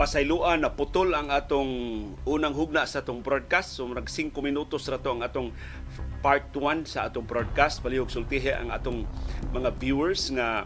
pasayloan na putol ang atong unang hugna sa atong broadcast. So nag 5 minutos ra ang atong part 1 sa atong broadcast. Palihog sultihe ang atong mga viewers nga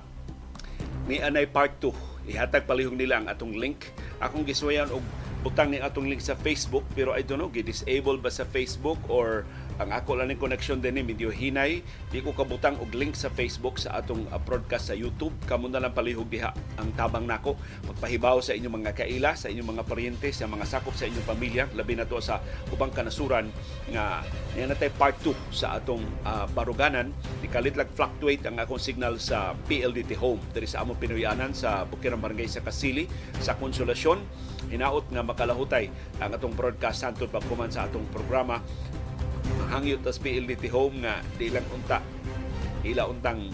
ni anay part 2. Ihatag palihog nila ang atong link. Akong giswayan og butang ni atong link sa Facebook pero I don't know, gi-disable ba sa Facebook or ang ako lang connection din ni medyo hinay. Di ko kabutang og link sa Facebook sa atong uh, broadcast sa YouTube. Kamo na lang palihog diha. Ang tabang nako magpahibaw sa inyong mga kaila sa inyong mga paryente sa mga sakop sa inyong pamilya. Labi na to sa ubang kanasuran nga yan natay part 2 sa atong uh, baruganan. Di kalit lang fluctuate ang akong signal sa PLDT home. Diri sa among Pinoyanan sa Bukirang Barangay sa Kasili sa Konsolasyon. Hinaot nga makalahutay ang atong broadcast. Santod pagkuman sa atong programa hangyot tas PLDT home nga di lang unta. Ila untang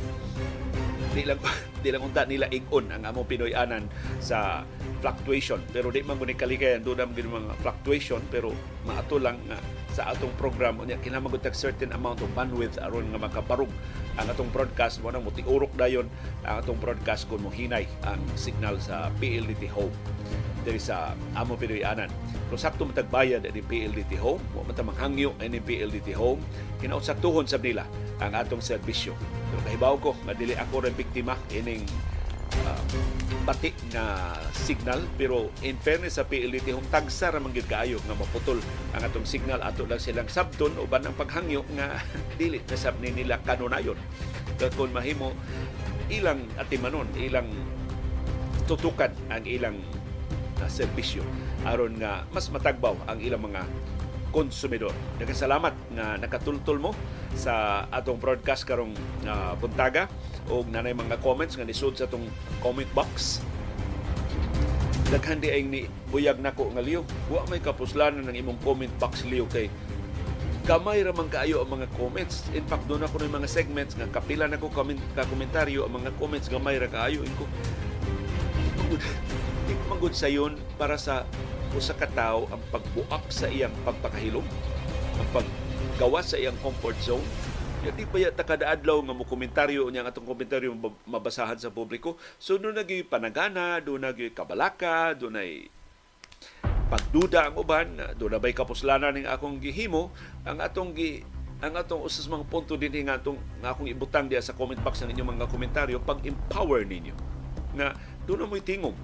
di lang di lang unta nila igon ang among Pinoy anan sa fluctuation. Pero di man guni kaligayan do man mga fluctuation pero maato lang nga sa atong program unya kinahanglan tag certain amount of bandwidth aron nga makabarug ang atong broadcast. Mo nang mutiurok dayon ang atong broadcast kung mohinay ang signal sa PLDT home. Diri sa amo Pinoy anan. Kung sakto matagbayad ni PLDT Home, mo man manghangyo ni PLDT Home, kinausaktuhon sa nila ang atong serbisyo. Pero kahibaw ko, madili ako rin biktima ining uh, pati na signal pero in fairness sa PLDT hong tagsa ra man kaayo nga maputol ang atong signal. Ato lang silang sabton uban ang paghangyo nga dili na sab ni nila kanunayon. Kung mahimo ilang atimanon ilang tutukan ang ilang na serbisyo aron nga mas matagbaw ang ilang mga konsumidor. Nagkasalamat nga nakatultol mo sa atong broadcast karong uh, buntaga o nanay mga comments nga nisud sa atong comment box. Daghan di ay ni buyag nako nga liyo. Wa may kapuslanan ng imong comment box liyo kay gamay ra man kaayo ang mga comments. In fact, doon ako ng mga segments nga kapila na ko comment, ka komentaryo ang mga comments gamay ra kaayo. Inko, magud sayon para sa usa ka tawo ang pagbuak sa iyang pagpakahilom, ang paggawa sa iyang comfort zone. Ya di pa yata kada nga mo komentaryo niya atong komentaryo mabasahan sa publiko. So doon nagi panagana, doon nagi kabalaka, doon ay pagduda ang uban, doon na ba'y kapuslanan ning akong gihimo, ang atong gi ang atong usas mga punto din nga atong nga akong ibutang diya sa comment box ng inyong mga komentaryo pag-empower ninyo na doon na mo'y tingog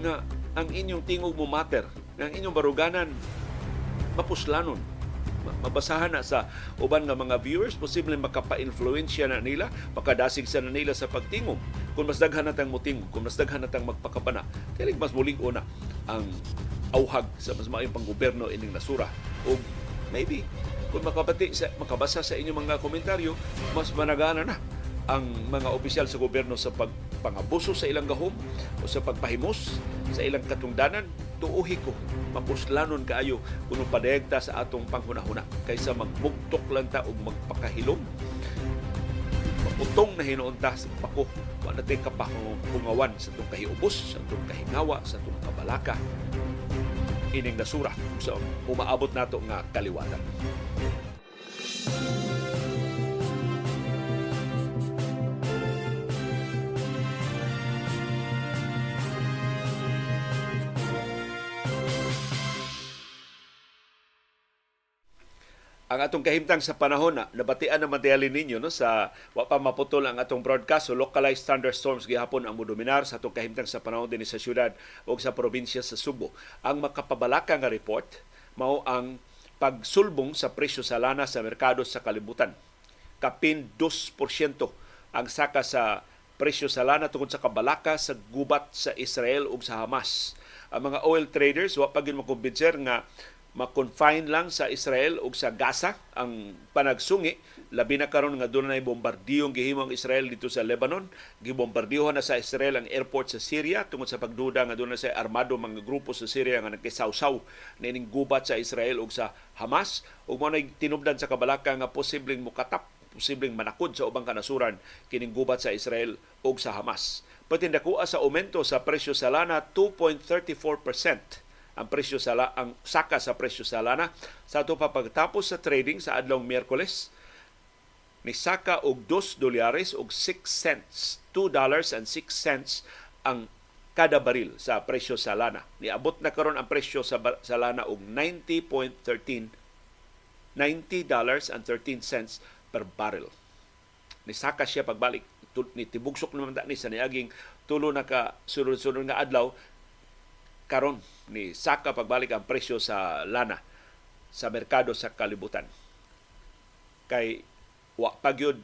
nga ang inyong tingog mo matter, ang inyong baruganan mapuslanon. Mabasahan na sa uban nga mga viewers, posible makapa-influensya na nila, makadasig sa na nila sa pagtingog. Kung mas daghan natang mutingog, kung mas daghan natang magpakabana, kaya mas muling una ang auhag sa mas maayong panggoberno ining nasura. O maybe, kung makabati sa, makabasa sa inyong mga komentaryo, mas managana na ang mga opisyal sa gobyerno sa pagpangabuso sa ilang gahom o sa pagpahimos sa ilang katungdanan, tuuhi ko, mapuslanon kaayo kung padayagta sa atong panghunahuna kaysa magbugtok lang ta o magpakahilom. Maputong na hinuunta sa pako, wala natin kapakungawan sa itong kahiubos, sa itong kahingawa, sa itong kabalaka. Ining nasura so, umaabot nato nga kaliwatan. Ang atong kahimtang sa panahon na nabatian naman tiyali ninyo no sa wa pa maputol ang atong broadcast so localized thunderstorms gihapon ang mudominar sa atong kahimtang sa panahon din sa syudad o sa probinsya sa Subo. Ang makapabalaka nga report mao ang pagsulbong sa presyo sa lana sa merkado sa kalibutan. Kapin 2% ang saka sa presyo sa lana tungod sa kabalaka sa gubat sa Israel ug sa Hamas. Ang mga oil traders wa pa gyud makumbinser nga ma-confine lang sa Israel ug sa Gaza ang panagsungi labi na karon nga dunay bombardiyong gihimo ang Israel dito sa Lebanon. Gibombardiyohan na sa Israel ang airport sa Syria. Tungod sa pagduda nga dunay sa armado mga grupo sa Syria nga nagkisawsaw nining gubat sa Israel ug sa Hamas. Ug mo tinubdan sa kabalaka nga posibleng mukatap posibleng manakod sa ubang kanasuran kining gubat sa Israel ug sa Hamas. Pati nakuha sa aumento sa presyo sa lana 2.34% ang presyo sa la, ang saka sa presyo sa lana sa ato pa pagtapos sa trading sa adlong Miyerkules ni saka og 2 dolyares og 6 cents 2 dollars and 6 cents ang kada baril sa presyo sa lana. Niabot na karon ang presyo sa, sa lana og 90.13 $90 and 13 cents per barrel. Nisaka siya pagbalik ni tibugsok naman ni sa niaging tulo na ka sunod-sunod nga adlaw karon ni saka pagbalik ang presyo sa lana sa merkado sa kalibutan. Kay wa pagyud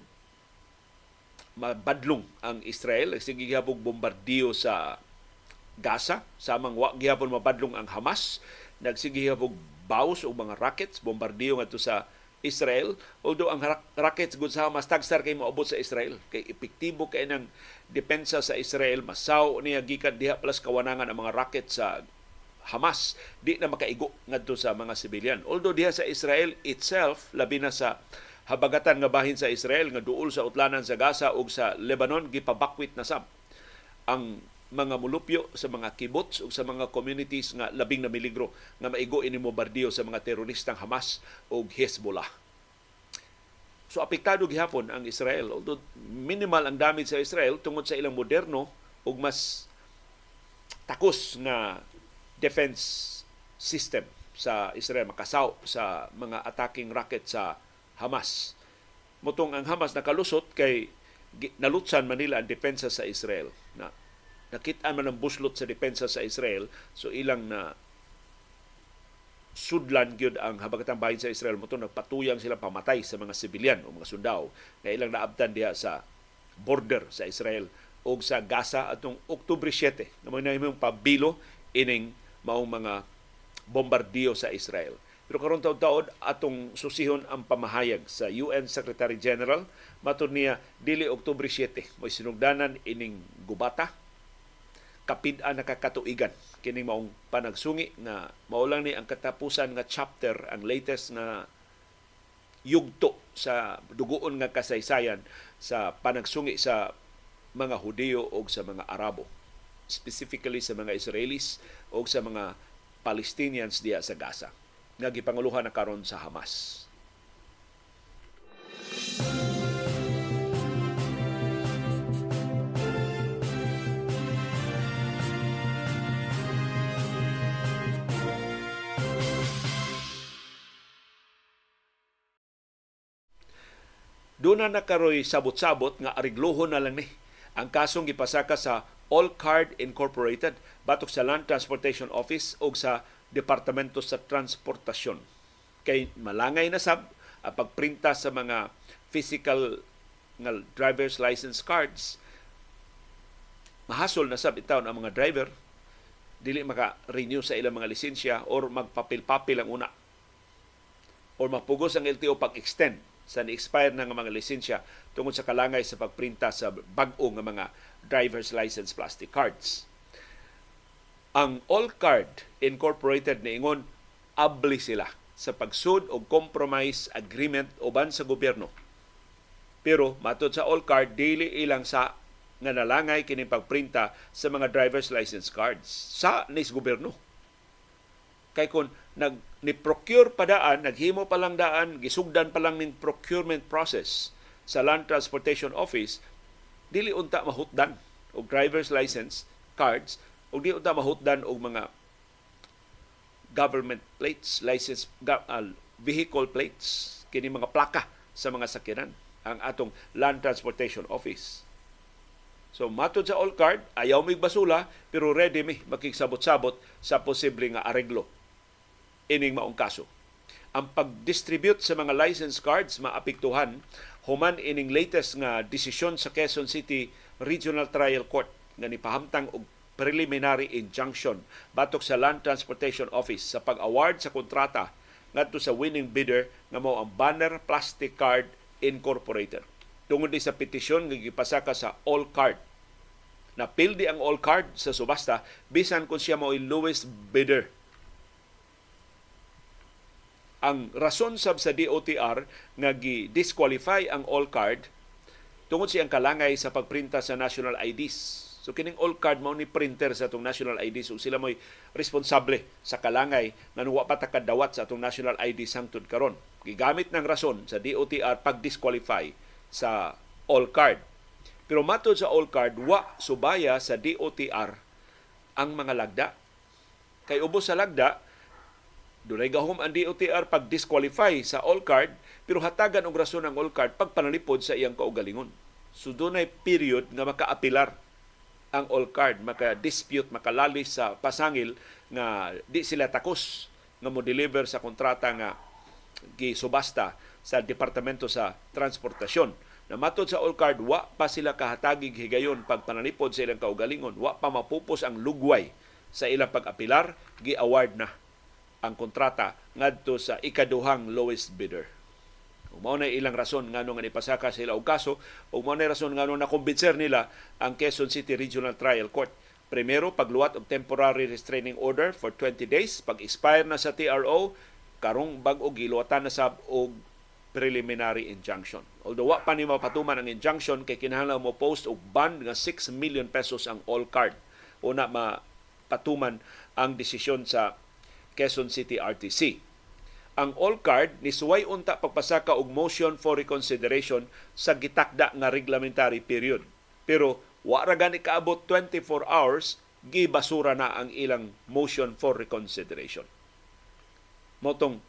mabadlong ang Israel. Sige gihapon bombardiyo sa Gaza. Samang wa gihapon mabadlong ang Hamas. Nagsige gihapon bawas o mga rockets. Bombardiyo ngadto sa Israel although ang rockets gud sa Hamas tagsar kay moabot sa Israel. Kay epektibo kay nang depensa sa Israel masaw niya gikan diha plus kawanangan ang mga rocket sa Hamas. Di na makaigo ngadto sa mga civilian although diha sa Israel itself labi na sa habagatan nga bahin sa Israel nga duol sa utlanan sa Gaza ug sa Lebanon gipabakwit na sab ang mga mulupyo sa mga kibbutz ug sa mga communities nga labing na miligro nga maigo ini bombardiyo sa mga teroristang Hamas ug Hezbollah. So apektado gihapon ang Israel although minimal ang damage sa Israel tungod sa ilang moderno ug mas takos nga defense system sa Israel makasaw sa mga attacking rocket sa Hamas. Mutong ang Hamas nakalusot kay nalutsan Manila ang depensa sa Israel na nakita man ang buslot sa depensa sa Israel so ilang na sudlan gyud ang habagatang bahin sa Israel. Mo nagpatuyang sila pamatay sa mga sibilyan o mga sundao na ilang naabtan diha sa border sa Israel o sa Gaza atong Oktubre 7 na mga pabilo ining maong mga bombardiyo sa Israel. Pero karon taon-taon atong susihon ang pamahayag sa UN Secretary General. Matud niya dili Oktubre 7 mo sinugdanan ining gubata kapid-an nakakatuigan kining maong panagsungi na maulang ni ang katapusan nga chapter ang latest na yugto sa dugoon nga kasaysayan sa panagsungi sa mga Hudeo o sa mga Arabo. Specifically sa mga Israelis o sa mga Palestinians diya sa Gaza. Nga gipanguluhan na karon sa Hamas. Doon na nakaroy sabot-sabot nga ariglohon na lang ni. Ang kasong gipasaka sa All Card Incorporated batok sa Land Transportation Office o sa Departamento sa Transportasyon. Kay malangay na sab ang pagprinta sa mga physical nga driver's license cards mahasol na sab itaw ang mga driver. Dili maka-renew sa ilang mga lisensya or magpapil-papil ang una. Or mapugos ang LTO pag-extend sa ni-expire na nga mga lisensya tungod sa kalangay sa pagprinta sa bag-o nga mga driver's license plastic cards. Ang All Card Incorporated na ingon abli sila sa pagsud og compromise agreement uban sa gobyerno. Pero matod sa All Card dili ilang sa nga nalangay kini pagprinta sa mga driver's license cards sa nis gobyerno. Kay kun nag ni procure pa daan, naghimo pa lang daan, gisugdan pa lang ning procurement process sa Land Transportation Office, dili unta mahutdan og driver's license cards og di unta mahutdan og mga government plates, license uh, vehicle plates, kini mga plaka sa mga sakyanan ang atong Land Transportation Office. So matod sa all card, ayaw mig basula pero ready mi makigsabot-sabot sa posible nga areglo ining maong kaso. Ang pag-distribute sa mga license cards maapektuhan human ining latest nga desisyon sa Quezon City Regional Trial Court nga nipahamtang og preliminary injunction batok sa Land Transportation Office sa pag-award sa kontrata ngadto sa winning bidder nga mao ang Banner Plastic Card Incorporated. Tungod sa petisyon nga gipasaka sa All Card na pildi ang all card sa subasta bisan kung siya mao lowest bidder ang rason sab sa DOTR nga gi-disqualify ang all card tungod siyang kalangay sa pagprinta sa national IDs. So kining all card mao ni printer sa atong national IDs so sila mo'y responsable sa kalangay nga wa pa takadawat sa atong national ID sangtud karon. Gigamit ng rason sa DOTR pag-disqualify sa all card. Pero matod sa all card wa subaya sa DOTR ang mga lagda. Kay ubos sa lagda, dunay gahom ang DOTR pag disqualify sa all card pero hatagan og rason ang all card pag panalipod sa iyang kaugalingon. So dunay period nga makaapilar ang all card, maka-dispute, makalalis sa pasangil nga di sila takos nga mo deliver sa kontrata nga gisubasta sa Departamento sa Transportasyon. Na matod sa all card, wa pa sila kahatagig higayon pag panalipod sa ilang kaugalingon, wa pa mapupos ang lugway sa ilang pag-apilar, gi-award na ang kontrata ngadto sa ikaduhang lowest bidder. Ug mao na ilang rason ngano nga nipasaka sila og kaso ug mao na rason ngano nakumbinser nila ang Quezon City Regional Trial Court. Primero, pagluwat og temporary restraining order for 20 days. Pag expire na sa TRO, karong bag-o giluwatan na sab og preliminary injunction. Although wa pa ni mapatuman ang injunction kay kinahanglan mo post og bond nga 6 million pesos ang all card una mapatuman ang desisyon sa Quezon City RTC. Ang all card ni suway unta pagpasaka og motion for reconsideration sa gitakda nga reglementary period. Pero wa ra gani kaabot 24 hours gibasura na ang ilang motion for reconsideration. Motong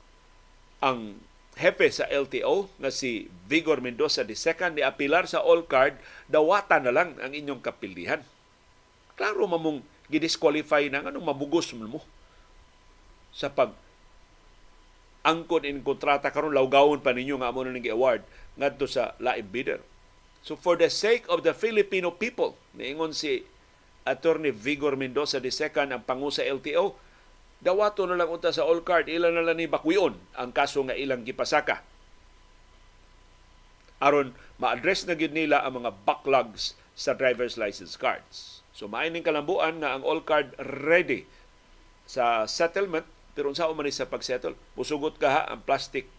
ang hepe sa LTO nga si Vigor Mendoza II ni apilar sa all card dawata na lang ang inyong kapildihan. Klaro mamong gidisqualify na anong mabugos mo sa pag angkon in kontrata karon lawgawon pa ninyo nga amo ning award ngadto sa laib bidder. So for the sake of the Filipino people, niingon si Attorney Vigor Mendoza II ang pangu sa LTO, dawato na lang unta sa all card, ilan na lang ni bakwion ang kaso nga ilang gipasaka. Aron ma-address na gyud nila ang mga backlogs sa driver's license cards. So maining kalambuan nga ang all card ready sa settlement pero unsa man sa pag-settle? Musugot ka ha ang plastic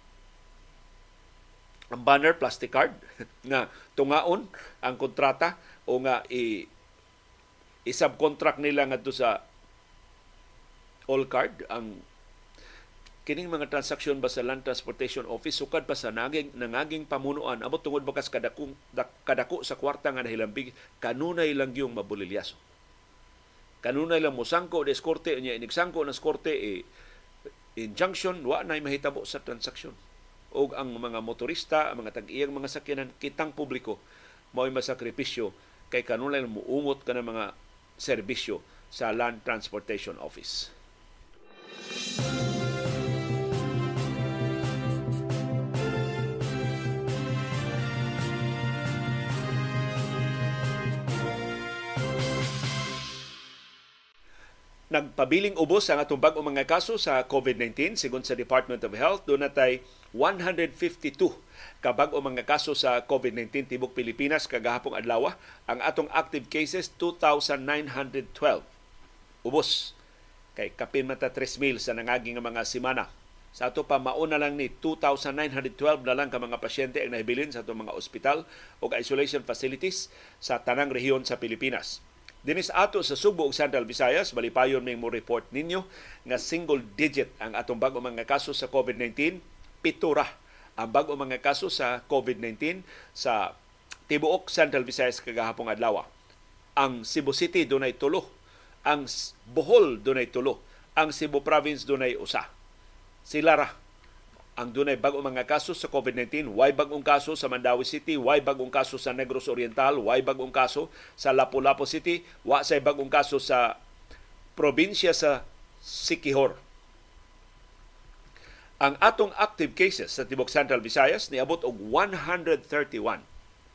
ang banner plastic card nga tungaon ang kontrata o nga i i-subcontract nila ngadto sa all card. Ang kining mga transaksyon ba sa Land Transportation Office sukad pa sa naging nangaging pamunuan. Abot tungod bakas kadako kadako sa kwarta nga nahilambig kanunay lang yung mabulilyaso kanunay lang mo sangko des korte nya inigsangko nas korte eh, injunction wa na mahitabo sa transaksyon o ang mga motorista, ang mga tag-iyang mga sakyanan, kitang publiko, mao'y masakripisyo kay kanunay muungot ka ng mga serbisyo sa Land Transportation Office. Nagpabiling ubos ang atong bag mga kaso sa COVID-19 sigon sa Department of Health. Natay 152 kabag o mga kaso sa COVID-19 tibok Pilipinas kagahapong adlaw. Ang atong active cases 2,912. Ubos kay kapin mata 3,000 sa nangaging mga semana. Sa ato pa mauna lang ni 2,912 na lang ka mga pasyente ang nahibilin sa atong mga ospital o isolation facilities sa tanang rehiyon sa Pilipinas. Dinis ato sa Subo ug Central Visayas, balipayon may mo report ninyo nga single digit ang atong bago mga kaso sa COVID-19, pitura ang bago mga kaso sa COVID-19 sa tibuok Central Visayas kagahapong adlaw. Ang Cebu City dunay tulo, ang Bohol dunay tulo, ang Cebu Province dunay usa. Sila ra ang dunay bagong mga kaso sa COVID-19, why bagong kaso sa Mandawi City, why bagong kaso sa Negros Oriental, why bagong kaso sa Lapu-Lapu City, wa say bagong kaso sa probinsya sa Sikihor. Ang atong active cases sa Tibok Central Visayas niabot og 131.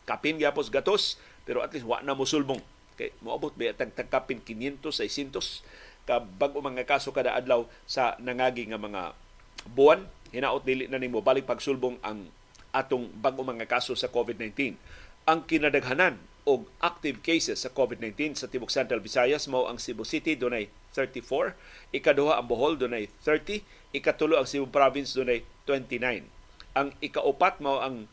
Kapin gyapos gatos pero at least wa na musulbong. Kay moabot ba tag kapin 500 600 ka bag mga kaso kada adlaw sa nangagi nga mga buwan hinaot dili na nimo balik pagsulbong ang atong bag mga kaso sa COVID-19. Ang kinadaghanan og active cases sa COVID-19 sa Tibok Central Visayas mao ang Cebu City dunay 34, ikaduha ang Bohol dunay 30, ikatulo ang Cebu Province dunay 29. Ang ikaupat mao ang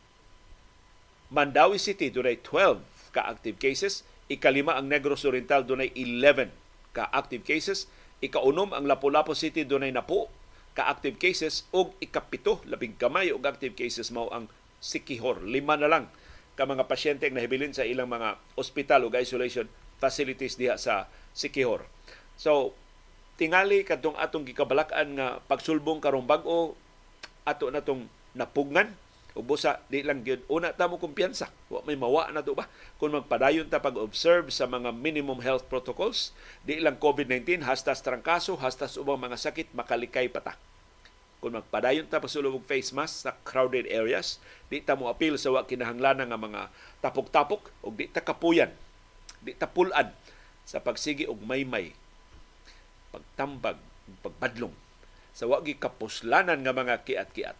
Mandawi City dunay 12 ka active cases, ikalima ang Negros Oriental dunay 11 ka active cases, ikaunom ang Lapu-Lapu City dunay napo ka-active cases ug ikapito labing kamay og active cases mao ang Sikihor. Lima na lang ka mga pasyente ang nahibilin sa ilang mga ospital ug isolation facilities diha sa Sikihor. So, tingali kadtong atong gikabalak-an nga pagsulbong karong bag-o ato natong napungan ubusa di lang gyud una ta mo kumpiyansa. Wa may mawa na to ba? Kung magpadayon ta pag-observe sa mga minimum health protocols di lang COVID-19 hastas trangkaso hastas ubang mga sakit makalikay pa ta. Kung magpadayon ta pasulong og face mask sa crowded areas di ta mo apil sa wa kinahanglan nga mga tapok-tapok ug di ta kapuyan. Di ta pulan sa pagsigi og maymay pagtambag pagbadlong sa wagi kapuslanan nga mga kiat-kiat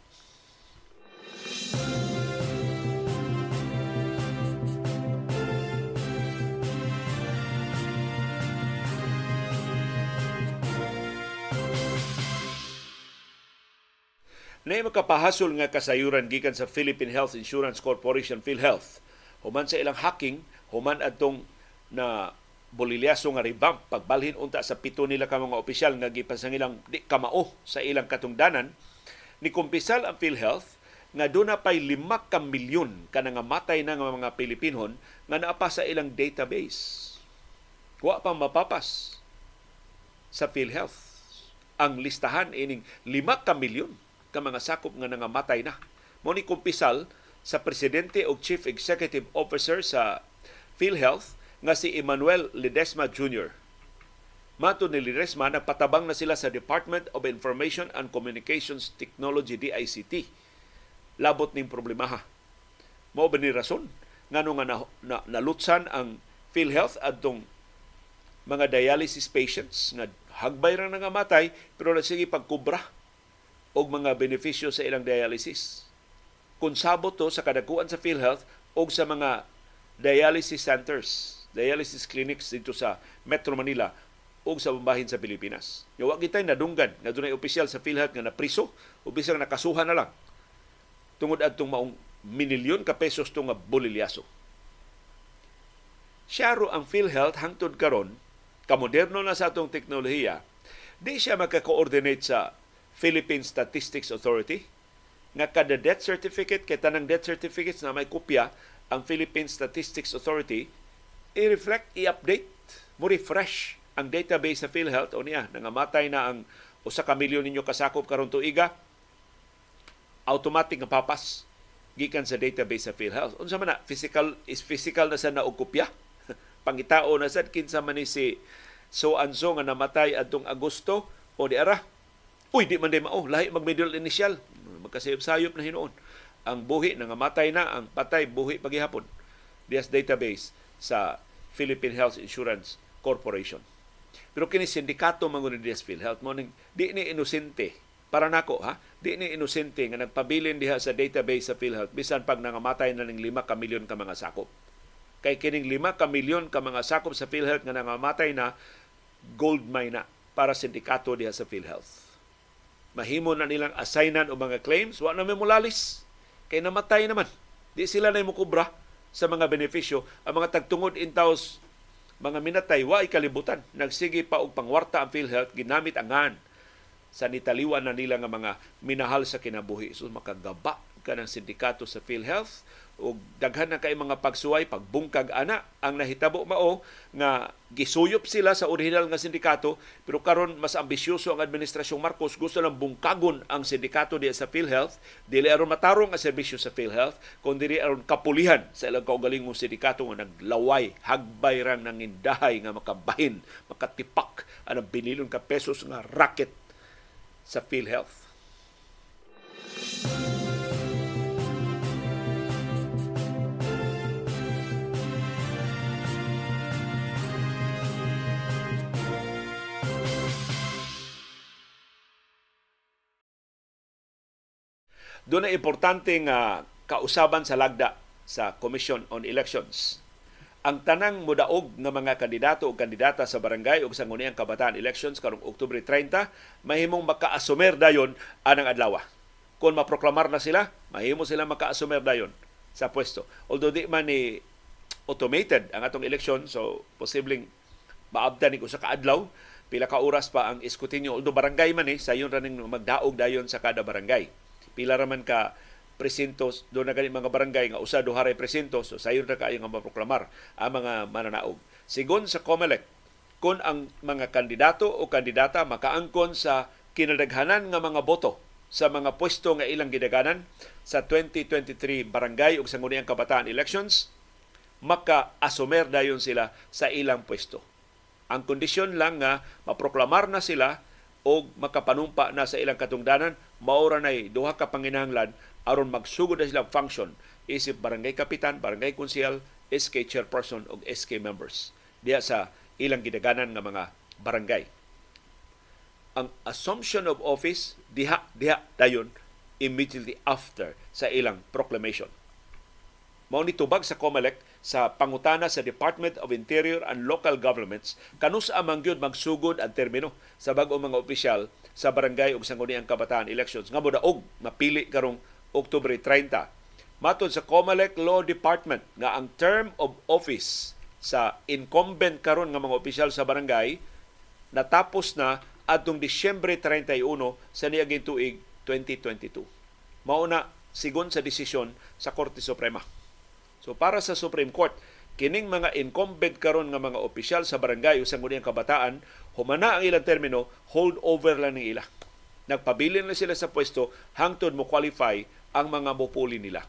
na makapahasol nga kasayuran gikan sa Philippine Health Insurance Corporation PhilHealth. Human sa ilang hacking human adtong na bolilyaso nga revamp. Pagbalhin unta sa pito nila ka mga opisyal nga gipasangilang di kamao sa ilang katungdanan. Ni kumpisal ang PhilHealth nga doon na pa'y lima ka milyon ka nga matay na nga mga Pilipinon nga naapa sa ilang database. Wa pa mapapas sa PhilHealth ang listahan ining lima ka milyon ka mga sakop nga nangamatay na. Mo ni kumpisal sa presidente o chief executive officer sa PhilHealth nga si Emmanuel Ledesma Jr. Mato ni Ledesma, nagpatabang na sila sa Department of Information and Communications Technology, DICT. Labot ning problemaha. Mao ba ni rason nga na, na, nalutsan ang PhilHealth adtong mga dialysis patients nga hagbay ra nga matay pero nagsige pagkubra og mga benepisyo sa ilang dialysis. Kung sabot to sa kadakuan sa PhilHealth o sa mga dialysis centers, dialysis clinics dito sa Metro Manila o sa bambahin sa Pilipinas. Yung wag kitay nadunggan nga dunay opisyal sa PhilHealth nga napriso o bisang nakasuhan na lang tungod adtong maong minilyon ka pesos to nga bolilyaso. Siya ang PhilHealth hangtod karon kamoderno na sa atong teknolohiya, di siya maka-coordinate sa Philippine Statistics Authority nga kada death certificate kay tanang death certificates na may kopya ang Philippine Statistics Authority i-reflect, i-update, mo refresh ang database sa PhilHealth o niya nangamatay na ang usa ka milyon ninyo kasakop karon tuiga automatic nga papas gikan sa database sa PhilHealth. Unsa man na physical is physical na sa naog. Pangitao na sad kinsa man ni si so anso nga namatay adtong Agosto o di ara Uy, di man day mao. Lahi mag middle initial. Magkasayop-sayop na hinuon. Ang buhi, nangamatay na. Ang patay, buhi paghihapon. Dias database sa Philippine Health Insurance Corporation. Pero kini sindikato mangunin dias PhilHealth mo di ni inosente para nako ha di ni inosente nga nagpabilin diha sa database sa PhilHealth bisan pag nangamatay na ning 5 ka milyon ka mga sakop kay kining 5 ka milyon ka mga sakop sa PhilHealth nga nangamatay na gold mine na para sindikato diha sa PhilHealth mahimo na nilang assignan o mga claims, wa na may mulalis. Kay namatay naman. Di sila na mukubra sa mga benepisyo. Ang mga tagtungod in taos, mga minatay, wa kalibutan. Nagsige pa og pangwarta ang PhilHealth, ginamit angan sa nitaliwan na nila nga mga minahal sa kinabuhi. So makagaba ka ng sindikato sa PhilHealth o daghan na kay mga pagsuway pagbungkag ana ang nahitabo mao nga gisuyop sila sa original nga sindikato pero karon mas ambisyoso ang administrasyong Marcos gusto lang bungkagon ang sindikato diya sa PhilHealth dili aron matarong ang serbisyo sa PhilHealth kundi aron kapulihan sa ilang kaugalingong sindikato nga naglaway hagbay rang nangindahay nga makabahin makatipak ang binilon ka pesos nga racket sa PhilHealth Doon na importante nga kausaban sa lagda sa Commission on Elections. Ang tanang mudaog nga mga kandidato o kandidata sa barangay o sa nguniang kabataan elections karong Oktubre 30 mahimong makaasumer dayon anang adlaw. Kung maproklamar na sila, mahimo sila makaasumer dayon sa pwesto. Although di man ni automated ang atong eleksyon, so posibleng maabdan ni sa kaadlaw, pila ka oras pa ang iskutinyo. Although barangay man eh, sayon ra ning magdaog dayon sa kada barangay pila raman ka presintos do na gani mga barangay nga usa duha ray presintos so sayon ra kaayo nga maproklamar ang mga mananaog sigon sa COMELEC kung ang mga kandidato o kandidata makaangkon sa kinadaghanan nga mga boto sa mga pwesto nga ilang gidaganan sa 2023 barangay ug sangguniang kabataan elections maka-asumer dayon sila sa ilang pwesto. Ang kondisyon lang nga maproklamar na sila o makapanumpa na sa ilang katungdanan maura nay duha ka panginahanglan aron magsugod na silang function isip barangay kapitan, barangay konsyal, SK chairperson ug SK members. Diya sa ilang gidaganan nga mga barangay. Ang assumption of office diha diha dayon immediately after sa ilang proclamation. Mao ni tubag sa COMELEC sa pangutana sa Department of Interior and Local Governments kanus amang gyud magsugod ang termino sa bag-o mga opisyal sa barangay ug sangguniang kabataan elections. Nga modaog mapili karong Oktubre 30. Matod sa COMELEC Law Department nga ang term of office sa incumbent karon nga mga opisyal sa barangay natapos na adtong Disyembre 31 sa niaging tuig 2022. Mauna sigon sa desisyon sa Korte Suprema. So para sa Supreme Court, kining mga incumbent karon nga mga opisyal sa barangay o sangguniang kabataan, humana ang ilang termino, hold over lang ng ila. Nagpabilin na sila sa pwesto hangtod mo qualify ang mga mupuli nila.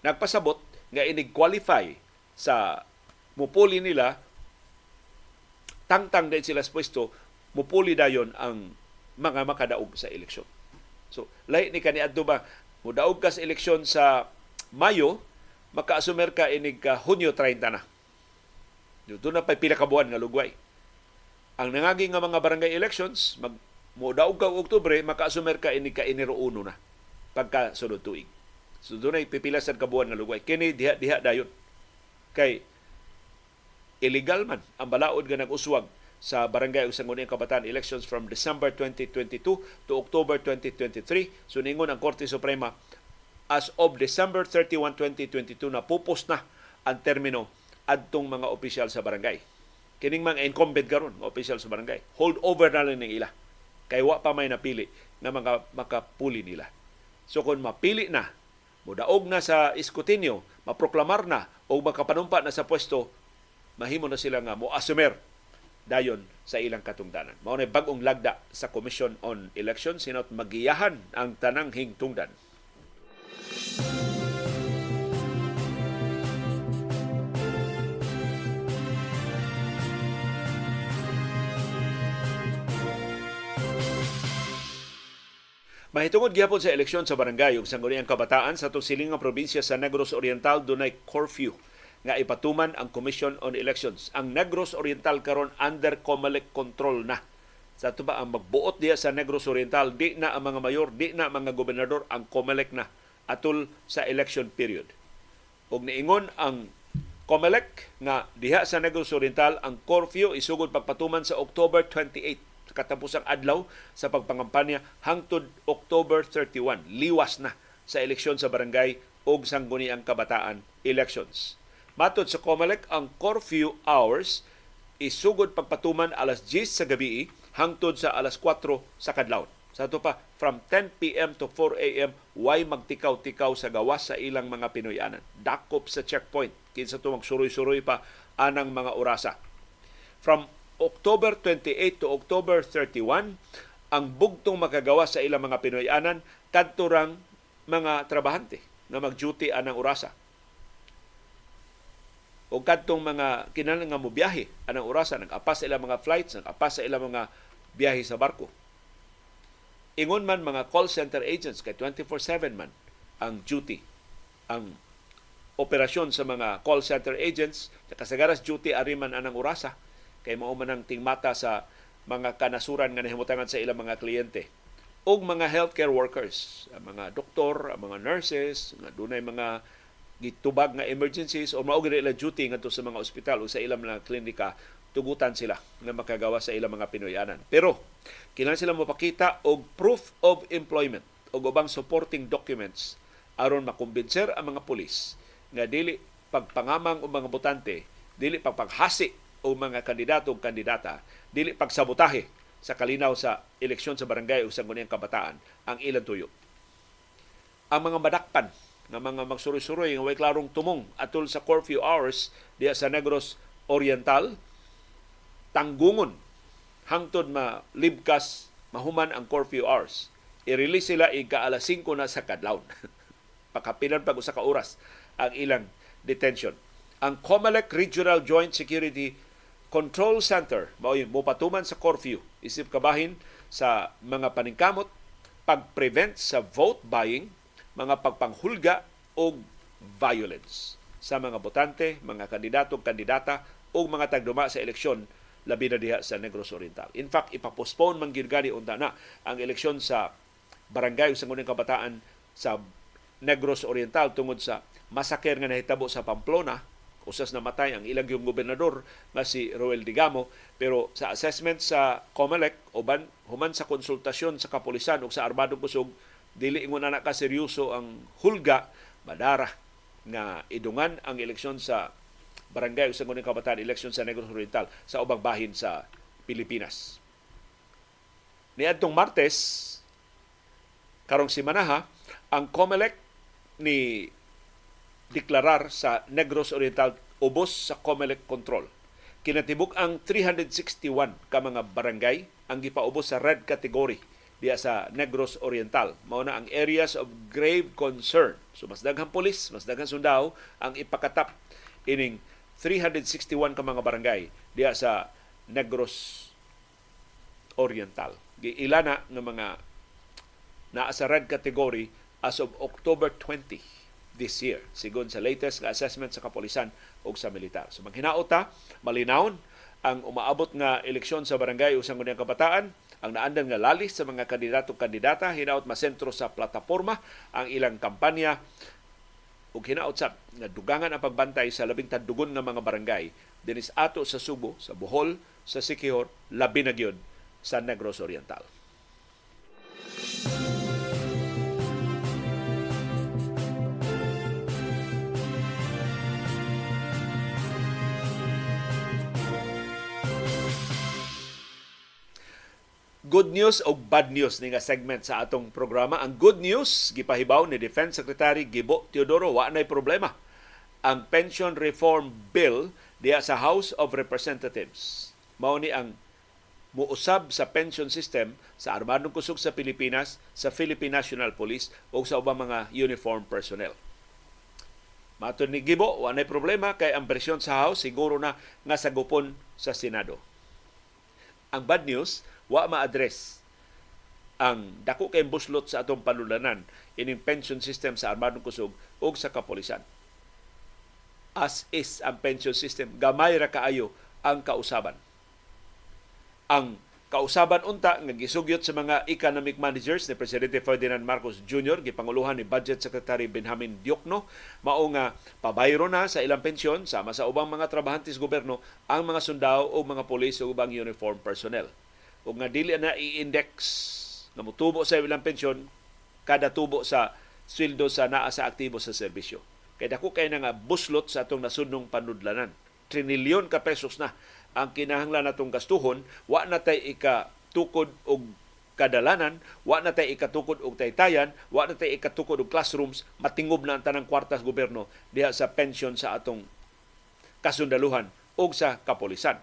Nagpasabot nga inig-qualify sa mupuli nila tangtang din sila sa pwesto mupuli dayon ang mga makadaog sa eleksyon. So, lahi ni kaniadto ba mudaog ka sa eleksyon sa Mayo, makaasumer ka inig ka Hunyo 30 na. Doon na pa pila ka buwan nga lugway. Ang nangagi nga mga barangay elections, mag mudaog ka Oktubre, makaasumer ka inig ka Enero 1 na pagka sunod tuig. So doon ay pipilasan ka buwan nga lugway. Kini diha diha dayon. Kay illegal man ang balaod nga nag-uswag sa Barangay ug Sangguniang Kabataan elections from December 2022 to October 2023. So ningon ang Korte Suprema as of December 31, 2022 na pupos na ang termino adtong mga opisyal sa barangay. Kining mga incumbent karon nga opisyal sa barangay. Hold over na lang ning ila. Kay wa pa may napili na mga makapuli nila. So kung mapili na, mudaog na sa iskutinyo, maproklamar na o makapanumpa na sa pwesto, mahimo na sila nga mo assumer dayon sa ilang katungdanan. Mao na bagong lagda sa Commission on Elections sinot magiyahan ang tanang hingtungdan. Mahitungod gyapon sa eleksyon sa barangay ug sangguniang kabataan sa tusiling nga probinsya sa Negros Oriental dunay curfew nga ipatuman ang Commission on Elections. Ang Negros Oriental karon under COMELEC control na. Sa ito ba ang magbuot diya sa Negros Oriental, di na ang mga mayor, di na mga gobernador, ang COMELEC na atul sa election period. Ug niingon ang COMELEC nga diha sa Negros Oriental ang curfew isugod pagpatuman sa October 28 katapusang adlaw sa pagpangampanya hangtod October 31. Liwas na sa eleksyon sa barangay ug sangguniang kabataan elections. Matod sa COMELEC, ang curfew hours isugod pagpatuman alas 10 sa gabi hangtod sa alas 4 sa kadlawon. Sa ito pa, from 10 p.m. to 4 a.m., way magtikaw-tikaw sa gawas sa ilang mga Pinoyanan. Dakop sa checkpoint. Kinsa ito magsuroy-suroy pa anang mga orasa. From October 28 to October 31, ang bugtong makagawa sa ilang mga Pinoyanan kadturang mga trabahante na mag-duty anang orasa. O kadtong mga kinahanglan nga mo biyahe anang orasa nag-apas sa ilang mga flights, nag-apas sa ilang mga biyahe sa barko. Ingon man mga call center agents kay 24/7 man ang duty ang operasyon sa mga call center agents sa kasagaras duty ari man anang orasa kay mao man ang tingmata sa mga kanasuran nga nahimutangan sa ilang mga kliyente ug mga healthcare workers ang mga doktor ang mga nurses nga dunay mga gitubag nga emergencies o mao gid duty ngadto sa mga ospital o sa ilang mga klinika tugutan sila nga makagawa sa ilang mga Pinoyanan. Pero kinahanglan sila mapakita og proof of employment o ubang supporting documents aron makumbinser ang mga pulis nga dili pagpangamang o mga botante, dili pagpaghasi o mga kandidato o kandidata, dili pagsabotahe sa kalinaw sa eleksyon sa barangay o sa nguniyang kabataan ang ilang tuyo. Ang mga madakpan nga mga magsuroy-suroy nga way klarong tumong atol sa curfew hours diya sa Negros Oriental tanggungon hangtod malibkas mahuman ang curfew hours. I-release sila ika alas 5 na sa kadlawon. Pakapilan pag usa ka oras ang ilang detention. Ang COMELEC Regional Joint Security Control Center mao mo patuman sa curfew isip kabahin sa mga paningkamot pag-prevent sa vote buying, mga pagpanghulga o violence sa mga botante, mga kandidato, kandidata o mga tagduma sa eleksyon labi na diha sa Negros Oriental. In fact, ipapostpone man gyud gani unta na ang eleksyon sa barangay sa ngunang kabataan sa Negros Oriental tungod sa masaker nga nahitabo sa Pamplona usas namatay ang ilang yung gobernador nga si Roel Digamo pero sa assessment sa COMELEC uban human sa konsultasyon sa kapulisan ug sa armadong kusog dili ingon na ka seryoso ang hulga madara nga idungan ang eleksyon sa barangay ug sa ngunang kabataan eleksyon sa Negros Oriental sa ubang bahin sa Pilipinas. Niadtong Martes karong simanaha ang COMELEC ni deklarar sa Negros Oriental ubos sa COMELEC control. Kinatibuk ang 361 ka mga barangay ang gipaubos sa red category diya sa Negros Oriental. Mao na ang areas of grave concern. So mas daghang pulis, mas daghang sundao ang ipakatap ining 361 ka mga barangay diya sa Negros Oriental. Giilana ng mga naa sa red category as of October 20 this year sigon sa latest nga assessment sa kapolisan ug sa militar. So maghinaota, malinawon ang umaabot nga eleksyon sa barangay usang sa kabataan ang naandan nga lalis sa mga kandidato kandidata hinaot masentro sa plataporma ang ilang kampanya ug hinaot sa nga dugangan ang pagbantay sa labing tadugon nga mga barangay dinis ato sa Subo, sa Bohol, sa Siquijor, labi na sa Negros Oriental. Good news o bad news ni nga segment sa atong programa. Ang good news gipahibaw ni Defense Secretary Gibo Teodoro wa nay problema. Ang pension reform bill diya sa House of Representatives mao ni ang muusab sa pension system sa Armadong Kusog sa Pilipinas, sa Philippine National Police o sa ubang mga uniform personnel. Matod ni Gibo, wa nay problema kay ang presyon sa House siguro na nga sagupon sa Senado. Ang bad news, wa ma-address ang dako kay buslot sa atong panulanan ining pension system sa armadong kusog ug sa kapolisan. As is ang pension system, gamay ra kaayo ang kausaban. Ang kausaban unta nga gisugyot sa mga economic managers ni Presidente Ferdinand Marcos Jr. gipanguluhan ni Budget Secretary Benjamin Diokno mao nga pabayro na sa ilang pensyon sama sa ubang mga trabahantes gobyerno ang mga sundao o mga pulis o ubang uniform personnel o nga dili na i-index na mutubo sa ilang pensyon kada tubo sa sweldo sa naa sa aktibo sa serbisyo. Kay dako kay nga buslot sa atong nasunong panudlanan. Trinilyon ka pesos na ang kinahanglan natong gastuhon, wa na tay ika tukod og kadalanan, wa na tay ikatukod og taytayan, wa na tay ikatukod og classrooms, matingob na ang tanang kwartas gobyerno diha sa pension sa atong kasundaluhan og sa kapolisan.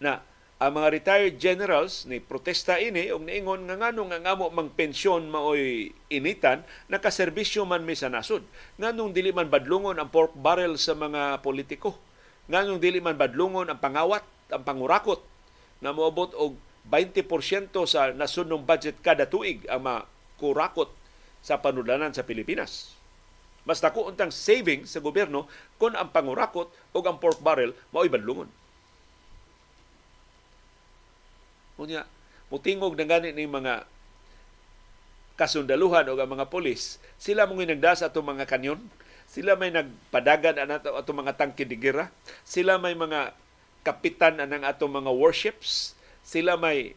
Na ang mga retired generals ni protesta ini og niingon nga nganong nga amo mang pensyon maoy initan nakaserbisyo man mi sa nasod nganong dili man badlungon ang pork barrel sa mga politiko nganong dili man badlungon ang pangawat ang pangurakot na moabot og 20% sa nasudnong budget kada tuig ang makurakot sa panudlanan sa Pilipinas. Mas dako untang saving sa gobyerno kung ang pangurakot o ang pork barrel mao'y badlungon. Unya, mutingog na gani ni mga kasundaluhan o mga polis, sila mong nagdas ato mga kanyon, sila may nagpadagan ato ato mga tangke de gera, sila may mga kapitan anang atong mga warships, sila may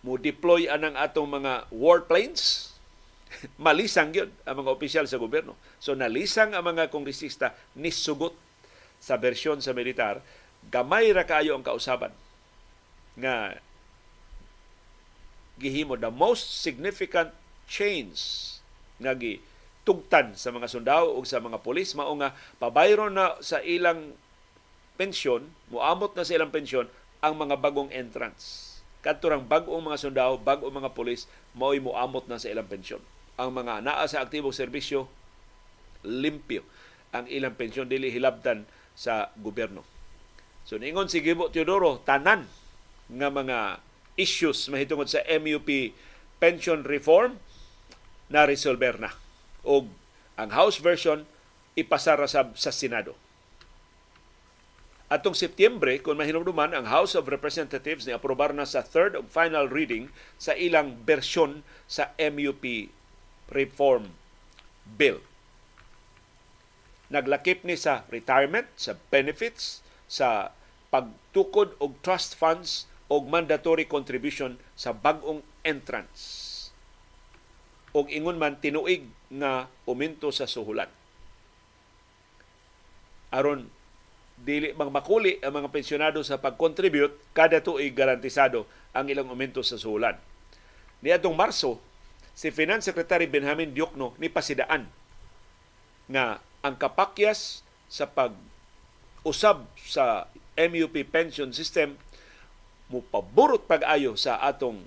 mo deploy anang atong mga warplanes, malisang yun ang mga opisyal sa gobyerno. So nalisang ang mga kongresista ni sugot sa bersyon sa militar, gamay ra kayo ang kausaban nga gihimo the most significant change nga gitugtan sa mga sundao ug sa mga pulis mao nga pabayro na sa ilang pensyon, muamot na sa ilang pensyon ang mga bagong entrance. Kadto bagong mga sundao, bagong mga pulis, mao'y muamot na sa ilang pensyon. Ang mga naa sa aktibong serbisyo, limpyo ang ilang pensyon dili hilabtan sa gobyerno. So ningon si Gibo Teodoro tanan nga mga issues mahitungod sa MUP pension reform na resolver na. O ang House version ipasara sa, sa Senado. Atong Setyembre, kung mahinumduman, ang House of Representatives ni aprobar na sa third of final reading sa ilang bersyon sa MUP Reform Bill. Naglakip ni sa retirement, sa benefits, sa pagtukod og trust funds og mandatory contribution sa bagong entrance. Og ingon man tinuig nga uminto sa suhulan. Aron dili mang makuli ang mga pensyonado sa pag-contribute kada tuig garantisado ang ilang aumento sa suhulan. Niadtong Marso, si Finance Secretary Benjamin Diokno ni pasidaan nga ang kapakyas sa pag usab sa MUP pension system mo paborot pag-ayo sa atong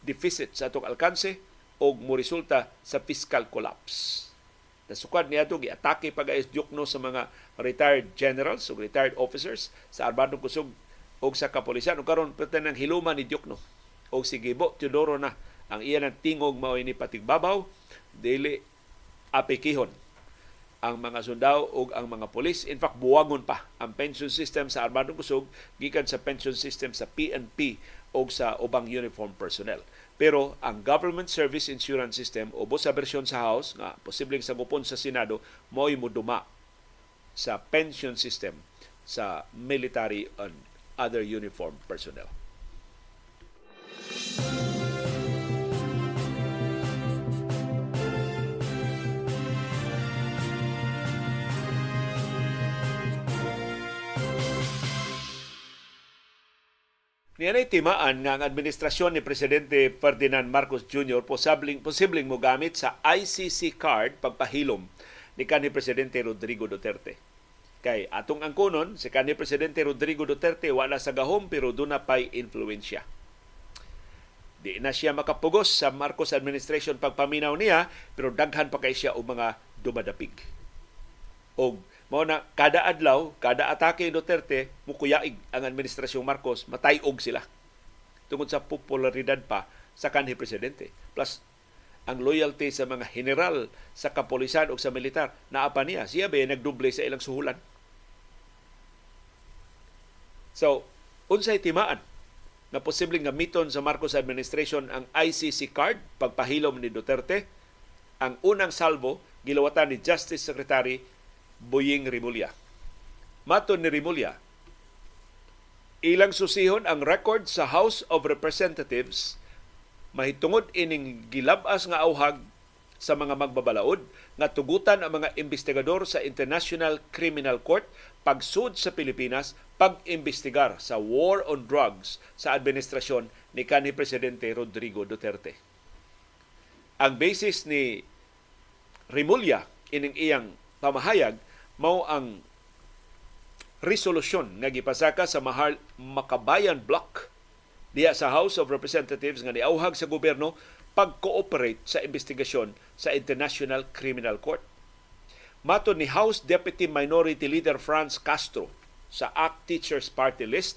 deficit sa atong alkanse o mo resulta sa fiscal collapse. Nasukad niya ito, giatake pag-ayos no sa mga retired generals o retired officers sa Armando Kusog o sa kapolisan. O karon pati ng hiluman ni Diokno o si Gibo Teodoro na ang iyan ang tingog mao ni patigbabaw dili apikihon ang mga sundao o ang mga polis. In fact, buwangon pa ang pension system sa Armadong Kusog gikan sa pension system sa PNP o sa ubang uniform personnel. Pero ang Government Service Insurance System o sa bersyon sa House nga posibleng sagupon sa Senado mo'y muduma sa pension system sa military and other uniform personnel. Niyanay timaan nga ang administrasyon ni Presidente Ferdinand Marcos Jr. posibleng, posibleng mo gamit sa ICC card pagpahilom ni kanhi Presidente Rodrigo Duterte. Kay atong angkonon, si kanhi Presidente Rodrigo Duterte wala sa gahom pero doon na pa'y influensya. Di na siya makapugos sa Marcos administration pagpaminaw niya pero daghan pa kay siya o mga dumadapig. Og mao na kada adlaw, kada atake ni Duterte, mukuyaig ang administrasyong Marcos, matayog sila. Tungod sa popularidad pa sa kanhi presidente. Plus, ang loyalty sa mga general sa kapolisan o sa militar, naapa niya. Siya ba nagduble sa ilang suhulan? So, unsay timaan na posibleng gamiton sa Marcos administration ang ICC card pagpahilom ni Duterte. Ang unang salvo gilawatan ni Justice Secretary Boying Rimulya. Mato ni Rimulya, ilang susihon ang record sa House of Representatives mahitungod ining gilabas nga auhag sa mga magbabalaod nga tugutan ang mga investigador sa International Criminal Court pagsud sa Pilipinas pag-imbestigar sa war on drugs sa administrasyon ni kanhi presidente Rodrigo Duterte. Ang basis ni Rimulya ining iyang pamahayag mao ang resolusyon nga gipasaka sa Mahal Makabayan Block diya sa House of Representatives nga niauhag sa gobyerno pag-cooperate sa investigasyon sa International Criminal Court. Mato ni House Deputy Minority Leader Franz Castro sa ACT Teachers Party List,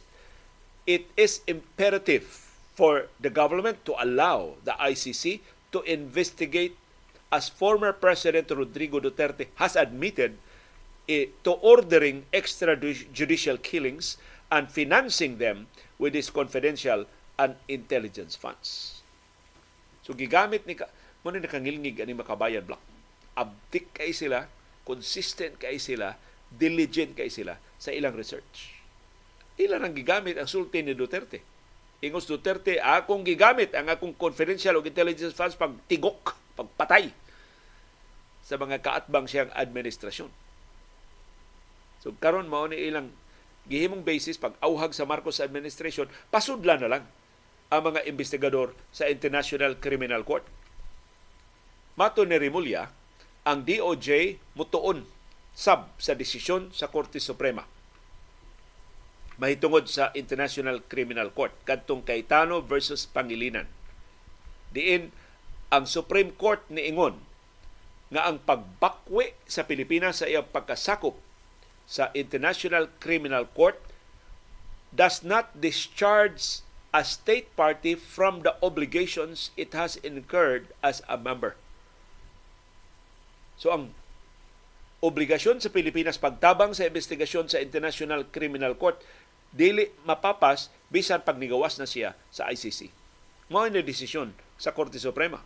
it is imperative for the government to allow the ICC to investigate as former President Rodrigo Duterte has admitted to ordering extrajudicial killings and financing them with his confidential and intelligence funds. So gigamit ni mo ni nakangilngig ani makabayan block. Abdik kay sila, consistent kay sila, diligent kay sila sa ilang research. Ilan ang gigamit ang sulti ni Duterte. Ingos Duterte, akong gigamit ang akong confidential o intelligence funds pag tigok, pagpatay sa mga kaatbang siyang administrasyon So karon mao ni ilang gihimong basis pag auhag sa Marcos administration, pasudlan na lang ang mga investigador sa International Criminal Court. Mato ni Rimulya, ang DOJ mutuon sab sa desisyon sa Korte Suprema mahitungod sa International Criminal Court kadtong Cayetano versus Pangilinan. Diin ang Supreme Court niingon nga ang pagbakwi sa Pilipinas sa iyang pagkasakop sa International Criminal Court does not discharge a state party from the obligations it has incurred as a member. So ang obligasyon sa Pilipinas pagtabang sa investigasyon sa International Criminal Court dili mapapas bisan pagnigawas na siya sa ICC. Mao ni desisyon sa Korte Suprema.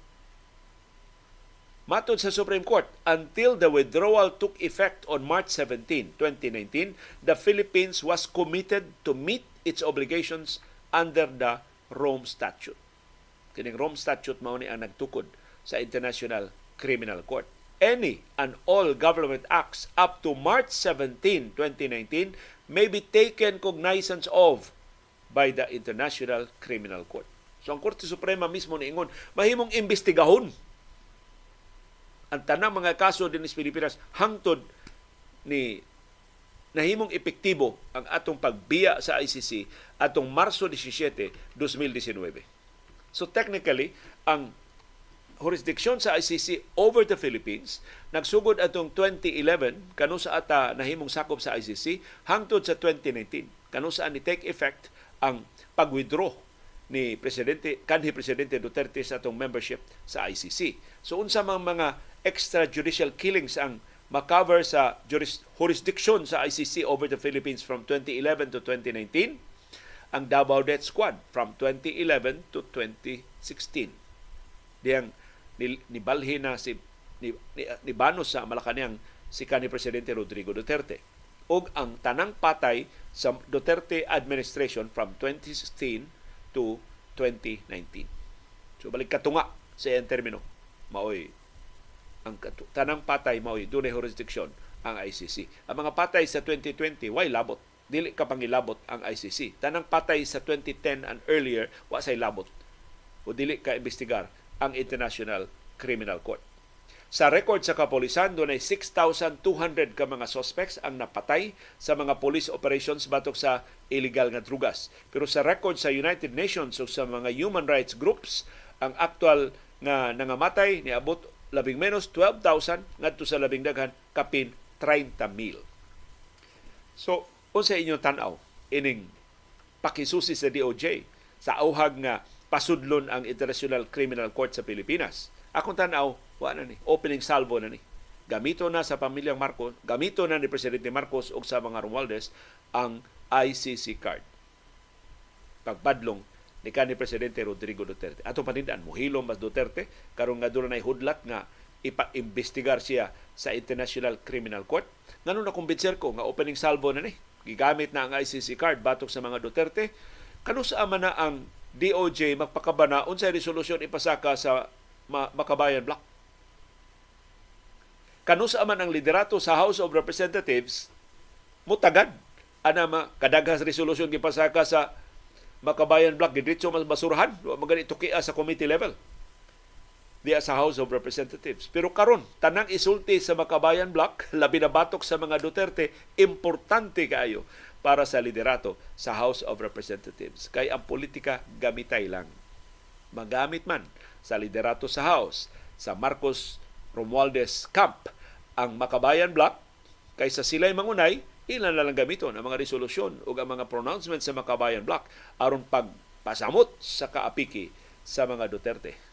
Matod sa Supreme Court, until the withdrawal took effect on March 17, 2019, the Philippines was committed to meet its obligations under the Rome Statute. Kining Rome Statute mao ni ang nagtukod sa International Criminal Court. Any and all government acts up to March 17, 2019 may be taken cognizance of by the International Criminal Court. So ang Korte Suprema mismo niingon, mahimong imbestigahon ang tanang mga kaso din sa Pilipinas hangtod ni nahimong epektibo ang atong pagbiya sa ICC atong Marso 17, 2019. So technically, ang jurisdiction sa ICC over the Philippines nagsugod atong 2011 kanu sa ata nahimong sakop sa ICC hangtod sa 2019 kanu saan ni take effect ang pag-withdraw ni presidente kanhi presidente Duterte sa atong membership sa ICC. So unsa mang mga extrajudicial killings ang makover sa juris, jurisdiction sa ICC over the Philippines from 2011 to 2019, ang Davao Death Squad from 2011 to 2016. Diyang nibalhin na si ni, ni, Banos sa Malacanang si kanhi Presidente Rodrigo Duterte. Og ang tanang patay sa Duterte administration from 2016 to 2019. So balik katunga sa iyang termino. Maoy ang tanang patay mao dunay jurisdiction ang ICC. Ang mga patay sa 2020 way labot dili ka pangilabot ang ICC. Tanang patay sa 2010 and earlier wa say labot o dili ka imbestigar ang International Criminal Court. Sa record sa kapolisan, doon ay 6,200 ka mga suspects ang napatay sa mga police operations batok sa illegal nga drugas. Pero sa record sa United Nations o sa mga human rights groups, ang actual nga nangamatay ni abot labing menos 12,000 ngadto sa labing daghan kapin 30,000. So, unsa inyo tan-aw ining pakisusi sa DOJ sa auhag nga pasudlon ang International Criminal Court sa Pilipinas. Akong tan-aw, wa na ni, opening salvo na ni. Gamito na sa pamilyang Marcos, gamito na ni Presidente Marcos ug sa mga Romualdez ang ICC card. Pagpadlong ni kanhi presidente Rodrigo Duterte. Ato panindan mohilom mas Duterte karon nga dunay hudlat nga ipa-imbestigar siya sa International Criminal Court. Ngano na kumbinser ko nga opening salvo na ni. Gigamit na ang ICC card batok sa mga Duterte. Kano sa man na ang DOJ magpakabana unsay resolusyon ipasaka sa Makabayan Block? Kano sa man ang liderato sa House of Representatives mutagad ana kadaghas resolusyon gipasaka sa Makabayan Block diretso mas basurahan magani tukia sa committee level diya sa House of Representatives. Pero karon tanang isulti sa Makabayan Block labi na batok sa mga Duterte importante kaayo para sa liderato sa House of Representatives. Kay ang politika gamitay lang. Magamit man sa liderato sa House sa Marcos Romualdez Camp ang Makabayan Block kaysa sila'y mangunay ilan na lang gamiton ang mga resolusyon o ang mga pronouncements sa Makabayan Block aron pagpasamot sa kaapiki sa mga Duterte.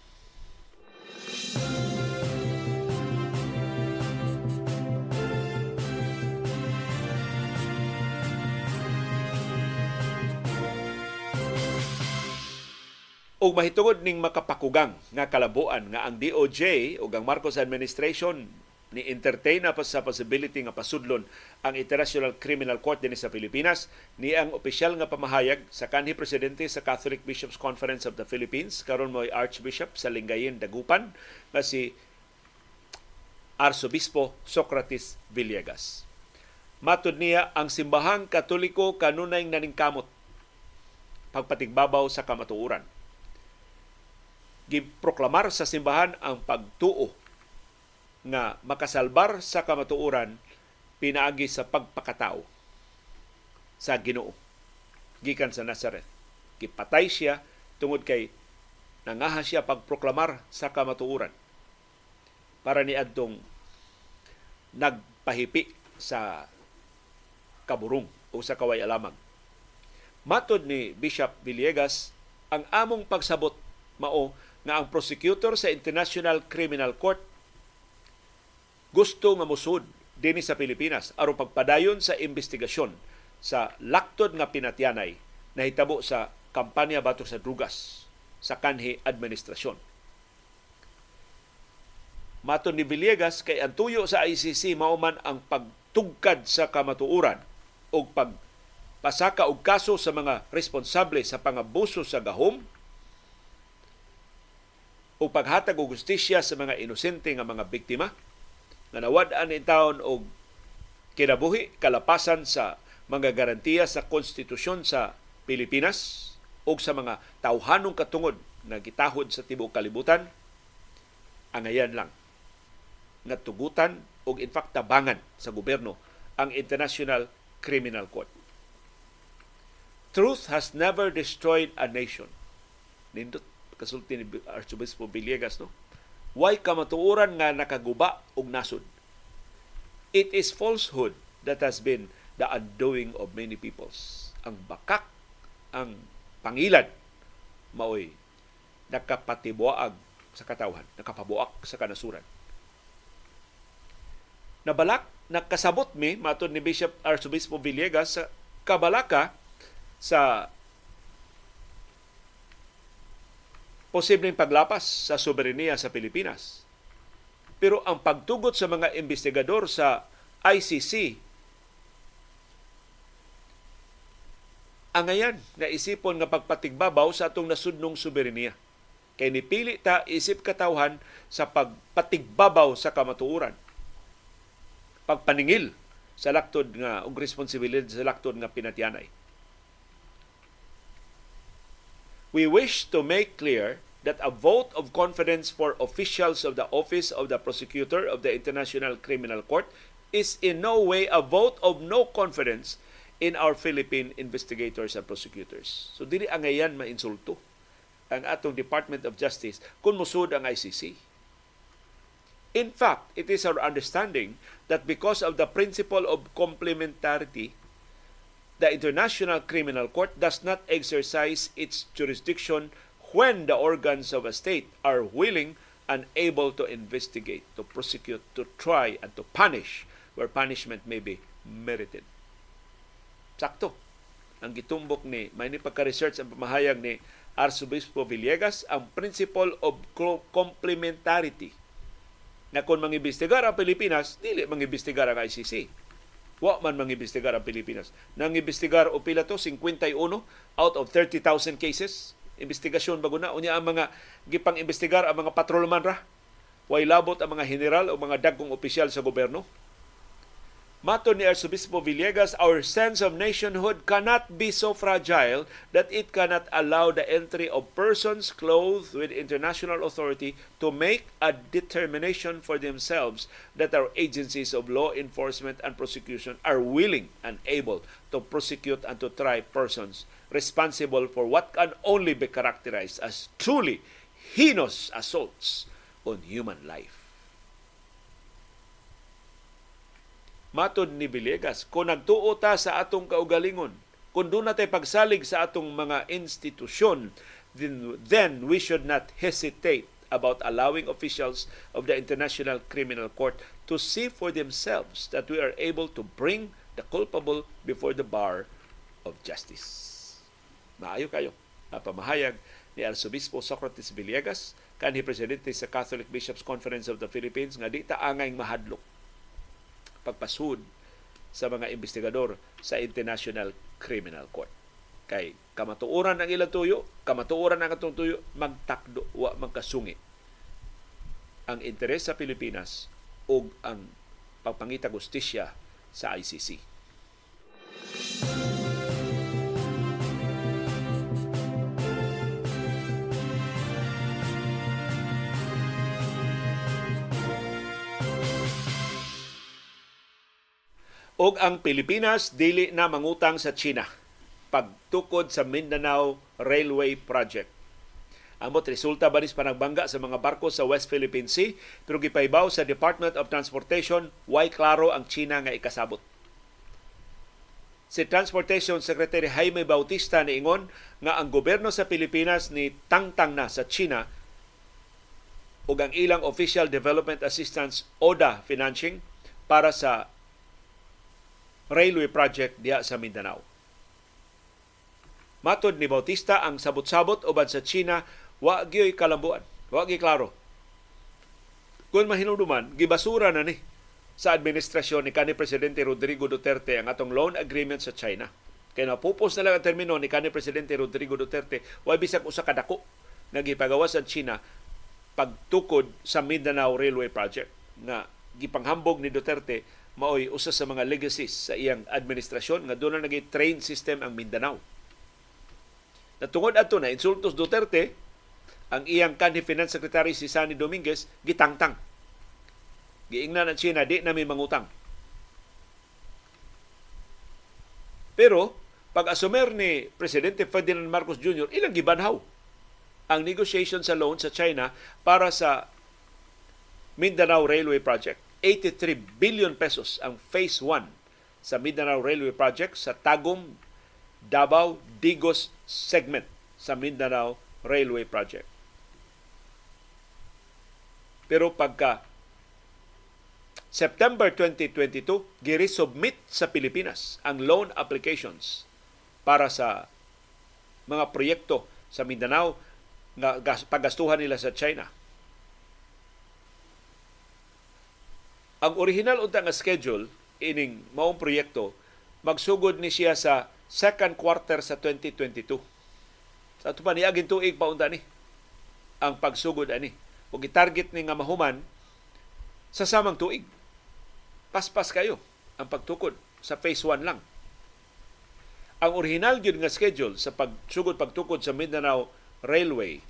o mahitungod ning makapakugang nga kalabuan nga ang DOJ o ang Marcos administration ni entertain na sa possibility nga pasudlon ang International Criminal Court dinhi sa Pilipinas ni ang opisyal nga pamahayag sa kanhi presidente sa Catholic Bishops Conference of the Philippines karon mo Archbishop sa Lingayen Dagupan nga si Arsobispo Socrates Villegas. Matud niya ang simbahang katoliko kanunay naningkamot pagpatigbabaw sa kamatuoran. Giproklamar sa simbahan ang pagtuo nga makasalbar sa kamatuoran pinaagi sa pagpakatao sa Ginoo gikan sa Nazareth. Gipatay siya tungod kay nangaha siya pagproklamar sa kamatuoran para ni adtong nagpahipi sa kaburong o sa kaway alamang. Matod ni Bishop Villegas, ang among pagsabot mao nga ang prosecutor sa International Criminal Court gusto nga musud dinhi sa Pilipinas aron pagpadayon sa investigasyon sa laktod nga pinatyanay na hitabo sa kampanya batok sa drugas sa kanhi administrasyon. Maton ni Villegas kay ang tuyo sa ICC mao man ang pagtugkad sa kamatuoran o pagpasaka og kaso sa mga responsable sa pangabuso sa gahom o paghatag og justisya sa mga inosente nga mga biktima nga nawad-an in taon og kinabuhi kalapasan sa mga garantiya sa konstitusyon sa Pilipinas o sa mga tawhanong katungod na gitahod sa tibuok kalibutan angayan lang nga tugutan o in fact tabangan sa gobyerno ang International Criminal Court. Truth has never destroyed a nation. Nindot kasulti ni Archibispo Villegas, no? Why kamatuoran nga nakaguba og nasod? It is falsehood that has been the undoing of many peoples. Ang bakak, ang pangilan, maoy nakapatibuag sa katawhan, nakapabuak sa kanasuran nabalak nakasabot mi matud ni Bishop Archbispo Villegas sa kabalaka sa posibleng paglapas sa soberenya sa Pilipinas. Pero ang pagtugot sa mga investigador sa ICC angayan nga isipon nga pagpatigbabaw sa atong nasudnong soberenya. Kay nipili ta isip katawhan sa pagpatigbabaw sa kamatuoran pagpaningil sa laktod nga og responsibilidad sa laktod nga pinatyanay. We wish to make clear that a vote of confidence for officials of the Office of the Prosecutor of the International Criminal Court is in no way a vote of no confidence in our Philippine investigators and prosecutors. So dili angayan mainsulto ang atong Department of Justice kung musud ang ICC In fact, it is our understanding that because of the principle of complementarity, the International Criminal Court does not exercise its jurisdiction when the organs of a state are willing and able to investigate, to prosecute, to try, and to punish where punishment may be merited. Sakto. Ang gitumbok ni, may ni pagka-research ang pamahayag ni Arsobispo Villegas, ang principle of complementarity na kung mangibistigar ang Pilipinas, dili mangibistigar ang ICC. Wa man mangibistigar ang Pilipinas. Nangibistigar o pila to 51 out of 30,000 cases. Investigasyon bago na unya ang mga gipang imbestigar ang mga patrolman ra. Way labot ang mga general o mga dagkong opisyal sa gobyerno Mato ni Arsobispo Villegas, our sense of nationhood cannot be so fragile that it cannot allow the entry of persons clothed with international authority to make a determination for themselves that our agencies of law enforcement and prosecution are willing and able to prosecute and to try persons responsible for what can only be characterized as truly heinous assaults on human life. Matod ni Villegas, kung nagtuo ta sa atong kaugalingon, kung doon natin pagsalig sa atong mga institusyon, then, then we should not hesitate about allowing officials of the International Criminal Court to see for themselves that we are able to bring the culpable before the bar of justice. Maayo kayo. Pamahayag ni Arsobispo Socrates Villegas, kanhi presidente sa Catholic Bishops Conference of the Philippines, nga di ta angay mahadlok pagpasud sa mga investigador sa International Criminal Court. Kay kamatuoran ang ilang tuyo, kamatuoran ang atong tuyo, magtakdo, wa magkasungi ang interes sa Pilipinas ug ang pagpangita justisya sa ICC. Og ang Pilipinas dili na mangutang sa China pagtukod sa Mindanao Railway Project. Amot resulta ba nis panagbangga sa mga barko sa West Philippine Sea pero gipaybaw sa Department of Transportation way klaro ang China nga ikasabot. Si Transportation Secretary Jaime Bautista niingon nga ang gobyerno sa Pilipinas ni tangtang na sa China ug ang ilang Official Development Assistance ODA financing para sa railway project diya sa Mindanao. Matod ni Bautista ang sabot-sabot uban sa China wa gyoy kalambuan, wa gi klaro. Kung mahinuduman, gibasura na ni sa administrasyon ni kanhi presidente Rodrigo Duterte ang atong loan agreement sa China. Kaya napupos na lang ang termino ni kanhi presidente Rodrigo Duterte, wa bisag usa ka dako nga gipagawas sa China pagtukod sa Mindanao Railway Project nga gipanghambog ni Duterte maoy usa sa mga legacies sa iyang administrasyon nga doon na naging train system ang Mindanao. Natungod ato na insultos Duterte ang iyang kanhi Finance Secretary si Sani Dominguez gitangtang. Giingnan ang China di na may mangutang. Pero pag asumer ni Presidente Ferdinand Marcos Jr., ilang gibanhaw ang negotiation sa loan sa China para sa Mindanao Railway Project. 83 billion pesos ang phase 1 sa Mindanao Railway Project sa Tagum, Davao, Digos segment sa Mindanao Railway Project. Pero pagka September 2022, giresubmit sa Pilipinas ang loan applications para sa mga proyekto sa Mindanao nga pagastuhan nila sa China. Ang original unta nga schedule ining maong proyekto magsugod ni siya sa second quarter sa 2022. Sa ato pa tuig pa unta ni ang pagsugod ani. Ug gitarget ni nga mahuman sa samang tuig. Paspas kayo ang pagtukod sa phase 1 lang. Ang original gyud nga schedule sa pagsugod pagtukod sa Mindanao Railway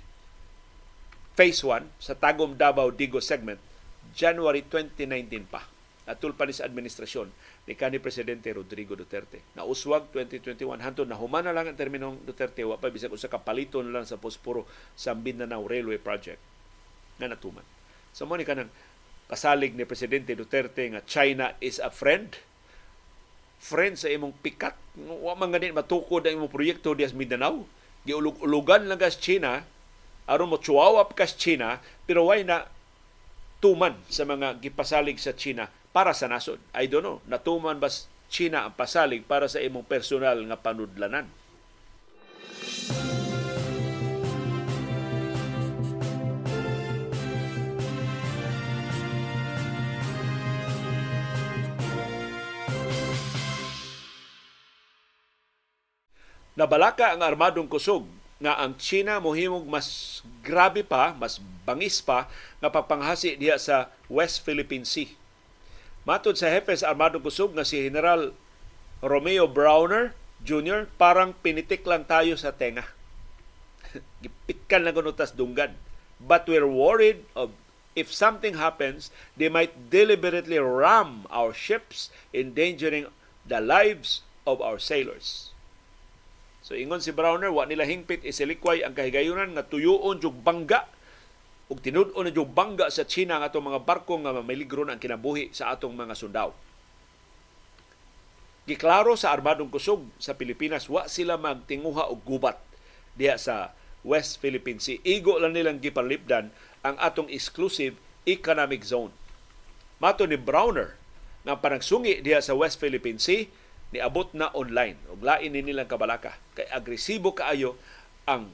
phase 1 sa Tagum Davao Digo segment January 2019 pa. Atul sa administrasyon ni kanhi Presidente Rodrigo Duterte. Nauswag 2021 hantod na humana lang ang terminong Duterte wa pa bisag usa ka paliton lang sa posporo sa Mindanao Railway Project nga natuman. So mo ni kanang kasalig ni Presidente Duterte nga China is a friend friend sa imong pikat wa man ganit matukod ang imong proyekto dias Mindanao giulog-ulugan lang kas China aron mo chuawap kas China pero why na tuman sa mga gipasalig sa China para sa nasod. I don't know, natuman ba China ang pasalig para sa imong personal nga panudlanan? Nabalaka ang armadong kusog nga ang China mohimog mas grabe pa, mas bangis pa nga pagpanghasi diya sa West Philippine Sea. Matod sa Hepes Armado Kusog nga si General Romeo Browner Jr., parang pinitik lang tayo sa tenga. Gipitkan lang kunutas dunggan. But we're worried of if something happens, they might deliberately ram our ships, endangering the lives of our sailors. So ingon si Browner, wa nila hingpit isilikway ang kahigayunan nga tuyoon jug bangga ug tinud-on na jug bangga sa China nga atong mga barko nga mamiligro ang kinabuhi sa atong mga sundao. Giklaro sa armadong kusog sa Pilipinas wa sila magtinguha og gubat diha sa West Philippine Sea. Igo lang nilang gipalipdan ang atong exclusive economic zone. Mato ni Browner nga panagsungi diha sa West Philippine Sea niabot na online. Ug lain ni nilang kabalaka. Kay agresibo kaayo ang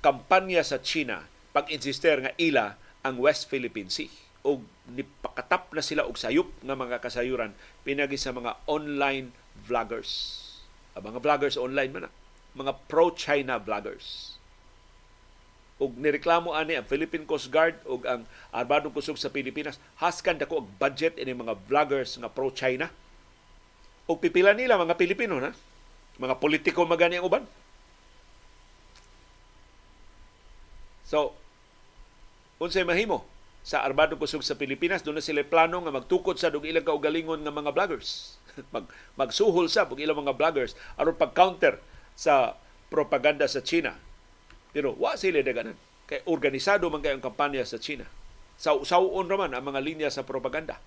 kampanya sa China pag-insister nga ila ang West Philippine Sea. Ug nipakatap na sila og sayop nga mga kasayuran pinagi sa mga online vloggers. Ang mga vloggers online man na, mga pro-China vloggers. Ug nireklamo ani ang Philippine Coast Guard ug ang Armadong Kusog sa Pilipinas. Haskan dako og budget ini mga vloggers nga pro-China o pipila nila mga Pilipino na mga politiko magani ang uban. So, unsay mahimo sa Armado Kusog sa Pilipinas, doon na sila plano nga magtukod sa dug ilang kaugalingon nga mga vloggers. mag magsuhol sa pag ilang mga vloggers aron pag-counter sa propaganda sa China. Pero wa sila daganan. Kay organisado man kayong kampanya sa China. Sa usawon raman ang mga linya sa propaganda.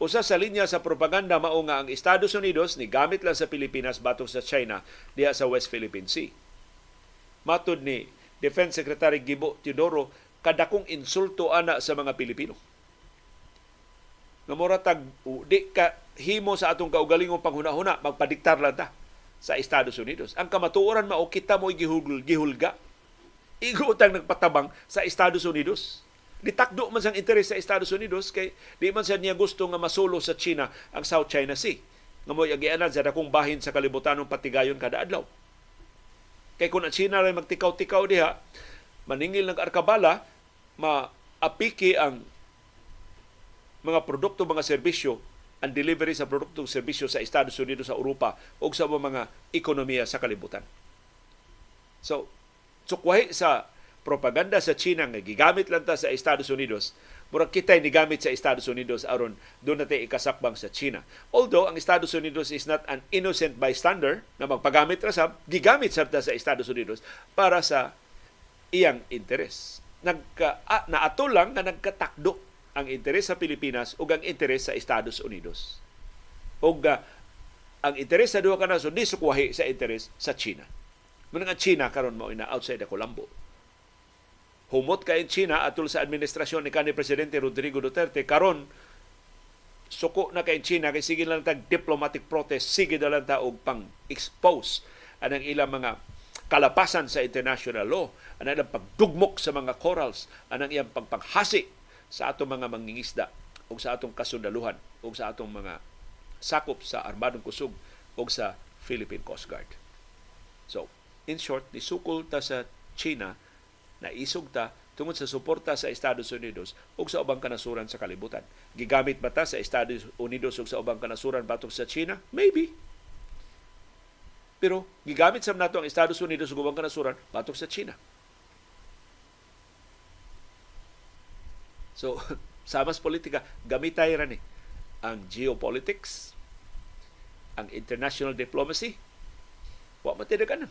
Usa sa linya sa propaganda mao nga ang Estados Unidos ni gamit lang sa Pilipinas batok sa China diha sa West Philippine Sea. Matod ni Defense Secretary Gibo Teodoro kadakong insulto ana sa mga Pilipino. Nga mura tag di ka himo sa atong kaugalingong panghuna-huna magpadiktar lang ta sa Estados Unidos. Ang kamatuoran mao kita mo gihul gihulga. Igutang nagpatabang sa Estados Unidos Nitakdo man sang interes sa Estados Unidos kay di man siya niya gusto nga masulo sa China ang South China Sea. Nga mo agianan sa dakong bahin sa kalibutan ng patigayon kada adlaw. Kay kung ang China ray magtikaw-tikaw diha, maningil ng arkabala, maapiki ang mga produkto, mga serbisyo, ang delivery sa produkto serbisyo sa Estados Unidos, sa Europa, o sa mga ekonomiya sa kalibutan. So, sukwahi sa propaganda sa China nga gigamit lang ta sa Estados Unidos murag kitay ni gamit sa Estados Unidos aron doon natin ikasakbang sa China. Although ang Estados Unidos is not an innocent bystander na magpagamit ra sab, gigamit sab sa Estados Unidos para sa iyang interes. Nagka ah, naato lang nga nagkatakdo ang interes sa Pilipinas ug ang interes sa Estados Unidos. Ug uh, ang interes sa duha ka nasod di sukwahi sa interes sa China. Muna nga China karon mao ina outside the Colombo humot kay China atul sa administrasyon ni kanhi presidente Rodrigo Duterte karon suko na kay China kay sige lang tag diplomatic protest sige na lang ta og pang expose anang ilang mga kalapasan sa international law anang ilang pagdugmok sa mga corals anang iyang pagpanghasi sa atong mga mangingisda o sa atong kasundaluhan o sa atong mga sakop sa armadong kusog o sa Philippine Coast Guard. So, in short, nisukol ta sa China na isog ta tungod sa suporta sa Estados Unidos ug sa ubang kanasuran sa kalibutan. Gigamit ba ta sa Estados Unidos ug sa ubang kanasuran batok sa China? Maybe. Pero gigamit sa nato ang Estados Unidos ug ubang kanasuran batok sa China. So, sa mas politika, gamitay ra ni ang geopolitics, ang international diplomacy, wa matidaganan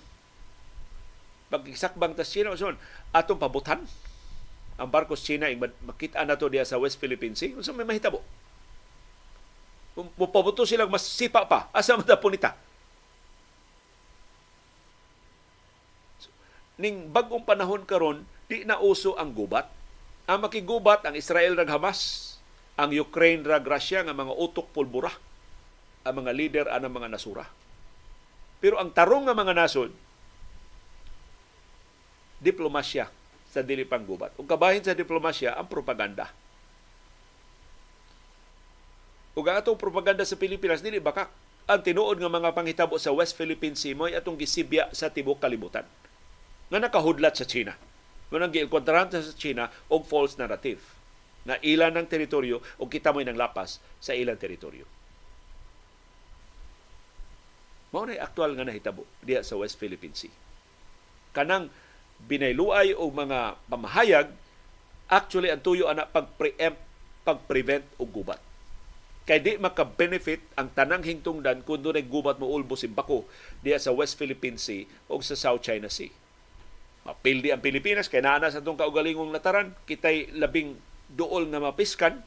Pag-isakbang ta China, uson, atong pabutan ang barkos China ing makita na to diya sa West Philippine Sea. Unsa may mahitabo? Mupabuto silang mas sipa pa. Asa man punita? So, ning bagong panahon karon di na uso ang gubat. Ang makigubat ang Israel rag Hamas, ang Ukraine rag Russia nga mga utok pulbura, ang mga leader anang mga nasura. Pero ang tarong nga mga nasod diplomasya sa dili panggubat. Ug kabahin sa diplomasya ang propaganda. Ug ang atong propaganda sa Pilipinas dili baka ang tinuod nga mga panghitabo sa West Philippine Sea mo atong gisibya sa tibok kalibutan nga nakahudlat sa China. Manang giilkontrahan sa China og false narrative na ilan ng teritoryo o kita mo'y nang lapas sa ilang teritoryo. Mao na aktual nga nahitabo diha sa West Philippine Sea. Kanang binayluay o mga pamahayag, actually ang tuyo ana pag-preempt, pag-prevent og gubat. Kay di maka-benefit ang tanang hingtungdan kung doon gubat mo ulbo si Bako diya sa West Philippine Sea o sa South China Sea. Mapildi ang Pilipinas kay naa sa itong kaugalingong lataran, kitay labing duol nga mapiskan.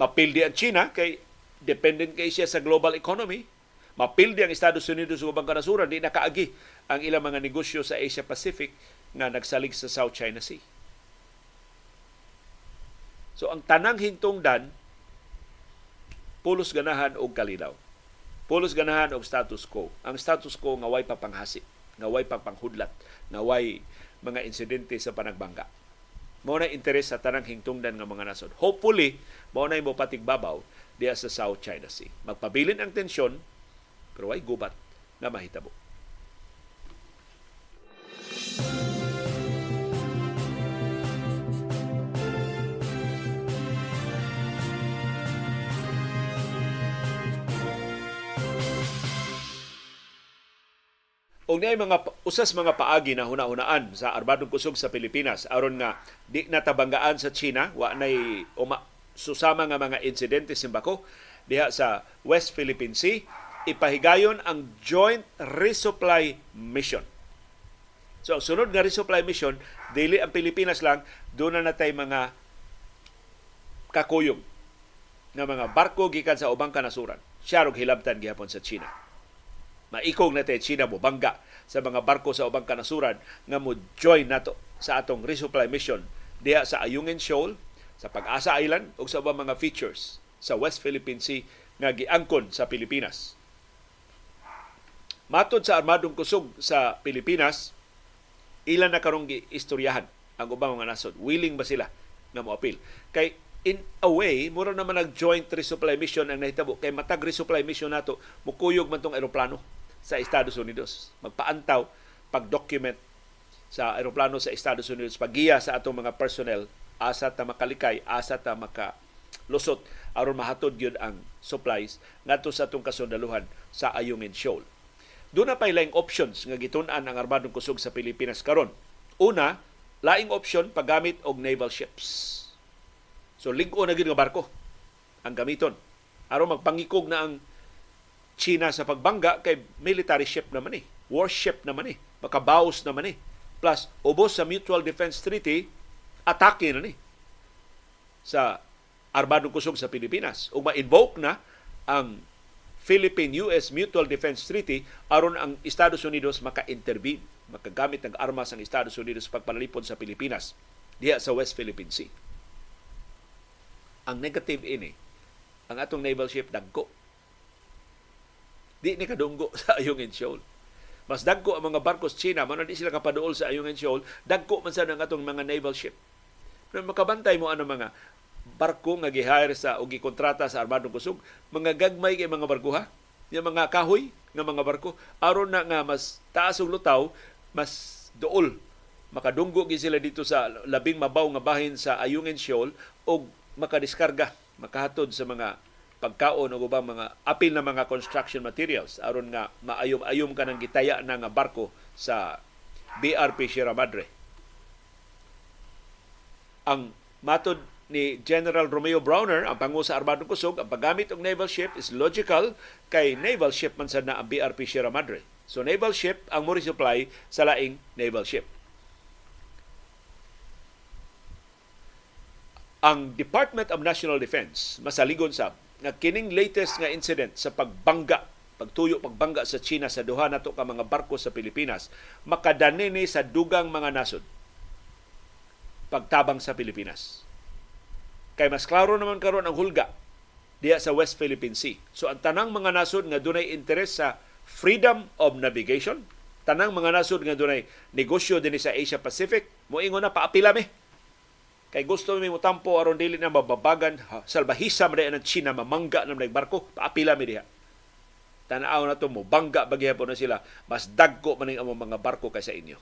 Mapildi ang China kay dependent kay siya sa global economy. Mapildi ang Estados Unidos sa ubang kanasuran, di nakaagi ang ilang mga negosyo sa Asia Pacific nga nagsalig sa South China Sea. So ang tanang hingtungdan pulos ganahan og kalinaw. Pulos ganahan og status quo. Ang status quo nga way papanghasi, nga way papanghudlat, nga way mga insidente sa panagbangga. Mao na interes sa tanang hingtungdan nga mga nasod. Hopefully, mao na mo patigbabaw diya sa South China Sea. Magpabilin ang tensyon, pero way gubat na mahitabo. Og niay mga usas mga paagi na hunahunaan sa armadong kusog sa Pilipinas aron nga di natabanggaan sa China wa nay uma susama nga mga insidente simbako diha sa West Philippine Sea ipahigayon ang Joint Resupply Mission. So, ang sunod nga resupply mission, dili ang Pilipinas lang, doon na natay mga kakuyog nga mga barko gikan sa ubang kanasuran. Siya hilabtan gihapon sa China. Maikog na tayo China mo bangga sa mga barko sa ubang kanasuran nga mo join nato sa atong resupply mission diha sa Ayungin Shoal, sa Pag-asa Island ug sa ubang mga features sa West Philippine Sea nga giangkon sa Pilipinas. Matod sa Armadong Kusog sa Pilipinas, ilan na karong istoryahan ang ubang mga nasod. Willing ba sila na mo-appeal? Kay in a way, mura naman nag-joint resupply mission ang nahitabo. Kay matag resupply mission nato, mukuyog man tong aeroplano sa Estados Unidos. Magpaantaw, pag-document sa aeroplano sa Estados Unidos, pagiya sa atong mga personnel, asa ta makalikay, asa ta maka lusot aron mahatod gyud ang supplies ngadto sa atong kasundaluhan sa Ayungin Shoal. Doon na pa ilang options nga gitun-an ang armadong kusog sa Pilipinas karon. Una, laing option paggamit og naval ships. So lig-o na gid nga barko ang gamiton aron magpangikog na ang China sa pagbangga kay military ship naman eh. Warship naman eh. Makabaos naman eh. Plus, ubos sa Mutual Defense Treaty, atake na ni sa armadong kusog sa Pilipinas. O ma-invoke na ang Philippine-US Mutual Defense Treaty aron ang Estados Unidos maka-intervene, makagamit ng armas ang Estados Unidos pagpanalipod sa Pilipinas diha sa West Philippine Sea. Ang negative ini, ang atong naval ship dagko. Di ni kadunggo sa Ayungin Shoal. Mas dagko ang mga barkos China, man di sila kapaduol sa Ayungin Shoal, dagko man sa ang atong mga naval ship. Pero makabantay mo ano mga barko nga gi-hire sa o kontrata sa armadong kusog, mga gagmay kay mga barko ha, yung mga kahoy nga mga barko, aron na nga mas taas og lutaw, mas dool makadunggo gi sila dito sa labing mabaw nga bahin sa Ayungin Shoal og makadiskarga, makahatod sa mga pagkaon o ubang mga apil na mga construction materials. Aron nga maayom-ayom ka ng gitaya na nga barko sa BRP Sierra Madre. Ang matod ni General Romeo Browner, ang pangu sa Armadong Kusog, ang paggamit ng naval ship is logical kay naval ship man sad na ang BRP Sierra Madre. So naval ship ang mo supply sa laing naval ship. Ang Department of National Defense masaligon sa nga kining latest nga incident sa pagbangga pagtuyo pagbangga sa China sa duha nato ka mga barko sa Pilipinas makadani ni sa dugang mga nasod pagtabang sa Pilipinas Kay mas klaro naman karon ang hulga diya sa West Philippine Sea. So ang tanang mga nasod nga dunay interes sa freedom of navigation, tanang mga nasod nga dunay negosyo dinhi sa Asia Pacific, moingon na paapila mi. Kay gusto mi mo tampo aron dili na mababagan salbahisa man ang China mamangga ng barko, paapila mi diha. Tanaw na to mo bangga bagyapon na sila, mas dagko man ang mga barko kaysa inyo.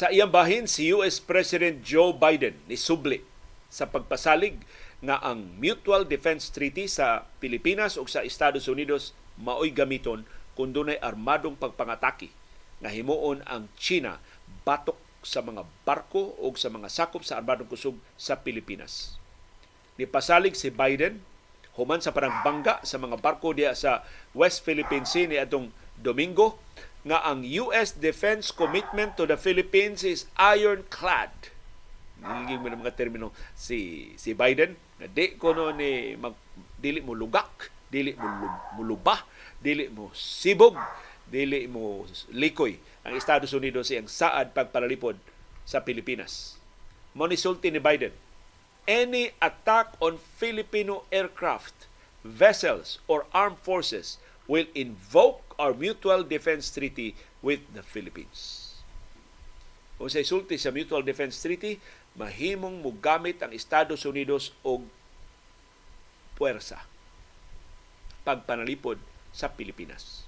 Sa iyang bahin, si US President Joe Biden ni subli sa pagpasalig nga ang Mutual Defense Treaty sa Pilipinas ug sa Estados Unidos maoy gamiton kung dunay armadong pagpangatake nga himuon ang China batok sa mga barko o sa mga sakop sa armadong kusog sa Pilipinas. Nipasalig si Biden human sa parang bangga sa mga barko diya sa West Philippine Sea ni atong Domingo nga ang US defense commitment to the Philippines is ironclad. Niligig mo ng mga termino si si Biden na di ko no ni mag, dili mo lugak, dili mo mulubah, dili mo sibog, dili mo likoy ang Estados Unidos siyang saad pagparalipod sa Pilipinas. Mo ni ni Biden, any attack on Filipino aircraft, vessels, or armed forces will invoke our mutual defense treaty with the Philippines. Kung sa isulti sa Mutual Defense Treaty, mahimong mugamit ang Estados Unidos og puwersa pagpanalipod sa Pilipinas.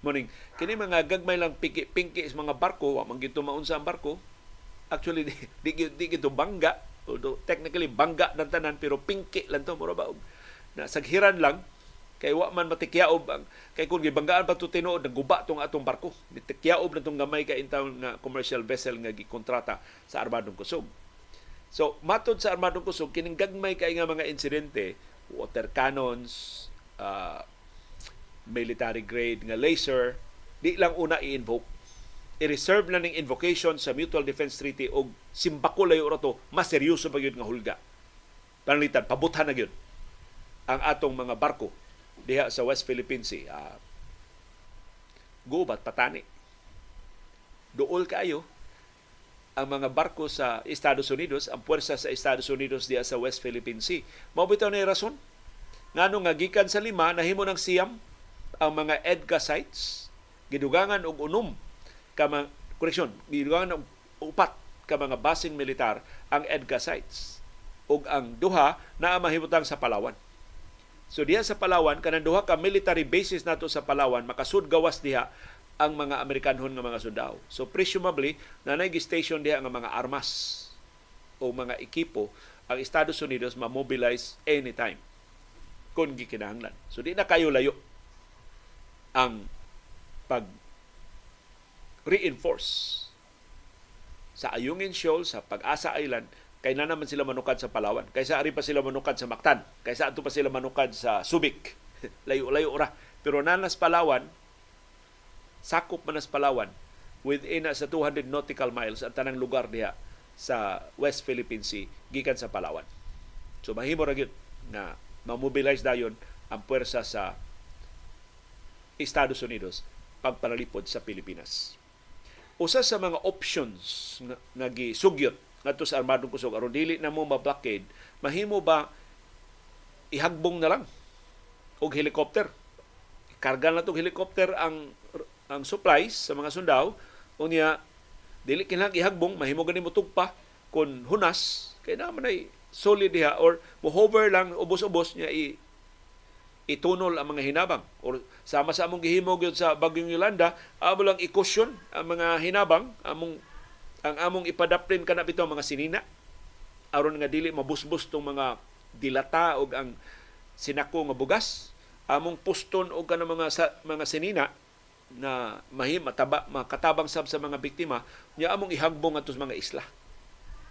Muning, kini mga gagmay lang pinki-pinki sa mga barko, wa man gito maunsa ang barko. Actually, di, di, di gito bangga. Although technically bangga ng tanan, pero pinki lang to, mura ba? Na saghiran lang, kay wa man matikyaob ang kay kung gibanggaan pa to tinuod naguba tong atong barko. Nitikyaob na tong gamay ka intaw nga commercial vessel nga gikontrata sa armadong kusog. So matod sa armadong kusog kining gagmay kay nga mga insidente water cannons uh, military grade nga laser di lang una i-invoke. I-reserve na ning invocation sa Mutual Defense Treaty og simbako layo to mas seryoso pa gyud nga hulga. Panlitan pabuthan na gyud ang atong mga barko diha sa West Philippine Sea. Uh, gubat, patani. Duol kayo ang mga barko sa Estados Unidos, ang puwersa sa Estados Unidos diha sa West Philippine Sea. Mao bitaw ni rason ngano nga gikan sa lima nahimo ng siyam ang mga EDCA sites gidugangan og unom ka mga koreksyon gidugangan og upat ka mga basing militar ang EDCA sites ug ang duha naa mahimutang sa Palawan So diha sa Palawan kanang duha ka military bases nato sa Palawan makasud gawas diha ang mga Amerikanhon nga mga sundao. So presumably nanay station diha nga mga armas o mga ekipo ang Estados Unidos ma-mobilize anytime kung gikinahanglan. So di na kayo layo ang pag reinforce sa Ayungin Shoal, sa Pag-asa Island, kay na naman sila manukad sa Palawan. Kaysa ari pa sila manukad sa Mactan. Kaysa ato pa sila manukad sa Subic. Layo-layo ra. Pero nanas Palawan, sakop man nas Palawan, within uh, sa 200 nautical miles ang tanang lugar diha sa West Philippine Sea gikan sa Palawan. So mahimo ra gyud na ma-mobilize dayon ang puwersa sa Estados Unidos pagpalipod sa Pilipinas. Usa sa mga options nga, nga gisugyot ngadto sa armadong kusog aron dili na mo ma-blockade. Mahimo ba ihagbong na lang og helicopter. Karga na tong helicopter ang ang supplies sa mga sundao. Unya dili kinahang ihagbong mahimo gani mo tugpa kun hunas. Kay naman ay solid diha or mo hover lang ubos-ubos niya i itunol ang mga hinabang. Or sama sa among gihimo gyud sa Bagyong Yolanda amo lang i-cushion ang mga hinabang among ang among ipadaplin kana bitaw mga sinina. Aron nga dili mabusbos tong mga dilata og ang sinako nga bugas. Among puston og kana mga sa, mga sinina na mahim mataba makatabang sab sa mga biktima nya among ihagbong atos mga isla.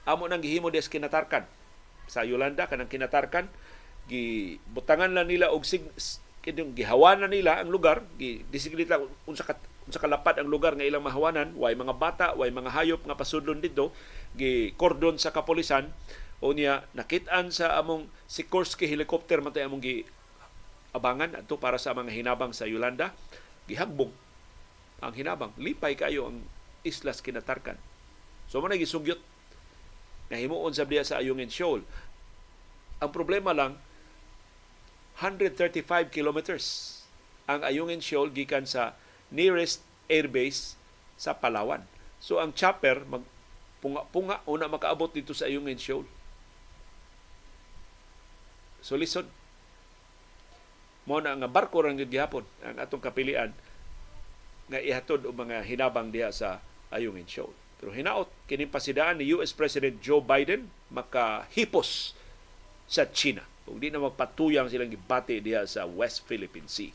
Amo nang gihimo des kinatarkan. Sa Yolanda kanang kinatarkan gibutangan lang nila og sig gihawanan nila ang lugar gi disignita unsa sa kalapat ang lugar nga ilang mahawanan, way mga bata, way mga hayop nga pasudlon dito, gi kordon sa kapolisan o niya nakitaan sa among Sikorsky helicopter matay among gi abangan ato para sa mga hinabang sa Yolanda, gihagbong ang hinabang. Lipay kayo ang islas kinatarkan. So mo gisugyot na himuon sa diya sa Ayungin Shoal. Ang problema lang 135 kilometers ang Ayungin Shoal gikan sa nearest airbase sa Palawan. So ang chopper mag punga-punga una makaabot dito sa iyong shoal. So listen, mo na nga barko rang gihapon ang atong kapilian nga ihatod og mga hinabang diha sa Ayungin Shoal. Pero hinaot kini pasidaan ni US President Joe Biden makahipos sa China. Kung di na magpatuyang silang gibati diha sa West Philippine Sea.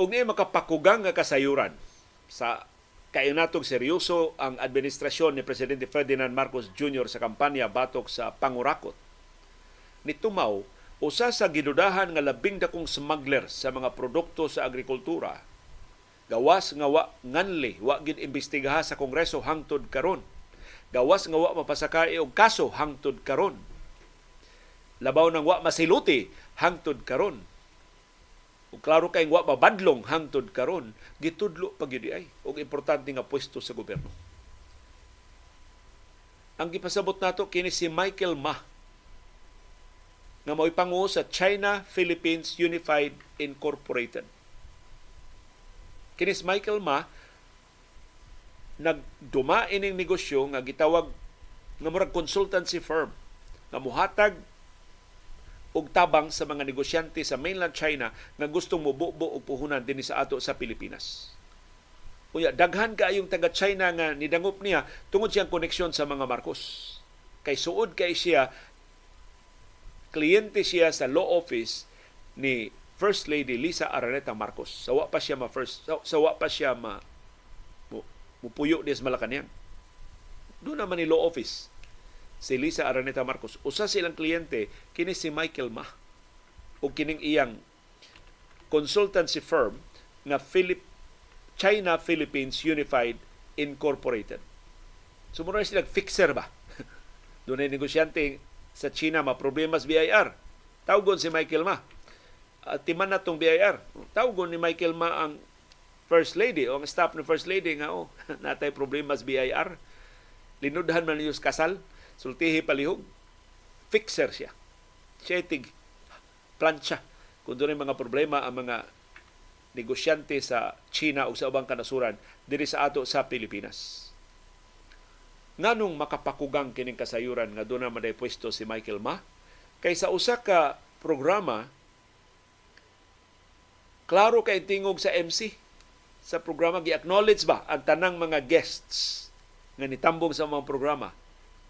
Ug ni makapakugang nga kasayuran sa natong seryoso ang administrasyon ni Presidente Ferdinand Marcos Jr. sa kampanya batok sa pangurakot. Nitumaw, usa sa gidudahan nga labing dakong smuggler sa mga produkto sa agrikultura. Gawas nga wa nganli, wa gid imbestigaha sa Kongreso hangtod karon. Gawas nga wa mapasakay og kaso hangtod karon. Labaw nang wa masiluti hangtod karon ug klaro kay wa mabadlong hangtod karon gitudlo pa gyud ay. Og importante nga pwesto sa gobyerno. Ang gipasabot nato kini si Michael Ma nga mo'y pangu sa China Philippines Unified Incorporated. Kini si Michael Ma nagduma ining negosyo nga gitawag nga murag consultancy firm nga muhatag og tabang sa mga negosyante sa mainland China nga gustong mububo og puhunan dinhi sa ato sa Pilipinas. Unya daghan kaayong taga China nga nidangop niya tungod siyang koneksyon sa mga Marcos. Kay suod kay siya kliyente siya sa law office ni First Lady Lisa Araneta Marcos. Sawa pa siya ma first sawa pa siya ma mupuyo di sa Malacanang. Doon naman ni law office si Lisa Araneta Marcos. Usa silang kliyente kini si Michael Ma o kining iyang consultancy firm na Philip China Philippines Unified Incorporated. Sumura sila fixer ba? Doon ay negosyante sa China ma problemas BIR. Tawgon si Michael Ma. At timan na tong BIR. Tawgon ni Michael Ma ang First Lady o ang staff ni First Lady nga oh, natay problemas BIR. Linudhan man niyo kasal sultihi palihog, fixer siya. Siya tig plancha kung doon mga problema ang mga negosyante sa China o sa ubang kanasuran diri sa ato sa Pilipinas. Nganong makapakugang kining kasayuran nga doon na maday pwesto si Michael Ma? Kay sa usa ka programa, klaro kay tingog sa MC sa programa gi-acknowledge ba ang tanang mga guests nga nitambong sa mga programa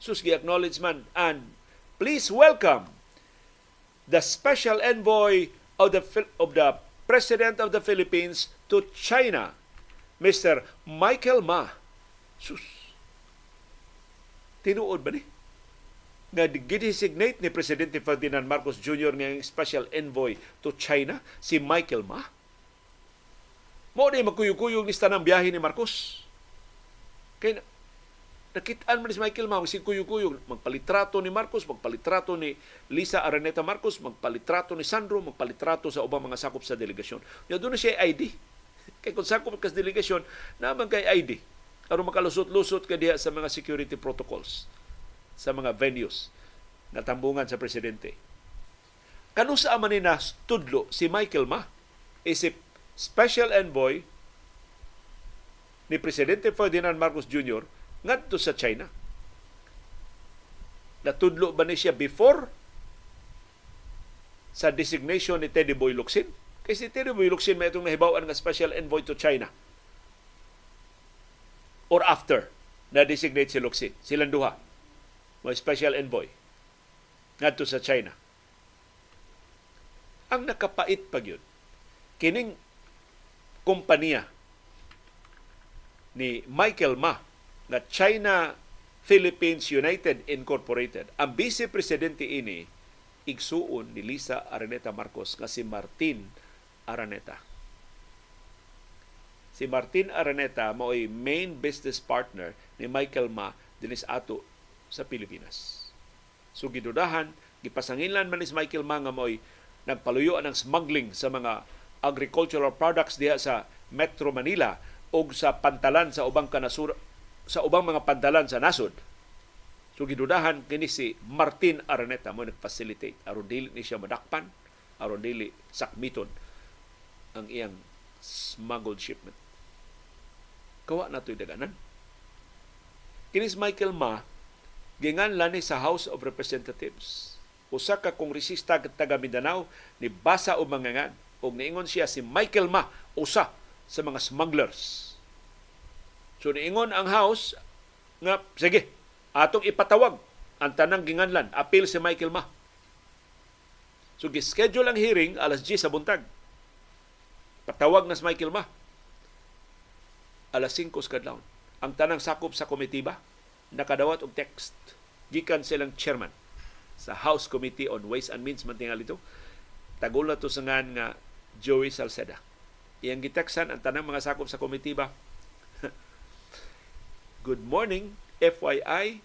sus gi-acknowledge man and please welcome the special envoy of the of the President of the Philippines to China, Mr. Michael Ma. Sus. Tinuod ba ni? Nga gidesignate ni Presidente Ferdinand Marcos Jr. ng special envoy to China, si Michael Ma. Mo di magkuyog-kuyog lista ng biyahe ni Marcos. Kaya Nakitaan man si Michael Mao, si Kuyo-Kuyo, magpalitrato ni Marcos, magpalitrato ni Lisa Araneta Marcos, magpalitrato ni Sandro, magpalitrato sa ubang mga sakop sa delegasyon. Ya doon na siya ID. Kay kung sakop ka sa delegasyon, naman kay ID. Aron makalusot-lusot ka diha sa mga security protocols sa mga venues na tambungan sa presidente. Kanusa man ni na tudlo si Michael Ma, isip special envoy ni Presidente Ferdinand Marcos Jr ngadto sa China. Natudlo ba ni siya before sa designation ni Teddy Boy Locsin? Kay si Teddy Boy Locsin may itong nahibawan nga special envoy to China. Or after na designate si Locsin. Silang duha. May special envoy ngadto sa China. Ang nakapait pa yun, kining kompanya ni Michael Ma na China Philippines United Incorporated. Ang vice presidente ini igsuon ni Lisa Araneta Marcos nga si Martin Araneta. Si Martin Araneta mao'y main business partner ni Michael Ma dinis ato sa Pilipinas. So gidudahan, gipasanginlan man ni Michael Ma nga mao'y nagpaluyuan ng smuggling sa mga agricultural products diha sa Metro Manila o sa pantalan sa ubang kanasura sa ubang mga pandalan sa nasod. So gidudahan kini si Martin Araneta mo nag-facilitate aron dili ni siya madakpan, aron dili sakmiton ang iyang smuggled shipment. Kawa na to'y daganan. Kini si Michael Ma, gingan lani sa House of Representatives. Usa ka kongresista taga Mindanao ni basa og mangangan og niingon siya si Michael Ma usa sa mga smugglers So niingon ang House nga sige, atong ipatawag ang tanang ginganlan, appeal si Michael Ma. So schedule ang hearing alas 10 sa buntag. Patawag na si Michael Ma. Alas 5 sa kadlawon. Ang tanang sakop sa komitiba nakadawat og text gikan silang chairman sa House Committee on Ways and Means man tingali ito. Tagol na to sa nga Joey Salceda. Iyang giteksan ang tanang mga sakop sa komitiba Good morning, FYI.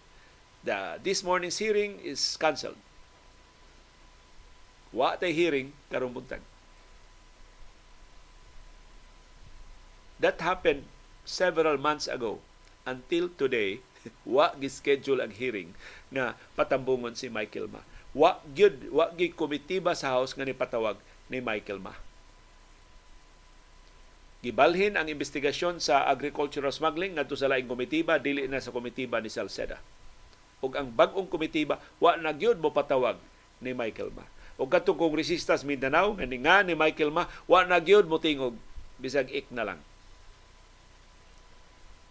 The, this morning's hearing is cancelled. Wa tay hearing karong buntag. That happened several months ago. Until today, wa gi-schedule ang hearing na patambungon si Michael Ma. Wa gyud wa gi komitiba sa House nga ni patawag ni Michael Ma. Gibalhin ang investigasyon sa agricultural smuggling ngadto sa laing komitiba dili na sa komitiba ni Salceda. Ug ang bag-ong komitiba wa na gyud mo patawag ni Michael Ma. o katong kongresistas Mindanao nga nga ni Michael Ma wa na gyud mo tingog bisag ik na lang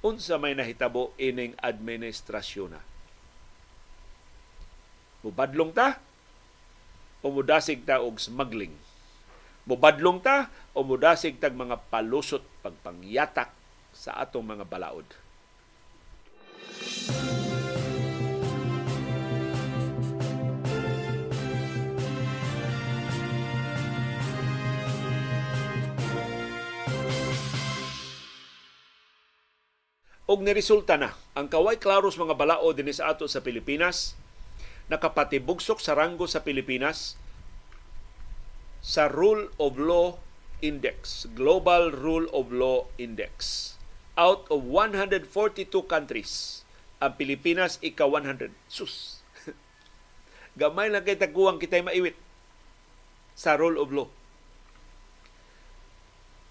unsa may nahitabo ining administrasyon na mubadlong ta o mudasig ta og smuggling mubadlong ta o mudasig tag mga palusot pagpangyatak sa atong mga balaod. Og niresulta na ang kaway klaros mga balao din sa ato sa Pilipinas. Nakapatibugsok sa ranggo sa Pilipinas sa Rule of Law Index, Global Rule of Law Index. Out of 142 countries, ang Pilipinas ika 100. Sus. Gamay lang kay taguang kitay maiwit sa Rule of Law.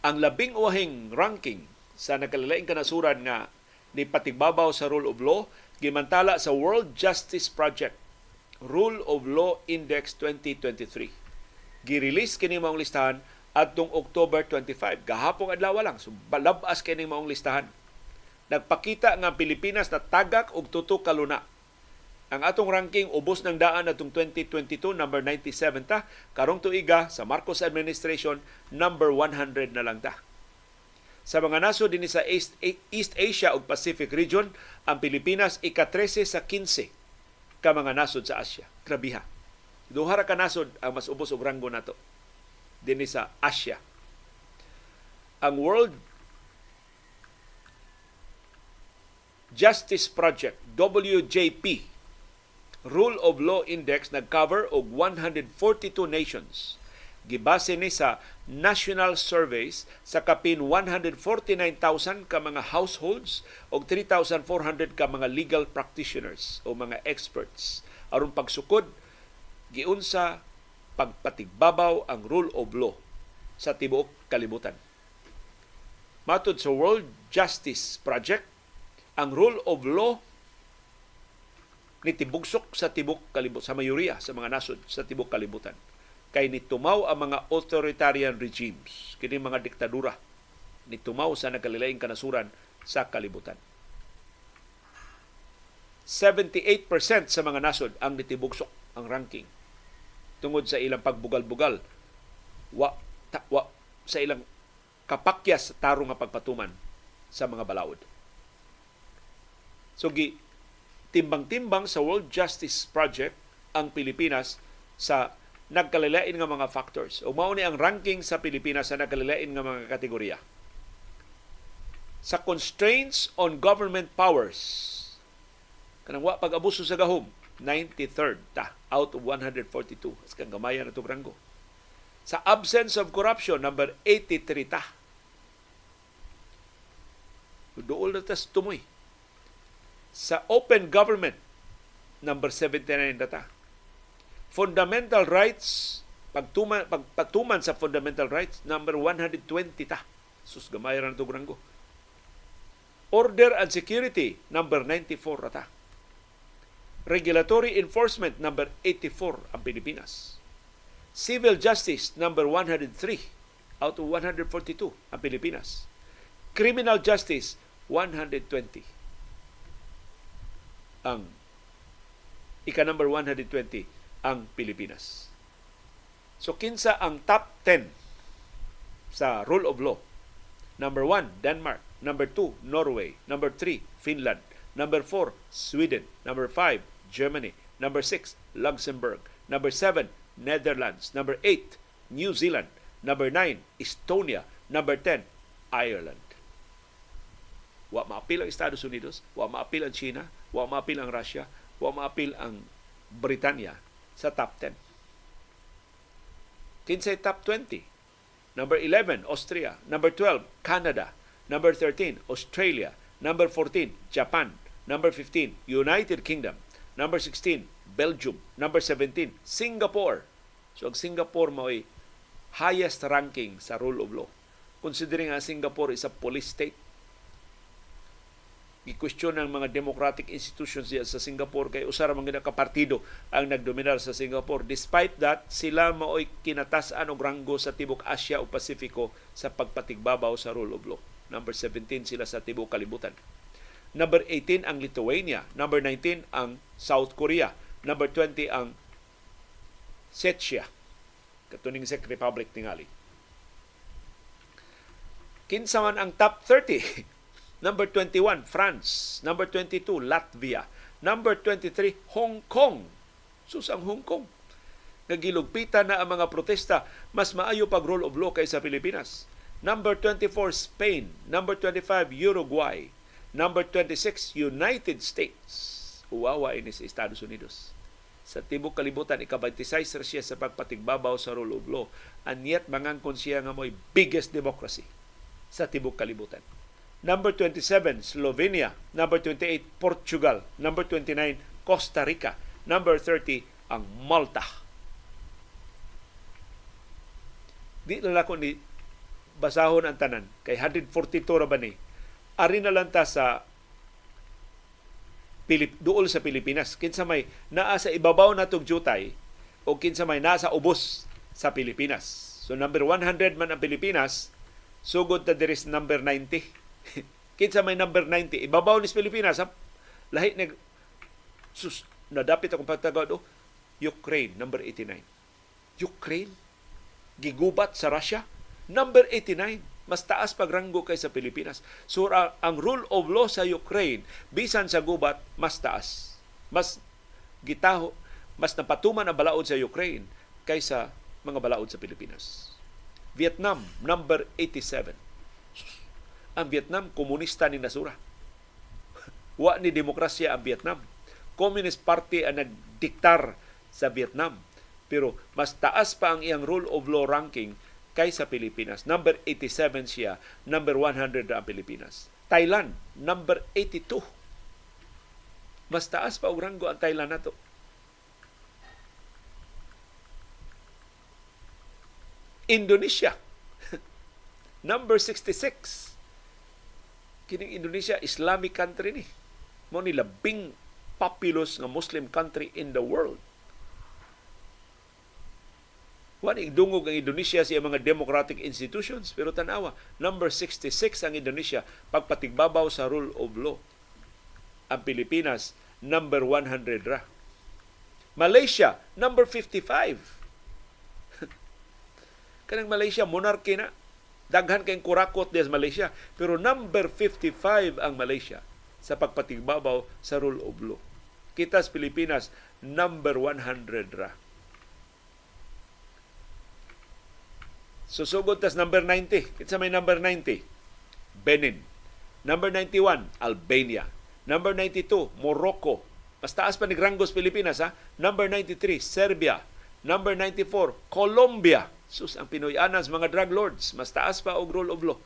Ang labing uwahing ranking sa nagkalilaing kanasuran nga ni patigbabaw sa rule of law gimantala sa World Justice Project Rule of Law Index 2023. Girelease kini maong listahan adtong October 25. Gahapon adlaw lang, so balabas kini maong listahan. Nagpakita nga Pilipinas na tagak og tuto kaluna. Ang atong ranking ubos ng daan atong 2022 number 97 ta, karong tuiga sa Marcos administration number 100 na lang ta. Sa mga nasod din sa East, East Asia ug Pacific region, ang Pilipinas ika-13 sa 15 ka mga nasod sa Asia. Grabiha. Duha ra ka nasod ang mas ubos og ranggo nato dinhi sa Asia. Ang World Justice Project WJP Rule of Law Index nag-cover og 142 nations gibase ni sa national surveys sa kapin 149,000 ka mga households o 3,400 ka mga legal practitioners o mga experts aron pagsukod giunsa pagpatigbabaw ang rule of law sa tibuok kalibutan. Matod sa World Justice Project, ang rule of law nitibugsok sa tibok kalibutan sa mayoriya sa mga nasod sa tibok kalibutan kay nitumaw ang mga authoritarian regimes, kini mga diktadura, nitumaw sa nagkalilaing kanasuran sa kalibutan. 78% sa mga nasod ang nitibugsok ang ranking tungod sa ilang pagbugal-bugal wa, ta, wa sa ilang kapakyas sa tarong nga pagpatuman sa mga balaod. So gi timbang-timbang sa World Justice Project ang Pilipinas sa nagkalilain nga mga factors. O mao ang ranking sa Pilipinas sa nagkalilain nga mga kategorya. Sa constraints on government powers, kanang wa pag-abuso sa gahom, 93rd ta out of 142. As kang gamaya na ranggo. Sa absence of corruption, number 83 ta. Dool na tas tumoy. Sa open government, number 79 na ta fundamental rights, pagtuman, pag, pagtuman sa fundamental rights, number 120 ta. Sus, gamay rin ito granggo. Order and security, number 94 ta. Regulatory enforcement, number 84 ang Pilipinas. Civil justice, number 103 out of 142 ang Pilipinas. Criminal justice, 120 ang ika number 120 ang Pilipinas. So kinsa ang top 10 sa rule of law? Number 1, Denmark. Number 2, Norway. Number 3, Finland. Number 4, Sweden. Number 5, Germany. Number 6, Luxembourg. Number 7, Netherlands. Number 8, New Zealand. Number 9, Estonia. Number 10, Ireland. Wa maapil ang Estados Unidos, wa maapil ang China, wa maapil ang Russia, wa maapil ang Britanya sa top 10. Kinsay top 20. Number 11, Austria. Number 12, Canada. Number 13, Australia. Number 14, Japan. Number 15, United Kingdom. Number 16, Belgium. Number 17, Singapore. So ang Singapore mo ay highest ranking sa rule of law. Considering nga Singapore is a police state. gikwestiyon ng mga democratic institutions diya sa Singapore kay usa ra man gid ka partido ang nagdominar sa Singapore despite that sila maoy kinatasan og ranggo sa tibok Asia o Pasifiko sa pagpatigbabaw sa rule of law number 17 sila sa tibok kalibutan number 18 ang Lithuania number 19 ang South Korea number 20 ang Czechia katuning Czech Republic tingali kinsa man ang top 30 Number 21, France. Number 22, Latvia. Number 23, Hong Kong. Sus ang Hong Kong. Nagilugpita na ang mga protesta, mas maayo pag rule of law kaysa Pilipinas. Number 24, Spain. Number 25, Uruguay. Number 26, United States. Uwawa ini sa Estados Unidos. Sa tibok kalibutan, ika-26 siya sa pagpatigbabaw sa rule of law. And yet, mangangkon siya nga mo'y biggest democracy sa tibok kalibutan. Number 27, Slovenia. Number 28, Portugal. Number 29, Costa Rica. Number 30, ang Malta. Di na ko ni basahon ang tanan. Kay 142 ra ba ni? Ari na lang ta sa Pilip, duol sa Pilipinas. Kinsa may naa sa ibabaw na tong jutay o kinsa may nasa ubos sa Pilipinas. So number 100 man ang Pilipinas, sugod ta diri number 90 Kinsa may number 90. Ibabaw ni Pilipinas. Ha? Lahi nag sus nadapit akong pagtagod oh, Ukraine number 89. Ukraine gigubat sa Russia number 89 mas taas pagranggo kay sa Pilipinas. So ang rule of law sa Ukraine bisan sa gubat mas taas. Mas gitaho mas napatuman ang balaod sa Ukraine kaysa mga balaod sa Pilipinas. Vietnam number 87 ang Vietnam komunista ni nasura. Wa ni demokrasya ang Vietnam. Communist Party ang nagdiktar sa Vietnam. Pero mas taas pa ang iyang rule of law ranking kaysa Pilipinas. Number 87 siya, number 100 ang Pilipinas. Thailand, number 82. Mas taas pa og ang Thailand nato. Indonesia, number 66 kining Indonesia Islamic country ni mo ni labing populous nga Muslim country in the world Wani dungog ang Indonesia sa mga democratic institutions pero tanawa number 66 ang Indonesia pagpatigbabaw sa rule of law. Ang Pilipinas number 100 ra. Malaysia number 55. Kanang Malaysia monarchy na Daghan kayong kurakot sa Malaysia. Pero number 55 ang Malaysia sa pagpatigbabaw sa rule of law. Kita sa Pilipinas, number 100 ra. Susugod tas number 90. Kita may number 90. Benin. Number 91, Albania. Number 92, Morocco. Mas taas pa ni Grangos, Pilipinas. Ha? Number 93, Serbia. Number 94, Colombia. Sus, ang Pinoyanas, mga drug lords, mas taas pa og rule of law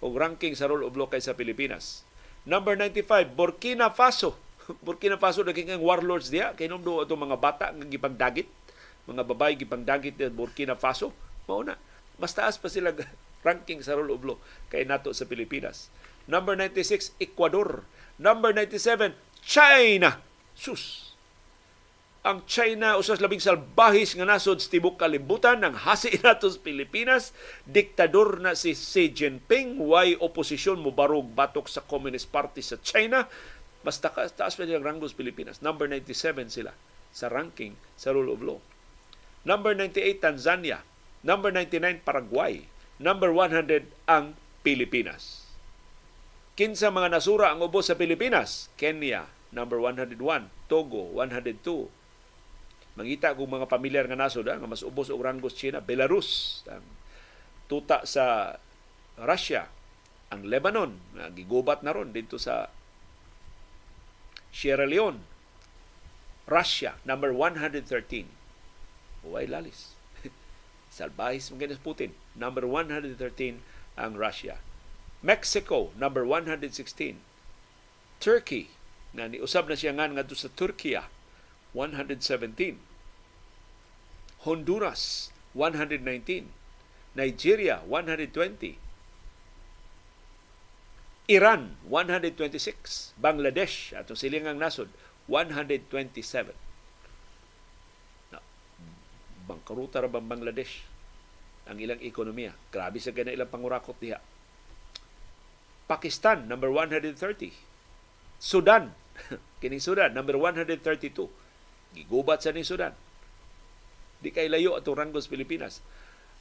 og ranking sa rule of law kaysa Pilipinas. Number 95, Burkina Faso. Burkina Faso naging ang warlords diya. Kay nung do mga bata nga gipagdagit, mga babae gipagdagit sa Burkina Faso. Mao na. Mas taas pa sila ranking sa rule of law kay nato sa Pilipinas. Number 96, Ecuador. Number 97, China. Sus, ang China usas labing salbahis nga nasod sa tibok kalibutan ng hasi nato sa Pilipinas. Diktador na si Xi Jinping. Way oposisyon mo barog batok sa Communist Party sa China? Mas taas, taas pa nilang ranggo sa Pilipinas. Number 97 sila sa ranking sa rule of law. Number 98 Tanzania number 99 Paraguay. Number 100 ang Pilipinas. Kinsa mga nasura ang ubos sa Pilipinas? Kenya number 101 Togo 102 Mangita kung mga pamilyar nga nasod nga mas ubos og ranggos China, Belarus, ang tuta sa Russia, ang Lebanon, nga gigubat na ron dito sa Sierra Leone, Russia, number 113. Uway lalis. Salbahis mga Putin. Number 113 ang Russia. Mexico, number 116. Turkey, na niusab na siya nga nga sa Turkiya, 117. Honduras 119, Nigeria 120, Iran 126, Bangladesh atong silingang nasod 127. Na, bangkaruta ra bang Bangladesh ang ilang ekonomiya. Grabe sa ganang ilang pangurakot diha. Pakistan number 130. Sudan kini Sudan number 132. Gigubat sa ni Sudan. Di kay layo atong ranggos Pilipinas.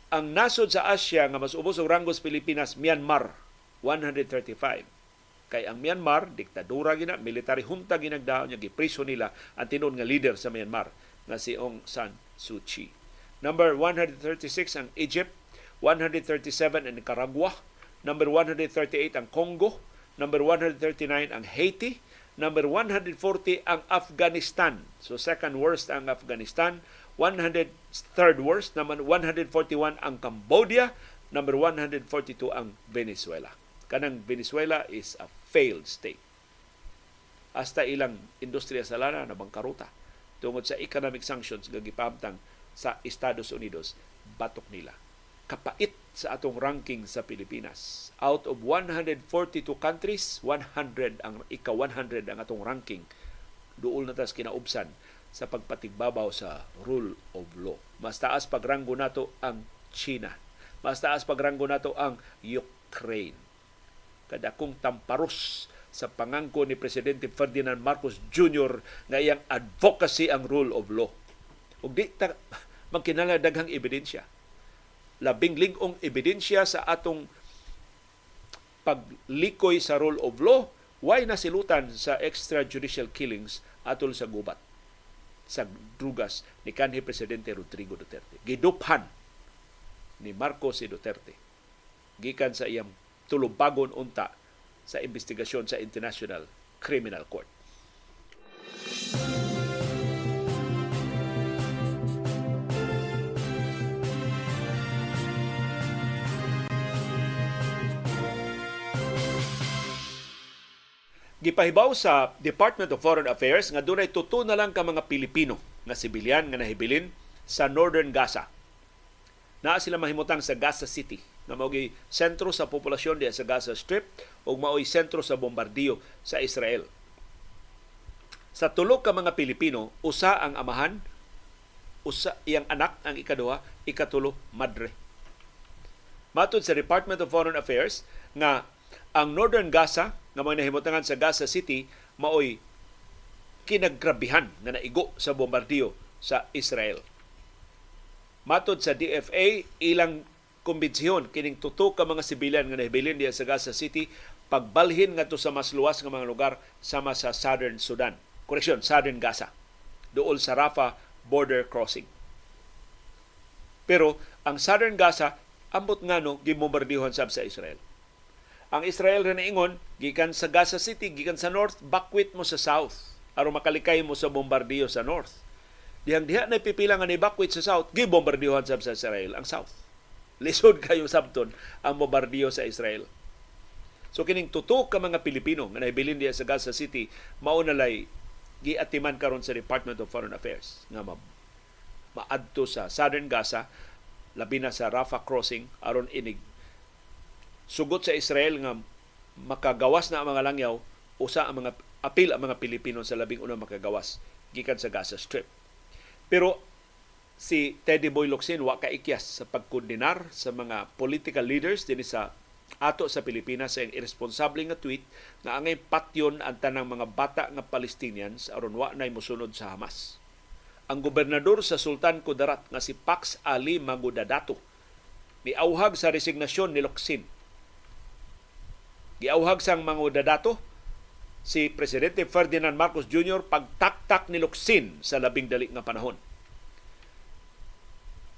Ang nasod sa Asia nga mas ubos og ranggos Pilipinas Myanmar 135. Kay ang Myanmar, diktadura gina, military junta ginagdaon niya, gipriso nila ang tinon nga leader sa Myanmar nga si Aung San Suu Kyi. Number 136 ang Egypt, 137 ang Nicaragua, number 138 ang Congo, number 139 ang Haiti, number 140 ang Afghanistan. So second worst ang Afghanistan, 103rd worst, number 141 ang Cambodia, number 142 ang Venezuela kanang Venezuela is a failed state. Hasta ilang industriya sa lana na bangkaruta tungod sa economic sanctions nga gipamtang sa Estados Unidos batok nila. Kapait sa atong ranking sa Pilipinas. Out of 142 countries, 100 ang ika 100 ang atong ranking. Duol na tas kinaubsan sa pagpatigbabaw sa rule of law. Mas taas pagranggo nato ang China. Mas taas pagranggo nato ang Ukraine kadakong tamparos sa pangangko ni Presidente Ferdinand Marcos Jr. nga iyang advocacy ang rule of law. Ug di ta magkinala daghang ebidensya. Labing lingong ebidensya sa atong paglikoy sa rule of law, why nasilutan sa extrajudicial killings atol sa gubat sa drugas ni kanhi Presidente Rodrigo Duterte. Giduphan ni Marcos si Duterte gikan sa iyang tulubagon unta sa investigasyon sa International Criminal Court. Gipahibaw sa Department of Foreign Affairs nga dunay tuto na lang ka mga Pilipino nga sibilyan nga nahibilin sa Northern Gaza. Naa sila mahimutang sa Gaza City na mao'y sentro sa populasyon diya sa Gaza Strip o mao'y sentro sa bombardiyo sa Israel. Sa tulo ka mga Pilipino, usa ang amahan, usa iyang anak ang ikaduha, ikatulo madre. Matod sa Department of Foreign Affairs nga ang Northern Gaza nga mga nahimutangan sa Gaza City mao'y kinaggrabihan nga naigo sa bombardiyo sa Israel. Matod sa DFA, ilang kumbensyon kining tuto ka mga sibilyan nga nahibilin diya sa Gaza City pagbalhin ngadto sa mas luwas nga mga lugar sama sa Southern Sudan. Koreksyon, Southern Gaza. Dool sa Rafah border crossing. Pero ang Southern Gaza ambot ngano gimombardiyohan sab sa Israel. Ang Israel rin ingon gikan sa Gaza City, gikan sa north, bakwit mo sa south aron makalikay mo sa bombardiyo sa north. Dihang diha na pipila nga ni bakwit sa south, gibombardiyohan sab sa Israel ang south lisod kayo sabton ang bombardiyo sa Israel. So kining tutok ka mga Pilipino nga nahibilin diya sa Gaza City mao na lay giatiman karon sa Department of Foreign Affairs nga ma maadto sa Southern Gaza labi na sa Rafah crossing aron inig sugot sa Israel nga makagawas na ang mga langyaw usa ang mga apil ang mga Pilipino sa labing unang makagawas gikan sa Gaza Strip. Pero si Teddy Boy Locsin wa kaikyas sa pagkondenar sa mga political leaders dinhi sa ato sa Pilipinas sa irresponsable nga tweet na angay patyon ang tanang mga bata nga Palestinians aron wa nay mosunod sa Hamas. Ang gobernador sa Sultan Kudarat nga si Pax Ali Magudadato auhag sa resignasyon ni Locsin. Giauhag sang Magudadato si Presidente Ferdinand Marcos Jr. pagtaktak ni Locsin sa labing dali nga panahon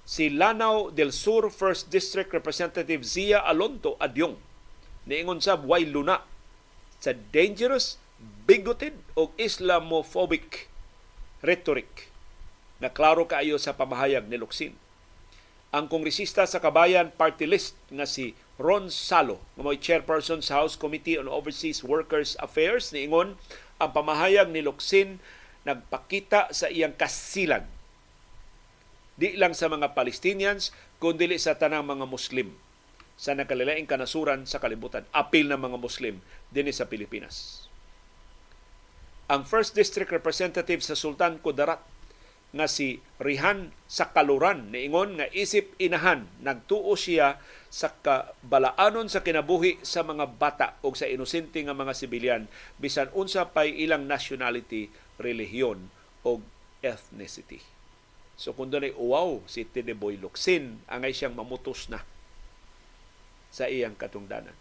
si Lanao del Sur First District Representative Zia Alonto Adyong niingon sab way luna sa dangerous, bigoted o Islamophobic rhetoric na klaro kaayo sa pamahayag ni Luksin. Ang kongresista sa Kabayan Party List nga si Ron Salo, nga may chairperson sa House Committee on Overseas Workers Affairs, niingon ang pamahayag ni Luksin nagpakita sa iyang kasilag di lang sa mga Palestinians kundi sa tanang mga Muslim sa nakalilaing kanasuran sa kalibutan. Apil ng mga Muslim din sa Pilipinas. Ang First District Representative sa Sultan Kudarat nga si Rihan Sakaluran niingon nga isip inahan nagtuo siya sa kabalaanon sa kinabuhi sa mga bata o sa inosente nga mga sibilyan bisan unsa pay ilang nationality, relihiyon o ethnicity. So kung doon ay uwaw si Tineboy Luksin, angay siyang mamutos na sa iyang katungdanan.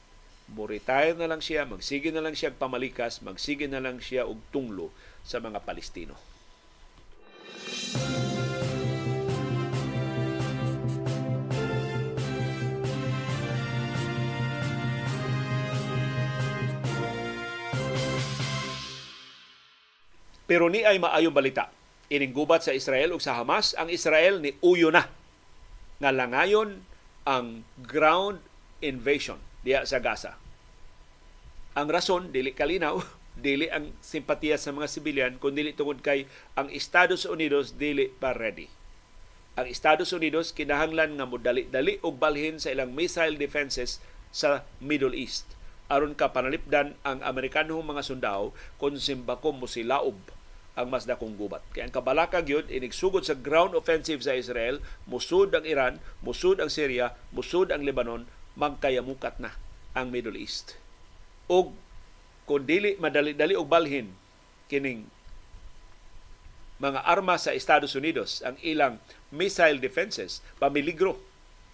Mo-retire na lang siya, magsige na lang siya pamalikas, magsige na lang siya og tunglo sa mga Palestino. Pero ni ay maayong balita. Ining gubat sa Israel ug sa Hamas, ang Israel ni uyo na nga langayon ang ground invasion diya sa Gaza. Ang rason dili kalinaw, dili ang simpatiya sa mga sibilyan kun dili tungod kay ang Estados Unidos dili pa ready. Ang Estados Unidos kinahanglan nga modali-dali og balhin sa ilang missile defenses sa Middle East aron ka panalipdan ang Amerikanong mga sundao kung simbako mo silaob ang mas dakong gubat. Kaya ang kabalakag yun, inigsugod sa ground offensive sa Israel, musud ang Iran, musud ang Syria, musud ang Lebanon, magkayamukat na ang Middle East. O kung dili madali-dali og balhin kining mga armas sa Estados Unidos ang ilang missile defenses pamiligro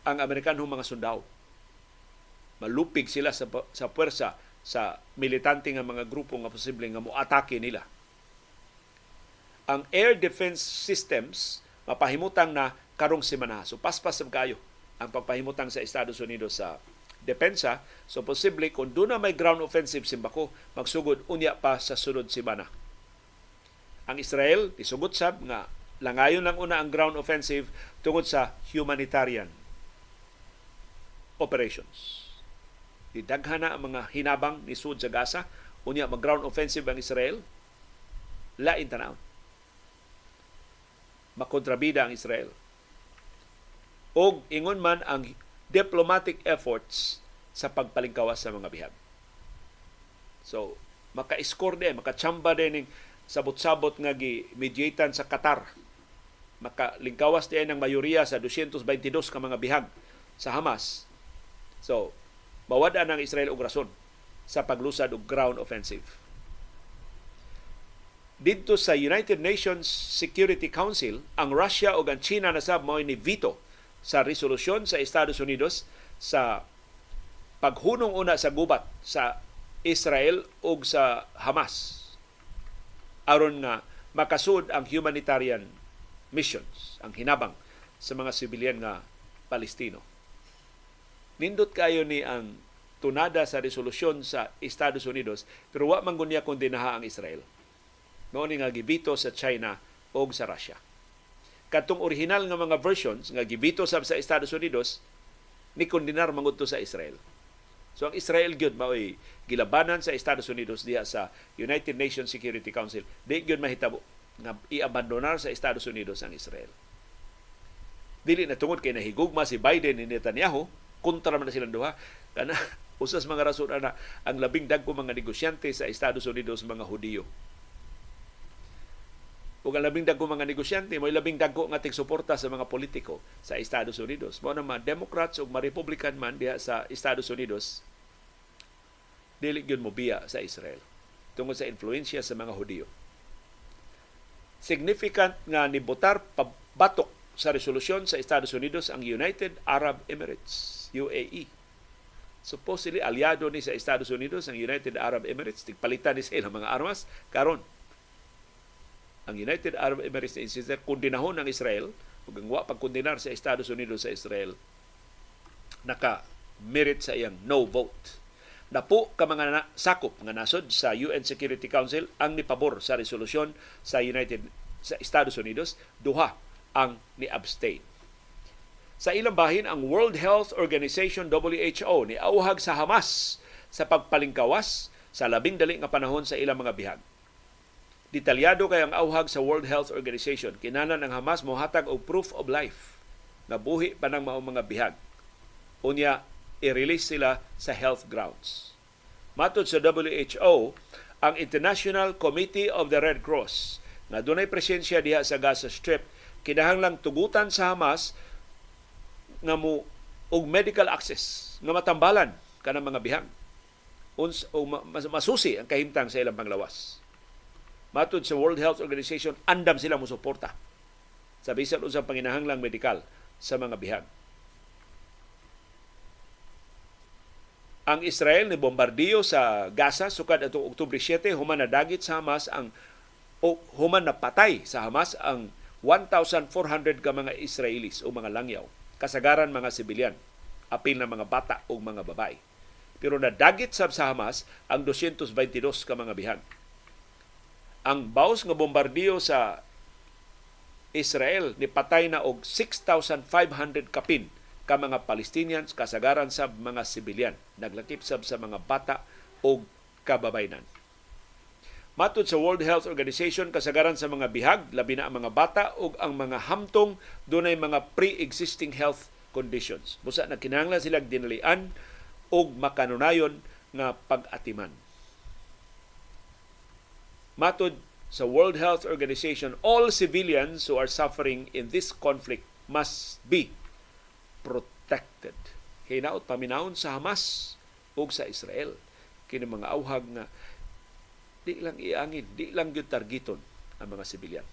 ang Amerikanong mga sundao. Malupig sila sa sa puwersa sa militante nga mga grupo nga posible nga moatake nila. Ang air defense systems mapahimutang na karong semana. So paspas kayo ang pagpahimutang sa Estados Unidos sa depensa. So posible kung doon na may ground offensive simbako, magsugod unya pa sa sunod simana. Ang Israel, isugot sab nga langayon lang una ang ground offensive tungod sa humanitarian operations. Didaghan na ang mga hinabang ni Sud sa Gaza, unya mag ground offensive ang Israel, lain tanaw. Makontrabida ang Israel. Og ingon man ang diplomatic efforts sa pagpalingkawas sa mga bihag. So, maka-score din, maka-chamba din ng sabot-sabot nga gi-mediatan sa Qatar. Makalingkawas din ng mayoriya sa 222 ka mga bihag sa Hamas. So, mawada ng Israel og rason sa paglusad og ground offensive. Dito sa United Nations Security Council, ang Russia ug ang China na sab mao ni veto sa resolusyon sa Estados Unidos sa paghunong una sa gubat sa Israel ug sa Hamas aron nga makasud ang humanitarian missions, ang hinabang sa mga sibilyan nga Palestino. Nindot kayo ni ang tunada sa resolusyon sa Estados Unidos pero wa man gunya kondinaha ang Israel. Mao ni nga gibito sa China o sa Russia katong original nga mga versions nga gibito sab sa Estados Unidos ni kondinar mangudto sa Israel. So ang Israel gyud maoy gilabanan sa Estados Unidos diha sa United Nations Security Council. Di gyud mahitabo nga i-abandonar sa Estados Unidos ang Israel. Dili na tungod kay nahigugma si Biden ni Netanyahu, kontra man silang duha. Kana usas mga rason na ang labing dagko mga negosyante sa Estados Unidos mga Hudiyo ug ang labing dagko mga negosyante mo labing dagko nga tigsuporta sa mga politiko sa Estados Unidos. Mo na mga Democrats ug mga Republican man diha sa Estados Unidos dili gyud mo biya sa Israel tungod sa influensya sa mga Hudiyo. Significant nga ni botar pabatok sa resolusyon sa Estados Unidos ang United Arab Emirates, UAE. Supposedly, aliado ni sa Estados Unidos ang United Arab Emirates. Tigpalitan ni sa ilang mga armas. Karon, ang United Arab Emirates na insistir kundinahon ng Israel ug ang wa pagkundinar sa Estados Unidos sa Israel naka merit sa iyang no vote. Napo ka mga na, sakop nga nasod sa UN Security Council ang nipabor sa resolusyon sa United sa Estados Unidos, duha ang ni abstain. Sa ilang bahin ang World Health Organization WHO ni auhag sa Hamas sa pagpalingkawas sa labing dali nga panahon sa ilang mga bihag Detalyado kay ang auhag sa World Health Organization. Kinanan ang Hamas mohatag og proof of life na buhi pa ng mga bihag. Unya, i-release sila sa health grounds. Matod sa WHO, ang International Committee of the Red Cross na dunay presensya diha sa Gaza Strip kinahanglang tugutan sa Hamas nga mo og medical access nga matambalan kanang mga bihang uns o masusi ang kahimtang sa ilang panglawas. Matod sa World Health Organization, andam sila mo suporta sa bisan unsang panginahanglang medikal sa mga bihang. Ang Israel ni bombardiyo sa Gaza sukad atong Oktubre 7 human na dagit sa Hamas ang o human na patay sa Hamas ang 1,400 ka mga Israelis o mga langyaw. Kasagaran mga sibilyan, apil na mga bata o mga babae. Pero nadagit sab sa Hamas ang 222 ka mga bihag. Ang baos nga bombardiyo sa Israel ni patay na og 6,500 kapin ka mga Palestinians kasagaran sa mga sibilyan. Naglakip sab sa mga bata o kababaynan. Matod sa World Health Organization kasagaran sa mga bihag labi na ang mga bata ug ang mga hamtong dunay mga pre-existing health conditions. Busa na kinahanglan sila dinalian og makanunayon nga pag-atiman Matod sa World Health Organization all civilians who are suffering in this conflict must be protected. Hinaot paminahon sa Hamas ug sa Israel kini mga awhag nga di lang iangin, di lang gyud targiton ang mga sibilyan.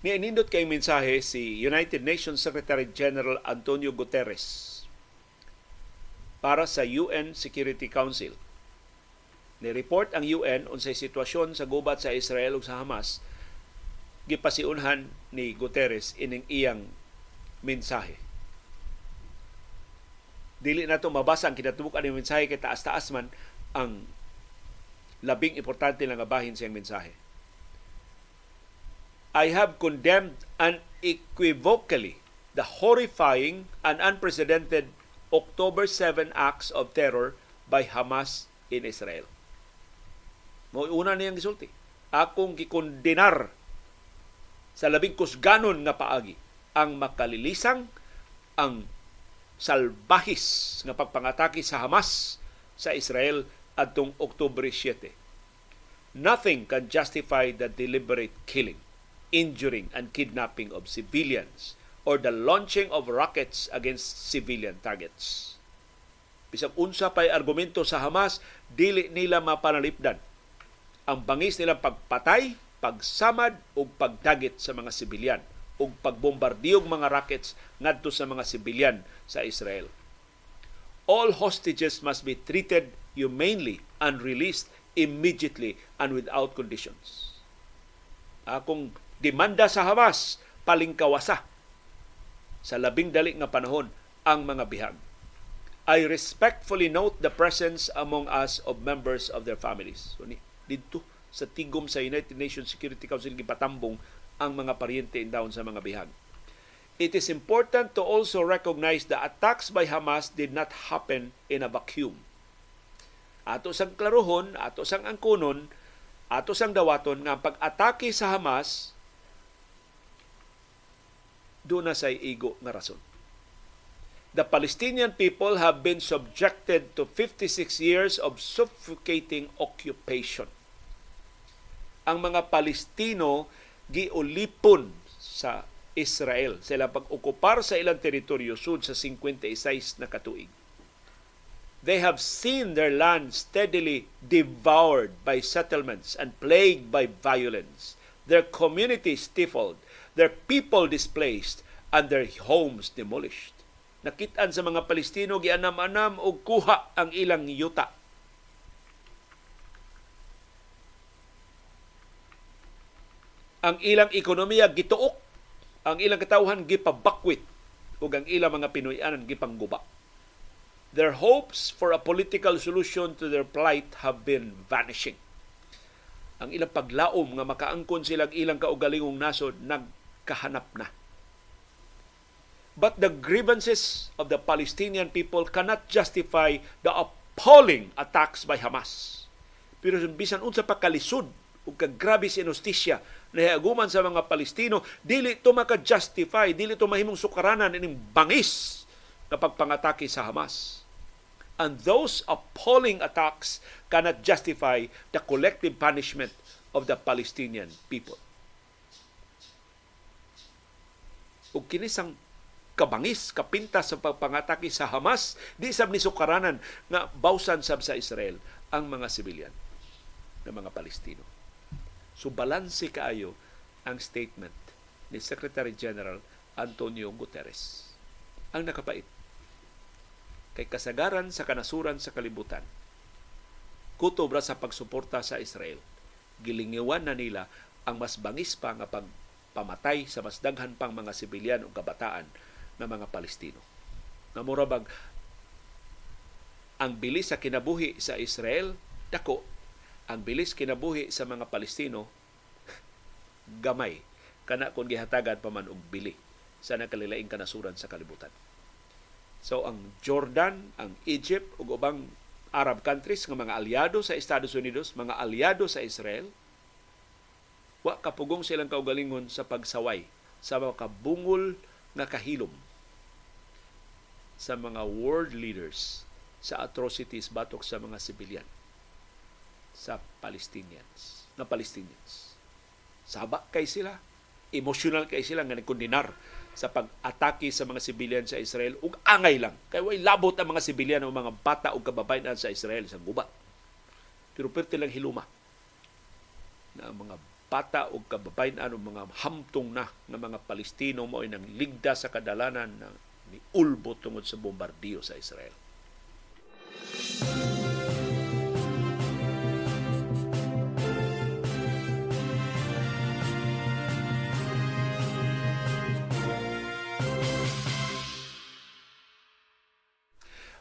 Ni inindot kay mensahe si United Nations Secretary General Antonio Guterres para sa UN Security Council. Ni-report ang UN unsay sitwasyon sa gubat sa Israel ug sa Hamas gipasiunhan ni Guterres ining iyang mensahe. Dili na to mabasa ang kinatubuk ang mensahe kay taas-taas man ang labing importante lang nga bahin sa mensahe I have condemned unequivocally the horrifying and unprecedented October 7 acts of terror by Hamas in Israel. Mo una niyang gisulti. Akong gikondenar sa labing kusganon nga paagi ang makalilisang ang salbahis nga pagpangatake sa Hamas sa Israel adtong Oktubre 7. Nothing can justify the deliberate killing injuring and kidnapping of civilians or the launching of rockets against civilian targets. Bisag unsa pay argumento sa Hamas, dili nila mapanalipdan ang bangis nilang pagpatay, pagsamad o pagdagit sa mga sibilyan o pagbombardiyog mga rockets ngadto sa mga sibilyan sa Israel. All hostages must be treated humanely and released immediately and without conditions. Akong demanda sa Hamas palingkawasa sa labing dali nga panahon ang mga bihag. I respectfully note the presence among us of members of their families. So, dito sa tigom sa United Nations Security Council gipatambong ang mga paryente down sa mga bihag. It is important to also recognize the attacks by Hamas did not happen in a vacuum. Ato sang klaruhon, ato sang angkunon, ato sang dawaton nga pag-atake sa Hamas doon na say igo nga rason. The Palestinian people have been subjected to 56 years of suffocating occupation. Ang mga Palestino giulipon sa Israel sa ilang pag-okupar sa ilang teritoryo sud sa 56 na katuig. They have seen their land steadily devoured by settlements and plagued by violence, their communities stifled, their people displaced, and their homes demolished. Nakitaan sa mga Palestino gianam-anam og kuha ang ilang yuta. Ang ilang ekonomiya gituok, ang ilang katawhan gipabakwit ug ang ilang mga Pinoyanan gipangguba. Their hopes for a political solution to their plight have been vanishing. Ang ilang paglaom nga makaangkon silang ilang kaugalingong nasod nag kahanap na. But the grievances of the Palestinian people cannot justify the appalling attacks by Hamas. Pero bisan unsa pa kalisod ug kagrabe sa inustisya na hiaguman sa mga Palestino, dili to maka-justify, dili to mahimong sukaranan ining bangis na pagpangatake sa Hamas. And those appalling attacks cannot justify the collective punishment of the Palestinian people. Ug kinisang kabangis, kapintas sa pagpangatake sa Hamas, di sab ni sukaranan nga bawsan sab sa Israel ang mga sibilyan ng mga Palestino. So balanse kaayo ang statement ni Secretary General Antonio Guterres. Ang nakapait kay kasagaran sa kanasuran sa kalibutan kutobra sa pagsuporta sa Israel gilingiwan na nila ang mas bangis pa nga pagpamatay sa mas daghan pang mga sibilyan o kabataan ng mga Palestino. Namurabag ang bilis sa kinabuhi sa Israel dako ang bilis kinabuhi sa mga Palestino gamay kana kung gihatagan pa man og bili sa nakalilaing kanasuran sa kalibutan. So ang Jordan, ang Egypt ug ubang Arab countries nga mga aliado sa Estados Unidos, mga aliado sa Israel, wa kapugong silang kaugalingon sa pagsaway sa mga kabungol nga kahilom sa mga world leaders sa atrocities batok sa mga sibilyan sa Palestinians na Palestinians. Saba kay sila, emotional kay sila nga nagkondinar sa pag-atake sa mga sibilyan sa Israel ug angay lang kay way labot ang mga sibilyan o mga bata ug kababayan sa Israel sa gubat. Pero perti lang hiluma na ang mga bata o kababayan o mga hamtong na ng mga Palestino mo ay nang ligda sa kadalanan ng ni ulbo tungod sa bombardiyo sa Israel.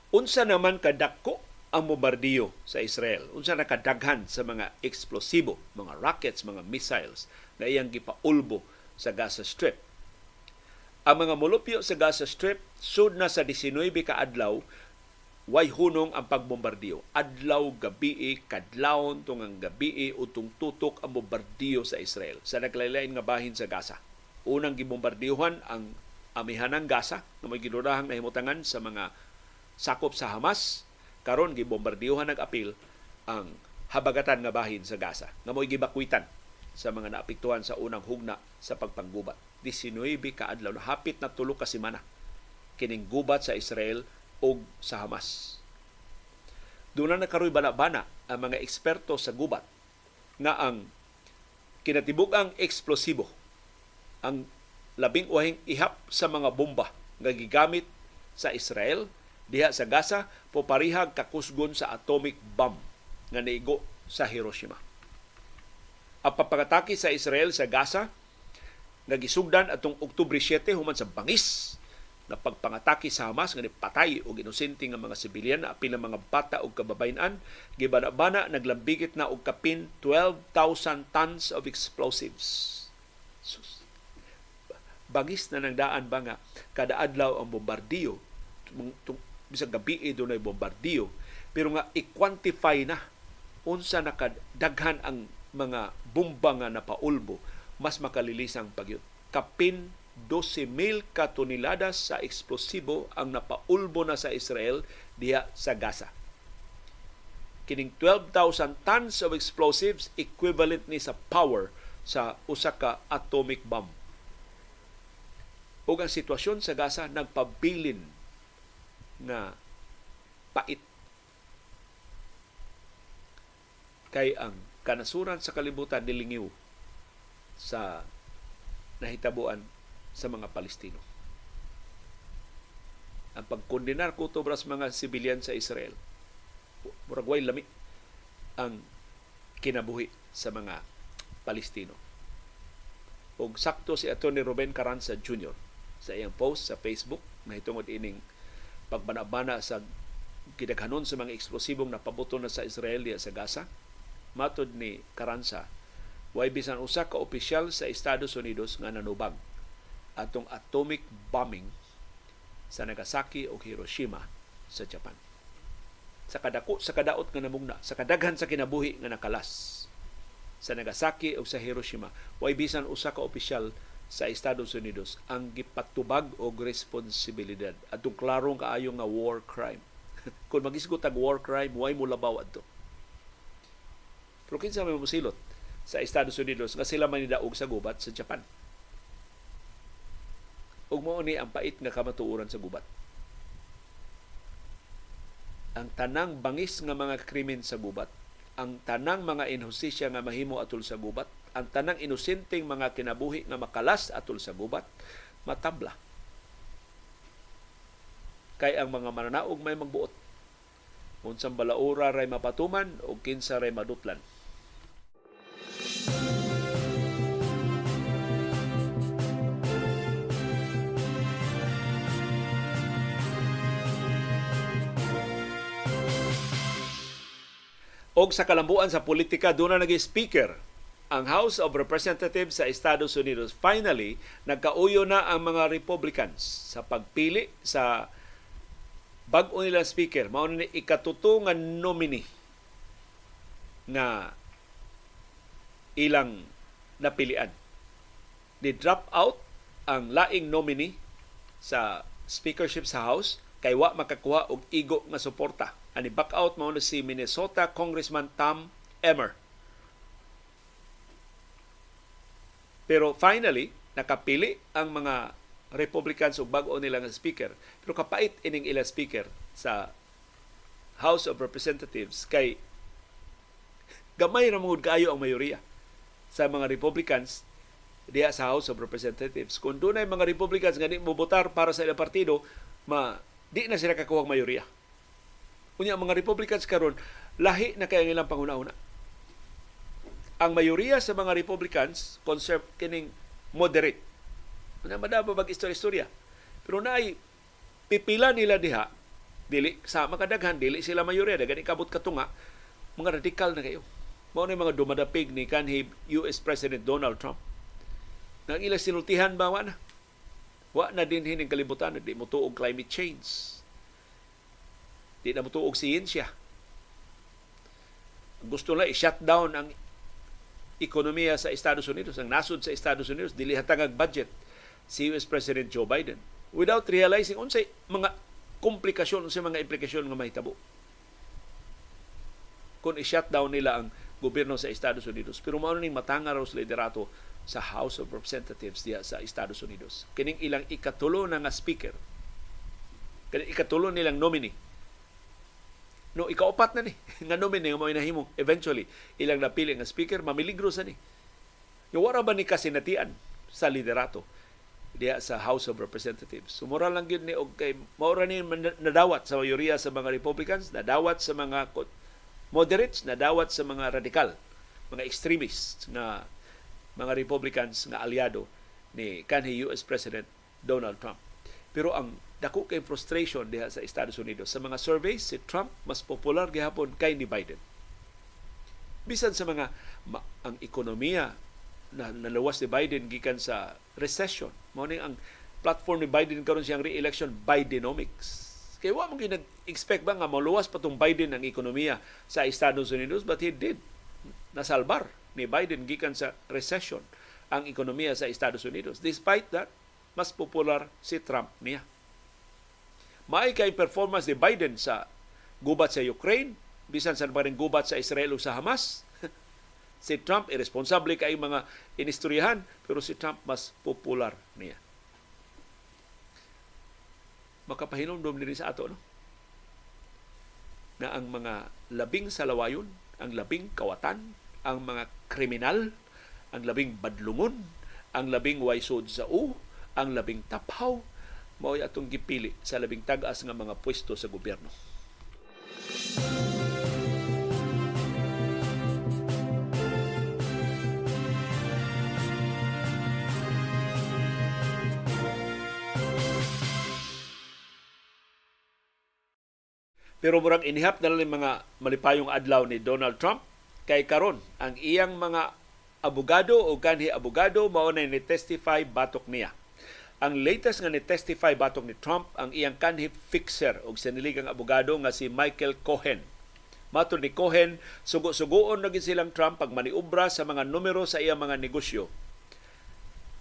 Unsa naman kadako ang bombardiyo sa Israel? Unsa nakadaghan sa mga eksplosibo, mga rockets, mga missiles na iyang gipaulbo sa Gaza Strip? Ang mga molupyo sa Gaza Strip sud na sa 19 ka adlaw way hunong ang pagbombardiyo. Adlaw, gabi, kadlawon tungang gabi utong tutok ang bombardiyo sa Israel sa naglaylain nga bahin sa Gaza. Unang gibombardiyohan ang amihanang Gaza na may ginurahang nahimutangan sa mga sakop sa Hamas karon gibombardiyohan nag-apil ang habagatan nga bahin sa Gaza nga mo'y gibakwitan sa mga naapektuhan sa unang hugna sa pagpanggubat. 19 ka adlaw na hapit na tulo ka semana kining gubat sa Israel o sa Hamas. Doon na nakaroy bana-bana ang mga eksperto sa gubat nga ang kinatibuk-ang eksplosibo ang labing uhing ihap sa mga bomba nga gigamit sa Israel diha sa Gaza po parihag kakusgon sa atomic bomb nga naigo sa Hiroshima. Ang papagatake sa Israel sa Gaza nagisugdan atong Oktubre 7 human sa bangis na pagpangatake sa Hamas nga patay og inosente nga mga sibilyan na apil mga bata ug kababayan gibana-bana naglambigit na og kapin 12,000 tons of explosives. Sus. Bangis na nang daan ba nga kada adlaw ang bombardiyo bisag gabi eh, doon ay bombardiyo pero nga i-quantify na unsa nakadaghan ang mga bomba nga napaulbo mas makalilisang pagyud. Kapin 12,000 ka toneladas sa eksplosibo ang napaulbo na sa Israel diha sa Gaza. Kining 12,000 tons of explosives equivalent ni sa power sa usa ka atomic bomb. Ug ang sitwasyon sa Gaza nagpabilin na pait kay ang kanasuran sa kalibutan nilingiw sa nahitabuan sa mga Palestino. Ang pagkondenar ko to sa mga sibilyan sa Israel, murag way lami ang kinabuhi sa mga Palestino. Og sakto si Atty. Ruben Carranza Jr. sa iyang post sa Facebook mahitungod ining pagbanabana sa gidaghanon sa mga eksplosibong napabuto na sa Israel sa Gaza. Matod ni Carranza, Way bisan usa ka opisyal sa Estados Unidos nga nanubag atong atomic bombing sa Nagasaki o Hiroshima sa Japan. Sa kadako sa kadaot nga namugna, sa kadaghan sa kinabuhi nga nakalas sa Nagasaki o sa Hiroshima, way bisan usa ka opisyal sa Estados Unidos ang gipatubag og responsibilidad atong klarong kaayo nga war crime. Kung magisgot ang war crime, way mo labaw adto. Pero kinsa may musilot sa Estados Unidos nga sila man nidaog sa gubat sa Japan. Ug mao ni ang pait nga kamatuoran sa gubat. Ang tanang bangis nga mga krimen sa gubat, ang tanang mga inhustisya nga mahimo atol sa gubat, ang tanang inosenteng mga kinabuhi nga makalas atol sa gubat, matabla. Kay ang mga mananaog may magbuot. Unsang balaura ray mapatuman o kinsa ray madutlan. Og sa kalambuan sa politika, doon na naging speaker ang House of Representatives sa Estados Unidos. Finally, nagkauyo na ang mga Republicans sa pagpili sa bag-o nila speaker. Mao ni ikatuto nga nominee nga ilang napilian. Ni drop out ang laing nominee sa speakership sa House kay wa makakuha og igo nga suporta. Ani back out mao na si Minnesota Congressman Tom Emmer. Pero finally, nakapili ang mga Republicans og bag-o nila nga speaker. Pero kapait ining ilang speaker sa House of Representatives kay gamay ra mangud kaayo ang mayoriya sa mga Republicans diya sa House of Representatives. Kung doon ay mga Republicans nga di mo para sa ilang partido, ma di na sila kakuha ang mayoriya. Kunya mga Republicans karon lahi na kay ang ilang panguna-una. Ang mayoriya sa mga Republicans conserve kining moderate na madama mag istorya-istorya. Pero naay pipila nila diha dili sa makadaghan dili sila mayorya daghan ikabot katunga mga radikal na kayo. Mao na mga dumadapig ni kanhi US President Donald Trump. Nang ilang sinultihan ba wa na? Wa na din hining kalibutan di mo tuog climate change. Di na mo tuog siyensya. Gusto na i-shut down ang ekonomiya sa Estados Unidos, ang nasod sa Estados Unidos, dili hatangag budget si US President Joe Biden without realizing unsay mga komplikasyon unsay mga implikasyon nga mahitabo kung i-shutdown nila ang gobyerno sa Estados Unidos. Pero mao ning matanga raw liderato sa House of Representatives diya sa Estados Unidos. Kining ilang ikatulo na nga speaker. Kining ikatulo nilang nominee. No, ikaupat na ni nga nominee nga mo inahimo eventually ilang napili nga speaker mamiligro sa ni. Yung wala ba ni kasinatian sa liderato? diya sa House of Representatives. Sumura lang yun ni og kay maura ni nadawat sa mayoriya sa mga Republicans, nadawat sa mga moderates, nadawat sa mga radikal, mga extremists na mga Republicans nga aliado ni kanhi US President Donald Trump. Pero ang dako kay frustration diha sa Estados Unidos sa mga surveys si Trump mas popular gihapon kay ni Biden. Bisan sa mga ma, ang ekonomiya na naluwas ni Biden gikan sa recession. Mao ni ang platform ni Biden karon siyang re-election Bidenomics. Kaya wa mo expect ba nga maluwas pa tong Biden ang ekonomiya sa Estados Unidos but he did. Nasalbar ni Biden gikan sa recession ang ekonomiya sa Estados Unidos. Despite that, mas popular si Trump niya. Maay kay performance ni Biden sa gubat sa Ukraine, bisan sa pa gubat sa Israel o sa Hamas, si Trump irresponsable kay mga inistoryahan pero si Trump mas popular niya. Makapahinomdom din sa ato no? Na ang mga labing salawayon ang labing kawatan ang mga kriminal ang labing badlungon ang labing waysod sa u ang labing taphaw mao atong gipili sa labing tag-as nga mga pwesto sa gobyerno. Pero murag inihap na lang mga malipayong adlaw ni Donald Trump kay karon ang iyang mga abogado o kanhi abogado mao na ni testify batok niya Ang latest nga ni testify batok ni Trump ang iyang kanhi fixer og siniligang abogado nga si Michael Cohen. Matod ni Cohen, sugo-sugoon na silang Trump pag maniubra sa mga numero sa iyang mga negosyo.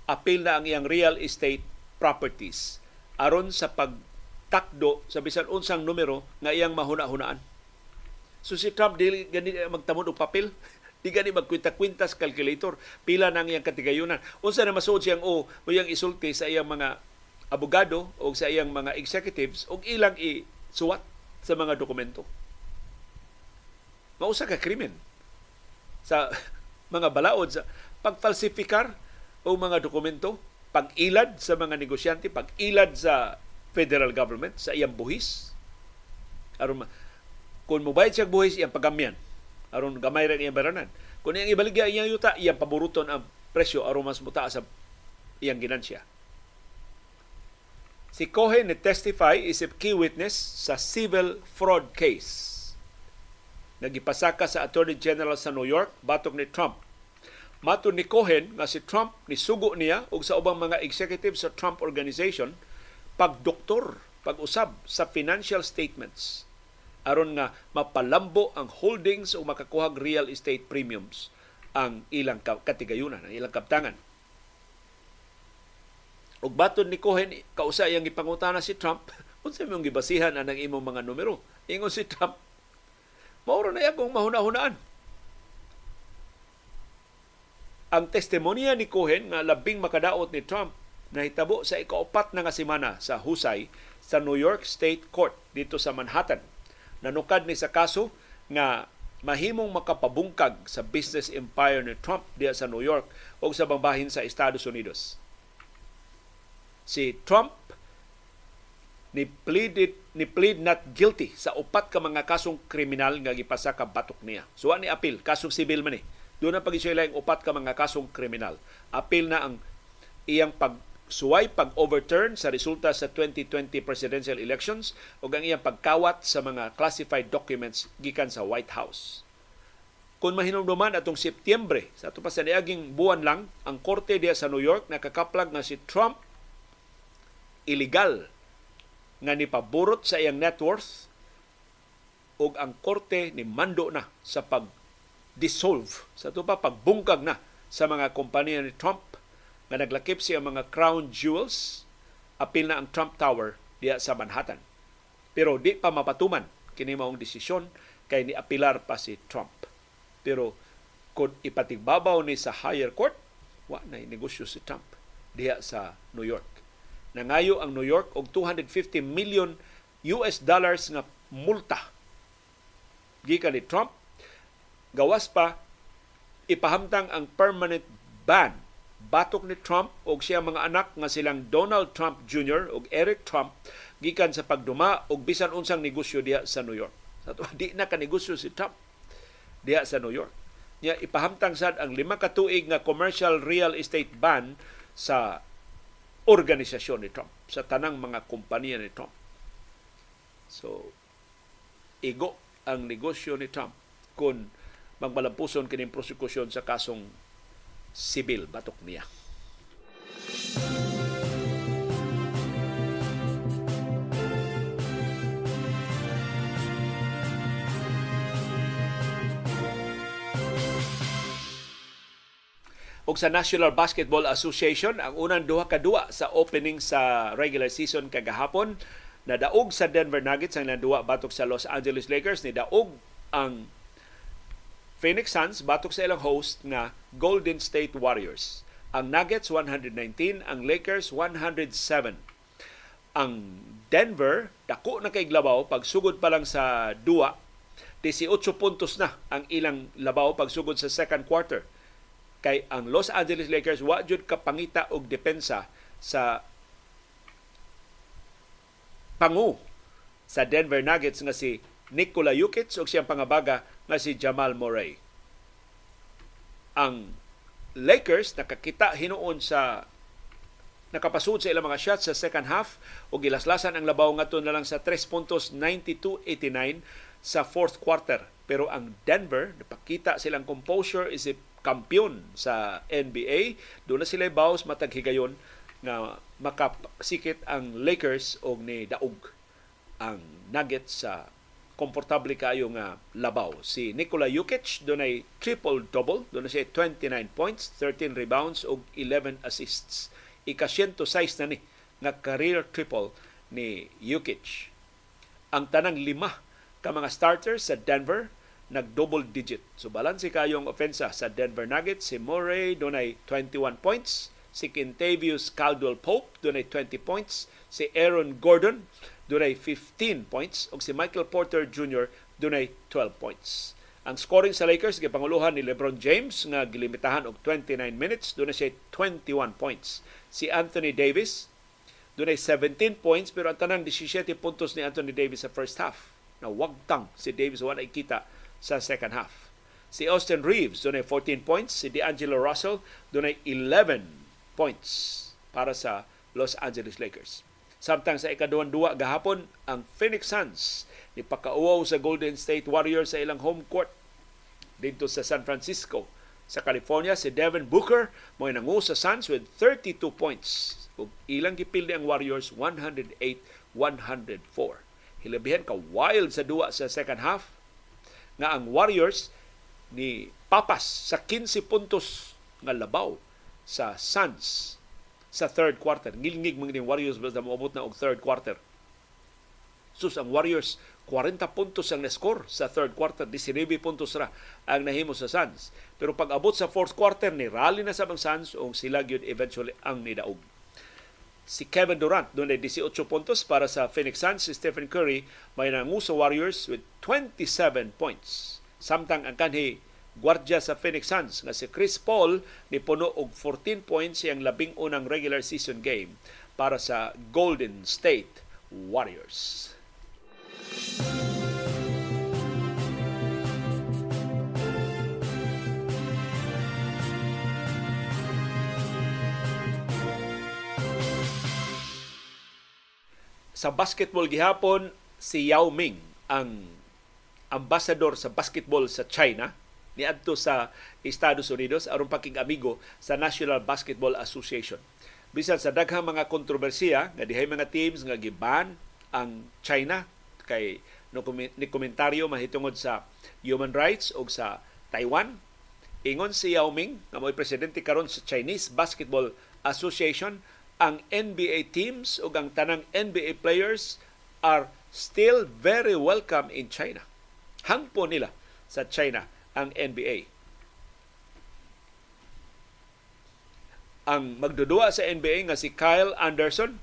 Apil na ang iyang real estate properties aron sa pagtakdo sa bisan unsang numero nga iyang mahuna-hunaan. So si Trump dili gani magtamod og papel, di gani magkwinta-kwintas calculator pila nang iyang katigayunan. Unsa na masuod siyang o o iyang isulti sa iyang mga abogado o sa iyang mga executives og ilang isuwat sa mga dokumento. Mausa ka krimen sa mga balaod sa pagfalsifikar o mga dokumento, pag-ilad sa mga negosyante, pag-ilad sa federal government sa iyang buhis. Aron kung mubayad siya buhis, iyang pagamyan. Aron gamay rin iyang baranan. Kung iyang ibaligya iyang yuta, iyang paboruton ang presyo aron mas muta sa iyang ginansya. Si Cohen ni testify isip key witness sa civil fraud case. Nagipasaka sa Attorney General sa New York batok ni Trump. Mato ni Cohen nga si Trump ni sugo niya ug sa ubang mga executive sa Trump Organization pagdoktor, pag-usab sa financial statements aron nga mapalambo ang holdings o makakuhag real estate premiums ang ilang katigayunan, ang ilang kaptangan. Ug baton ni Cohen, kausa iyang ipangutana si Trump, unsa imong gibasihan ang imong mga numero? Ingon si Trump, mauro na akong mahuna-hunaan. Ang testimonya ni Cohen nga labing makadaot ni Trump nahitabo sa ikaapat na nga semana sa husay sa New York State Court dito sa Manhattan nanukad ni sa kaso nga mahimong makapabungkag sa business empire ni Trump diya sa New York o sa bambahin sa Estados Unidos. Si Trump ni pleaded ni plead not guilty sa upat ka mga kasong kriminal nga gipasa ka batok niya. So ni apil, kasong sibil man ni. Doon na pag ang upat ka mga kasong kriminal. Apil na ang iyang pag suway pag-overturn sa resulta sa 2020 presidential elections ug ang iyang pagkawat sa mga classified documents gikan sa White House. Kung mahinumduman atong Setyembre, sa ato pa sa niaging buwan lang, ang korte diya sa New York nakakaplag nga si Trump illegal nga nipaburot sa iyang net worth ug ang korte ni mando na sa pag dissolve sa ito pa pagbungkag na sa mga kompanya ni Trump nga naglakip siya mga crown jewels apil na ang Trump Tower diya sa Manhattan. Pero di pa mapatuman kini maong desisyon kay ni apilar pa si Trump. Pero kung ipatigbabaw ni sa higher court, wa na negosyo si Trump diya sa New York. Nangayo ang New York og 250 million US dollars nga multa gikan ni Trump gawas pa ipahamtang ang permanent ban batok ni Trump og siya mga anak nga silang Donald Trump Jr. ug Eric Trump gikan sa pagduma og bisan unsang negosyo diha sa New York. Sa to, di na ka negosyo si Trump diha sa New York. Nya ipahamtang sad ang lima ka tuig nga commercial real estate ban sa organisasyon ni Trump, sa tanang mga kompanya ni Trump. So, igo ang negosyo ni Trump kung magmalampuson kining prosekusyon sa kasong sibil batok niya. og sa National Basketball Association ang unang duha ka duwa sa opening sa regular season kagahapon nadaog sa Denver Nuggets ang nanduwa batok sa Los Angeles Lakers ni daog ang Phoenix Suns batok sa ilang host nga Golden State Warriors. Ang Nuggets 119, ang Lakers 107. Ang Denver dako na kay labaw pagsugod pa lang sa duwa 18 puntos na ang ilang labaw pagsugod sa second quarter. Kay ang Los Angeles Lakers wa jud kapangita og depensa sa pangu sa Denver Nuggets nga si Nikola Jokic o siyang pangabaga nga si Jamal Murray. Ang Lakers nakakita hinuon sa nakapasud sa ilang mga shots sa second half o gilaslasan ang labaw ngadto na lang sa 3 puntos 92-89 sa fourth quarter. Pero ang Denver, napakita silang composure isip kampiyon sa NBA. Doon na sila bawas matag higayon nga makasikit ang Lakers og ni daog ang Nuggets sa komportable kayo nga labaw. Si Nikola Jokic dunay triple-double, dunay siya 29 points, 13 rebounds ug 11 assists. Ika-106 na ni nga career triple ni Jokic. Ang tanang lima ka mga starters sa Denver nag-double digit. So balanse kayong ofensa sa Denver Nuggets. Si Murray dunay 21 points, si Kentavious Caldwell Pope dunay 20 points, si Aaron Gordon dunay 15 points ug si Michael Porter Jr. dunay 12 points. Ang scoring sa Lakers gipanguluhan ni LeBron James nga gilimitahan og 29 minutes dunay siya 21 points. Si Anthony Davis dunay 17 points pero ang tanang 17 puntos ni Anthony Davis sa first half. Na wagtang si Davis wala kita sa second half. Si Austin Reeves dunay 14 points, si D'Angelo Russell dunay 11 points para sa Los Angeles Lakers. Samtang sa ikaduhan duwa gahapon ang Phoenix Suns ni pakauaw sa Golden State Warriors sa ilang home court dito sa San Francisco. Sa California, si Devin Booker mo nangu sa Suns with 32 points. Ug ilang gipildi ang Warriors 108-104. Hilabihan ka wild sa duwa sa second half nga ang Warriors ni papas sa 15 puntos nga labaw sa Suns sa third quarter. Ngilngig mga Warriors basta moabot na og third quarter. Sus ang Warriors 40 puntos ang na-score sa third quarter, 19 puntos ra ang nahimo sa Suns. Pero pag abot sa fourth quarter ni rally na sa bang Suns ug sila gyud eventually ang nidaog. Si Kevin Durant doon ay 18 puntos para sa Phoenix Suns. Si Stephen Curry may nangu sa Warriors with 27 points. Samtang ang kanhi gwardya sa Phoenix Suns nga si Chris Paul ni puno og 14 points siyang labing unang regular season game para sa Golden State Warriors. Sa basketball gihapon, si Yao Ming ang ambassador sa basketball sa China niadto sa Estados Unidos aron pakig-amigo sa National Basketball Association. Bisan sa daghang mga kontrobersiya nga dihay mga teams nga giban ang China kay no ni komentaryo mahitungod sa human rights o sa Taiwan ingon si Yao Ming nga mo'y presidente karon sa Chinese Basketball Association ang NBA teams o ang tanang NBA players are still very welcome in China. Hangpo nila sa China ang NBA. Ang magdudua sa NBA nga si Kyle Anderson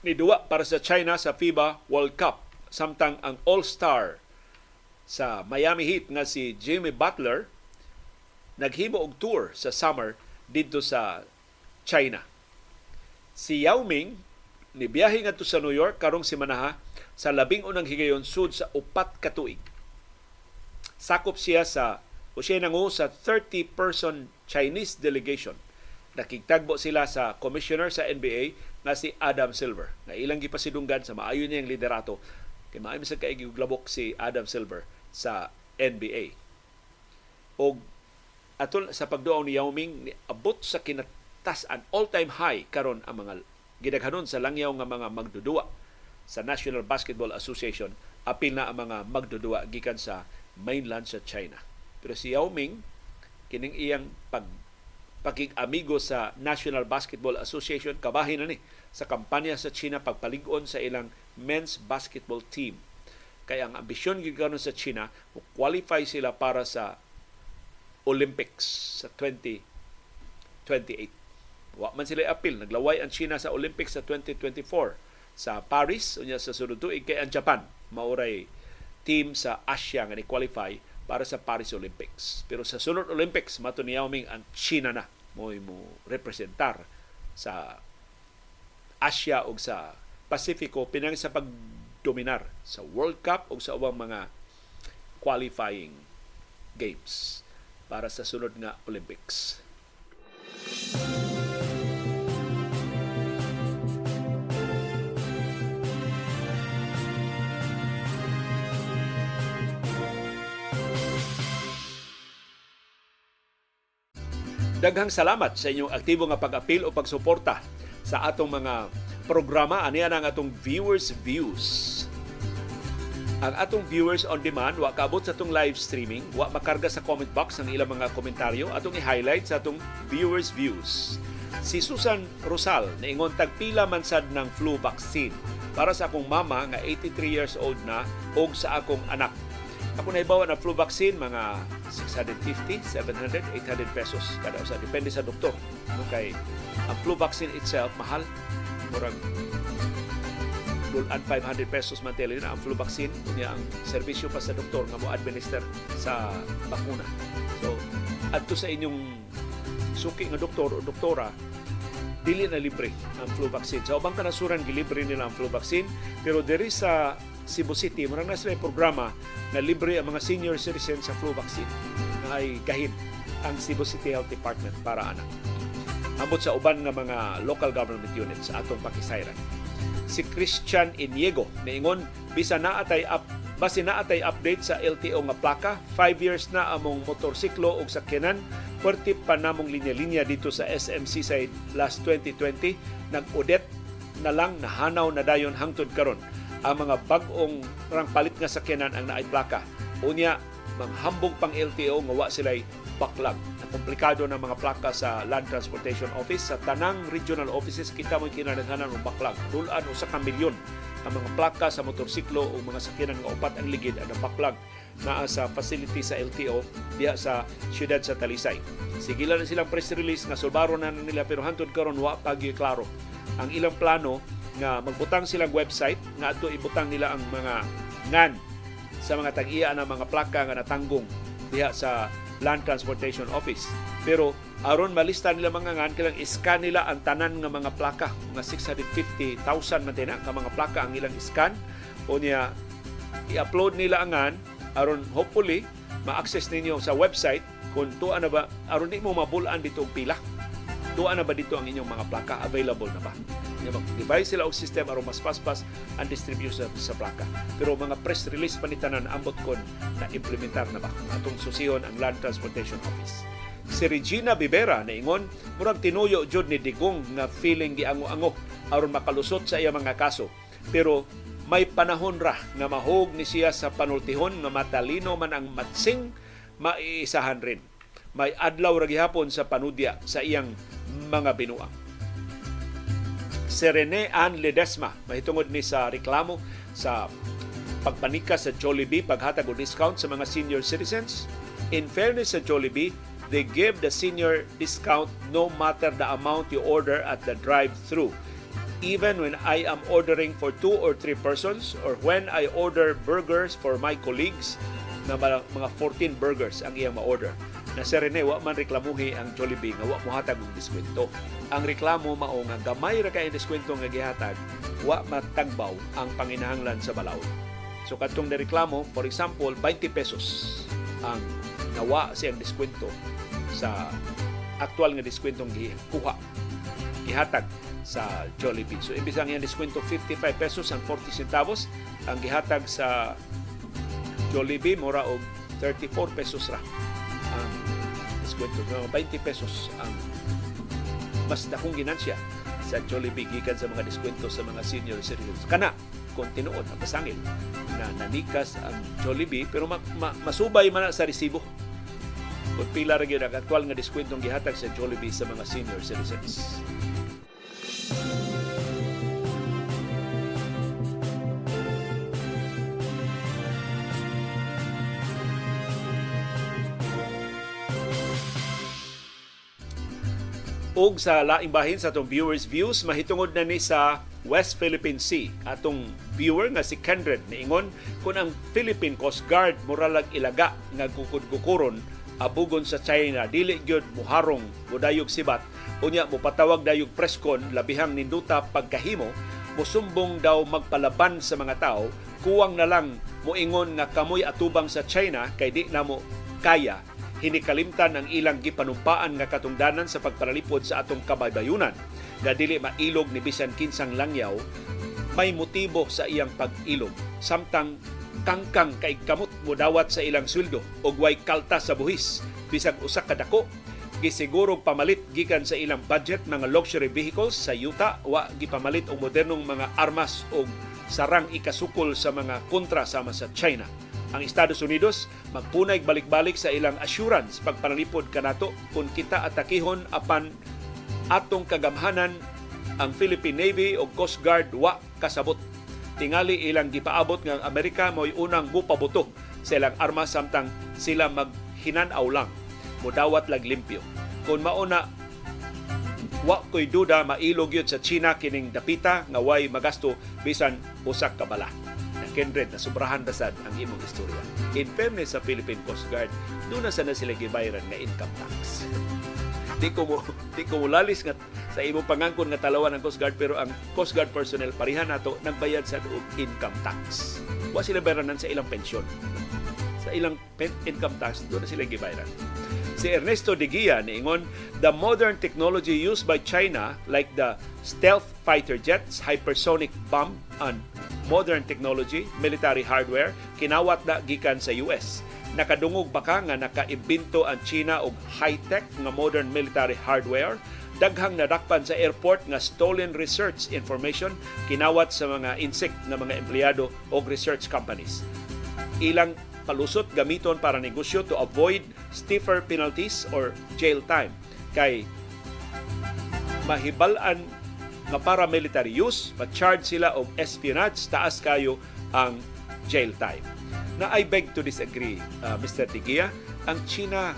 ni duwa para sa China sa FIBA World Cup samtang ang All-Star sa Miami Heat nga si Jimmy Butler naghimo og tour sa summer dito sa China Si Yao Ming ni biyahe ngadto sa New York karong simanaha sa labing unang higayon sud sa upat ka tuig. Sakop siya sa o siya nangu sa 30-person Chinese delegation. Nakigtagbo sila sa commissioner sa NBA na si Adam Silver. Na ilang gipasidunggan sa maayo niyang liderato. Kay maayo sa kaigi glabok si Adam Silver sa NBA. O atol sa pagduaw ni Yao Ming, abot sa kinat tas-an all-time high karon ang mga gidaghanon sa langyaw nga mga magdudua sa National Basketball Association apil na ang mga magdudua gikan sa mainland sa China. Pero si Yao Ming kining iyang pag pagig-amigo sa National Basketball Association kabahin na ni sa kampanya sa China pagpalig-on sa ilang men's basketball team. Kaya ang ambisyon gikanon sa China, qualify sila para sa Olympics sa 2028. Wa man sila apil. Naglaway ang China sa Olympics sa 2024 sa Paris unya sa sunod tuig kay ang Japan mauray team sa Asia nga ni-qualify para sa Paris Olympics. Pero sa sunod Olympics mato ni Yao Ming ang China na mo mo representar sa Asia o sa Pasifiko pinang sa pagdominar sa World Cup o sa ubang mga qualifying games para sa sunod nga Olympics. Daghang salamat sa inyong aktibo nga pag-apil o pagsuporta sa atong mga programa. Ani ang atong viewers views. Ang atong viewers on demand, wa kaabot sa atong live streaming, wa makarga sa comment box ang ilang mga komentaryo, atong i-highlight sa atong viewers views. Si Susan Rosal, naingon tagpila man sad ng flu vaccine para sa akong mama nga 83 years old na og sa akong anak. Ako na ibawa na flu vaccine mga 650, 700, 800 pesos kada usa depende sa doktor. No ang flu vaccine itself mahal murag dulan 500 pesos man tele na ang flu vaccine unya ang serbisyo pa sa doktor nga mo administer sa bakuna. So adto sa inyong suki nga doktor o doktora dili na libre ang flu vaccine. Sa ubang kanasuran gilibre nila ang flu vaccine pero diri sa Cebu City murang na sila programa na libre ang mga senior citizens sa flu vaccine nga ay gahin ang Cebu City Health Department para anak. Ambot sa uban nga mga local government units sa atong pakisayran si Christian Iniego. Niingon, bisa naatay up basi naatay update sa LTO nga plaka. 5 years na among motorsiklo ug sakyanan. Pwerte pa namong linya-linya dito sa SMC side last 2020. Nag-audit na lang nahanaw na dayon hangtod karon ang mga bag-ong rang palit nga sakyanan ang naay plaka. Unya, manghambog pang LTO nga wa sila'y baklag. Ang komplikado ng mga plaka sa Land Transportation Office sa tanang regional offices kita mo kinahanglan ng baklag. Dulan usa ka milyon ang mga plaka sa motorsiklo o mga sakyanan nga upat ang ligid ang baklag naa sa facility sa LTO diha sa siyudad sa Talisay. Sigilan na silang press release nga sulbaro na nila pero hantod karon wa pa klaro ang ilang plano nga magbutang silang website nga adto ibutang nila ang mga ngan sa mga tag-iya mga plaka nga natanggong diha sa Land Transportation Office. Pero aron malista nila mga ngan kilang iskan nila ang tanan nga mga plaka, mga 650,000 man tina ka mga plaka ang ilang iskan o niya i-upload nila ang ngan aron hopefully ma-access ninyo sa website kung tuan na ba aron di mo mabulan dito og pila. Tuan na ba dito ang inyong mga plaka available na ba? Device sila og system aron mas paspas ang distribution sa plaka. Pero mga press release panitanan ambot kon na implementar na ba atong susihon ang Land Transportation Office. Si Regina Bibera na ingon, murag tinuyo jud ni Digong nga feeling giango-ango aron makalusot sa iya mga kaso. Pero may panahon ra nga mahog ni siya sa panultihon nga matalino man ang matsing maiisahan rin. May adlaw ra gihapon sa panudya sa iyang mga binuang si Rene Ann Ledesma. Mahitungod ni sa reklamo sa pagpanika sa Jollibee, paghatag o discount sa mga senior citizens. In fairness sa Jollibee, they give the senior discount no matter the amount you order at the drive-thru. Even when I am ordering for two or three persons or when I order burgers for my colleagues, na mga 14 burgers ang iyang ma-order na si Rene wa man reklamuhi ang Jollibee nga wa mohatag og diskwento. Ang reklamo mao nga gamay ra kay diskwento nga gihatag, wa matagbaw ang panginahanglan sa balaod. So katong reklamo, for example, 20 pesos ang nawa siyang diskwento sa aktual nga diskwentong gikuha gihatag sa Jollibee. So imbis ang iyang diskwento 55 pesos ang 40 centavos ang gihatag sa Jollibee mura og 34 pesos ra ang diskwento. No, 20 pesos ang mas dakong ginansya sa Jollibee gikan sa mga diskwento sa mga senior citizens. Kana, kung ang pasangil na nanikas ang Jollibee pero ma, ma, masubay man sa resibo kung pila ra gyud ang aktual nga diskwentong gihatag sa Jollibee sa mga senior citizens. Ug sa laing bahin sa atong viewers views. Mahitungod na ni sa West Philippine Sea. Atong viewer nga si Kendred niingon kung ang Philippine Coast Guard moralag ilaga nga gukod-gukuron abugon sa China dili gyud muharong mudayog sibat. Unya mupatawag dayog preskon labihang ninduta pagkahimo musumbong daw magpalaban sa mga tao kuwang na lang moingon nga kamoy atubang sa China kay di na mo kaya hinikalimtan ang ilang gipanumpaan nga katungdanan sa pagparalipod sa atong kabaybayunan nga dili mailog ni bisan kinsang langyaw may motibo sa iyang pag-ilog samtang kangkang kay kamot mo dawat sa ilang sweldo ug way kalta sa buhis bisag usa ka dako gisiguro pamalit gikan sa ilang budget mga luxury vehicles sa yuta wa gipamalit og modernong mga armas o sarang ikasukol sa mga kontra sama sa China. Ang Estados Unidos magpunay balik-balik sa ilang assurance pagpanalipod kanato kung kita atakihon apan atong kagamhanan ang Philippine Navy o Coast Guard wa kasabot. Tingali ilang gipaabot nga Amerika mo'y unang bupabuto sa ilang armas samtang sila maghinanaw lang mudawat lag limpyo. Kung mauna wa ko'y duda mailog yun sa China kining dapita nga way magasto bisan usak ka bala. Na kindred na sobrahan dasad ang imong istorya. In fairness sa Philippine Coast Guard, doon na sana sila gibayaran nga income tax. di ko mo di ko mo lalis nga sa imong pangangkon nga talawan ng Coast Guard pero ang Coast Guard personnel parihan nato nagbayad sa og income tax. Wa sila bayaran sa ilang pensyon. Sa ilang income tax doon na sila gibayaran. Si Ernesto de Guia niingon, the modern technology used by China like the stealth fighter jets, hypersonic bomb, and modern technology, military hardware, kinawat na gikan sa US. Nakadungog baka nga nakaimbento ang China og high-tech nga modern military hardware, daghang nadakpan sa airport nga stolen research information kinawat sa mga insect nga mga empleyado og research companies. Ilang palusot gamiton para negosyo to avoid stiffer penalties or jail time. Kay mahibalan nga paramilitary use, ma-charge sila og espionage, taas kayo ang jail time. Na I beg to disagree, uh, Mr. Tigia. Ang China,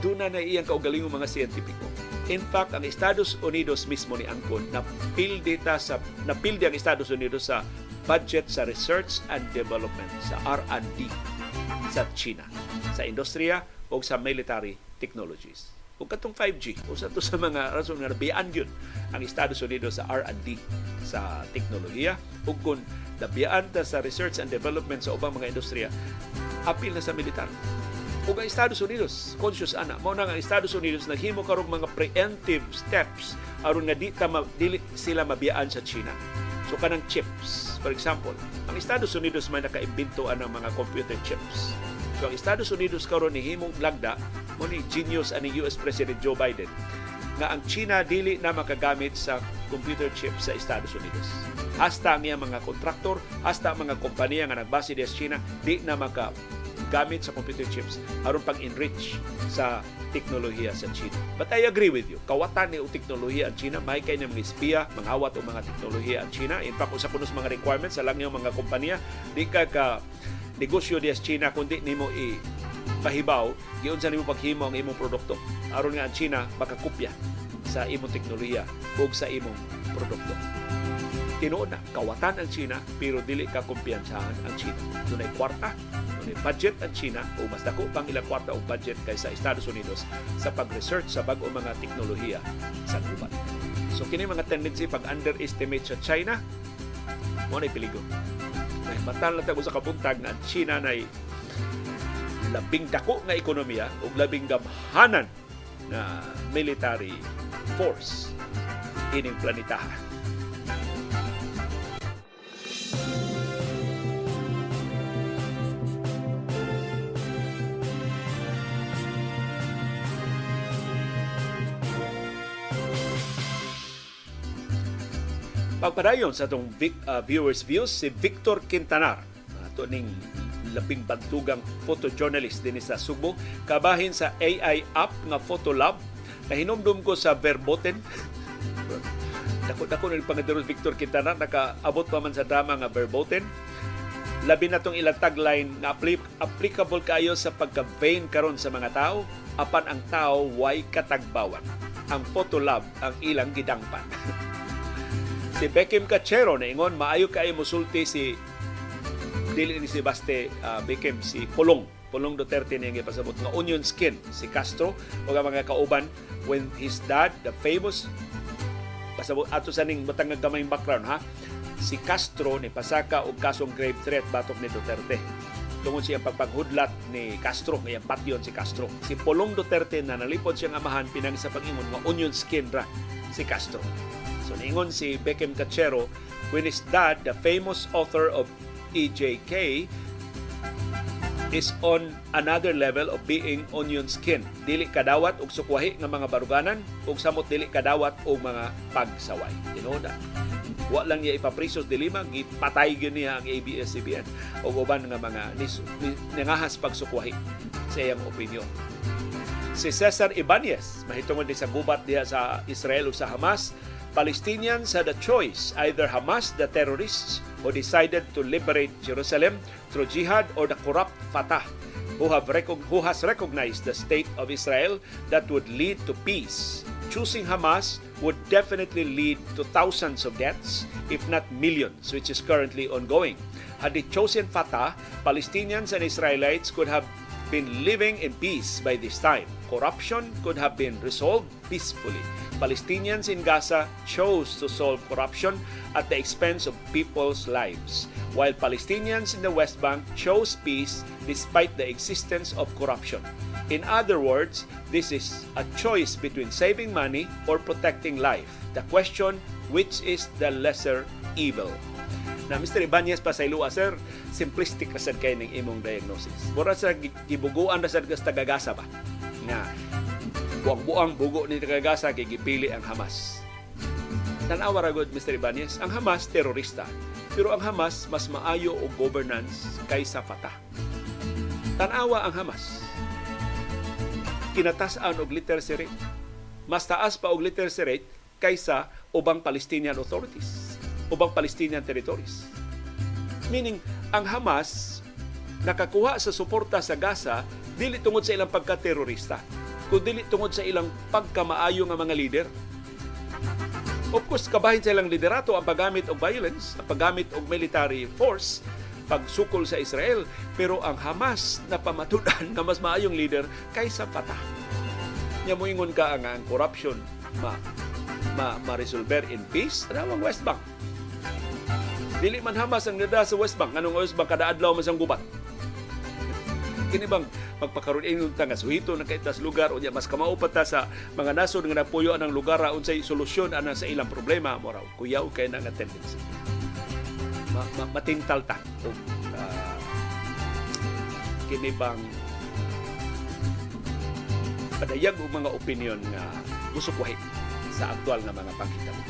doon na iyang kaugalingong mga siyentipiko. In fact, ang Estados Unidos mismo ni Angkon, napildi, ta sa, napildi ang Estados Unidos sa budget sa research and development, sa R&D sa China, sa industriya o sa military technologies. O katong 5G, o sa to sa mga rason nga nabiyaan yun ang Estados Unidos sa R&D sa teknolohiya o kung nabiyaan ta sa research and development sa ubang mga industriya, apil na sa militar. O ang Estados Unidos, conscious ana, mo na ang Estados Unidos naghimo karong mga preemptive steps aron nga di ta dili sila mabiyaan sa China. So kanang chips, for example, ang Estados Unidos may nakaimbento ng mga computer chips. So ang Estados Unidos karon ni himong lagda mo ni genius ani US President Joe Biden nga ang China dili na makagamit sa computer chips sa Estados Unidos. Hasta ang mga kontraktor, hasta ang mga kompanya nga nagbase sa China, di na maka gamit sa computer chips aron pag-enrich sa teknolohiya sa China. But I agree with you. Kawatan ni teknolohiya ang China, may kay mga espiya, manghawat o mga teknolohiya ang China. In fact, usa punos mga requirements sa lang yung mga kompanya, di ka ka negosyo di sa China kundi nimo i pahibaw giun sa nimo paghimo ang imong produkto aron nga ang China makakopya sa imong teknolohiya ug sa imong produkto tinuod na kawatan ang China pero dili ka kumpiyansahan ang China. Dunay kwarta dunay budget ang China o mas dako pang ilang kwarta o budget kaysa Estados Unidos sa pag-research sa bag-o mga teknolohiya sa gubat so kini mga tendency pag underestimate sa China mo na peligro ay matal na sa kabuntag na ang China na labing dako nga ekonomiya ug labing gamhanan na military force ining planetaha. Pagpadayon sa itong uh, viewers views, si Victor Quintanar, ato ning labing bantugang photojournalist din sa Subo, kabahin sa AI app nga Photolab, na hinumdum ko sa Verboten. Dako-dako na pangaderos Victor Quintanar, nakaabot pa man sa drama nga Verboten. Labi na tong ilang tagline na applicable kayo sa pagka-vain karon sa mga tao, apan ang tao way katagbawan. Ang Photolab ang ilang gidangpan. si Beckham Cachero na ingon maayo kay musulti si dili ni si Baste uh, Beckham si Pulong. Pulong Duterte niya pasabot nga onion skin si Castro o mga kauban when his dad the famous pasabot ato sa ning butang gamay background ha? Si Castro ni pasaka og kasong grave threat batok ni Duterte. Tungod siya pagpaghudlat ni Castro nga patyon si Castro. Si Pulong Duterte na nalipod siyang amahan pinang sa pangingon nga onion skin ra si Castro So ningon si Beckham Cachero, when his dad, the famous author of EJK, is on another level of being onion skin. Dili kadawat og sukwahi nga mga baruganan ug samot dili kadawat og mga pagsaway. Tinoda. Wa lang niya ipaprisos dilima, gipatay gyud niya ang ABS-CBN o uban nga mga nangahas pagsukwahi sa iyang opinion. Si Cesar Ibanez, mahitungod sa gubat diha sa Israel o sa Hamas, Palestinians had a choice, either Hamas, the terrorists, who decided to liberate Jerusalem through jihad, or the corrupt Fatah, who, have recog- who has recognized the state of Israel that would lead to peace. Choosing Hamas would definitely lead to thousands of deaths, if not millions, which is currently ongoing. Had they chosen Fatah, Palestinians and Israelites could have been living in peace by this time. Corruption could have been resolved peacefully. Palestinians in Gaza chose to solve corruption at the expense of people's lives, while Palestinians in the West Bank chose peace despite the existence of corruption. In other words, this is a choice between saving money or protecting life. The question, which is the lesser evil? Na Mr. Ibanez pa sa ilua, sir, simplistic na sad kay ning imong diagnosis. Mura sa gibuguan na sad kas tagagasa ba? Nga buang-buang bugo ni tagagasa kay gipili ang Hamas. Tanawa ra gud Mr. Ibanez, ang Hamas terorista, pero ang Hamas mas maayo og governance kaysa Fatah. Tanawa ang Hamas. Kinatas-an og literacy rate. Mas taas pa og literacy rate kaysa ubang Palestinian authorities, ubang Palestinian territories. Meaning, ang Hamas nakakuha sa suporta sa Gaza dili tungod sa ilang pagka-terorista, kundi tungod sa ilang pagkamaayo nga mga leader. Of course, kabahin sa ilang liderato ang paggamit og violence, ang paggamit og military force, pagsukol sa Israel, pero ang Hamas na pamatudan nga mas maayong leader kaysa Fatah. Nya moingon ka nga ang corruption ma ma ma-resolver in peace, ano ang West Bank? Dili man Hamas ang nada sa West Bank, anong West Bank kada adlaw masang gubat. Kini bang magpakaroon ingon ta nga suhito na kaitas lugar unya mas kamaupat ta sa mga nasod nga napuyo anang lugar unsay solusyon ana sa ilang problema mo raw. Kuyaw kay na nga tendency. Ma, ma, matintal ta. Og uh, kini bang padayag og mga opinion nga musukwahi sa aktual nga mga panghitabo.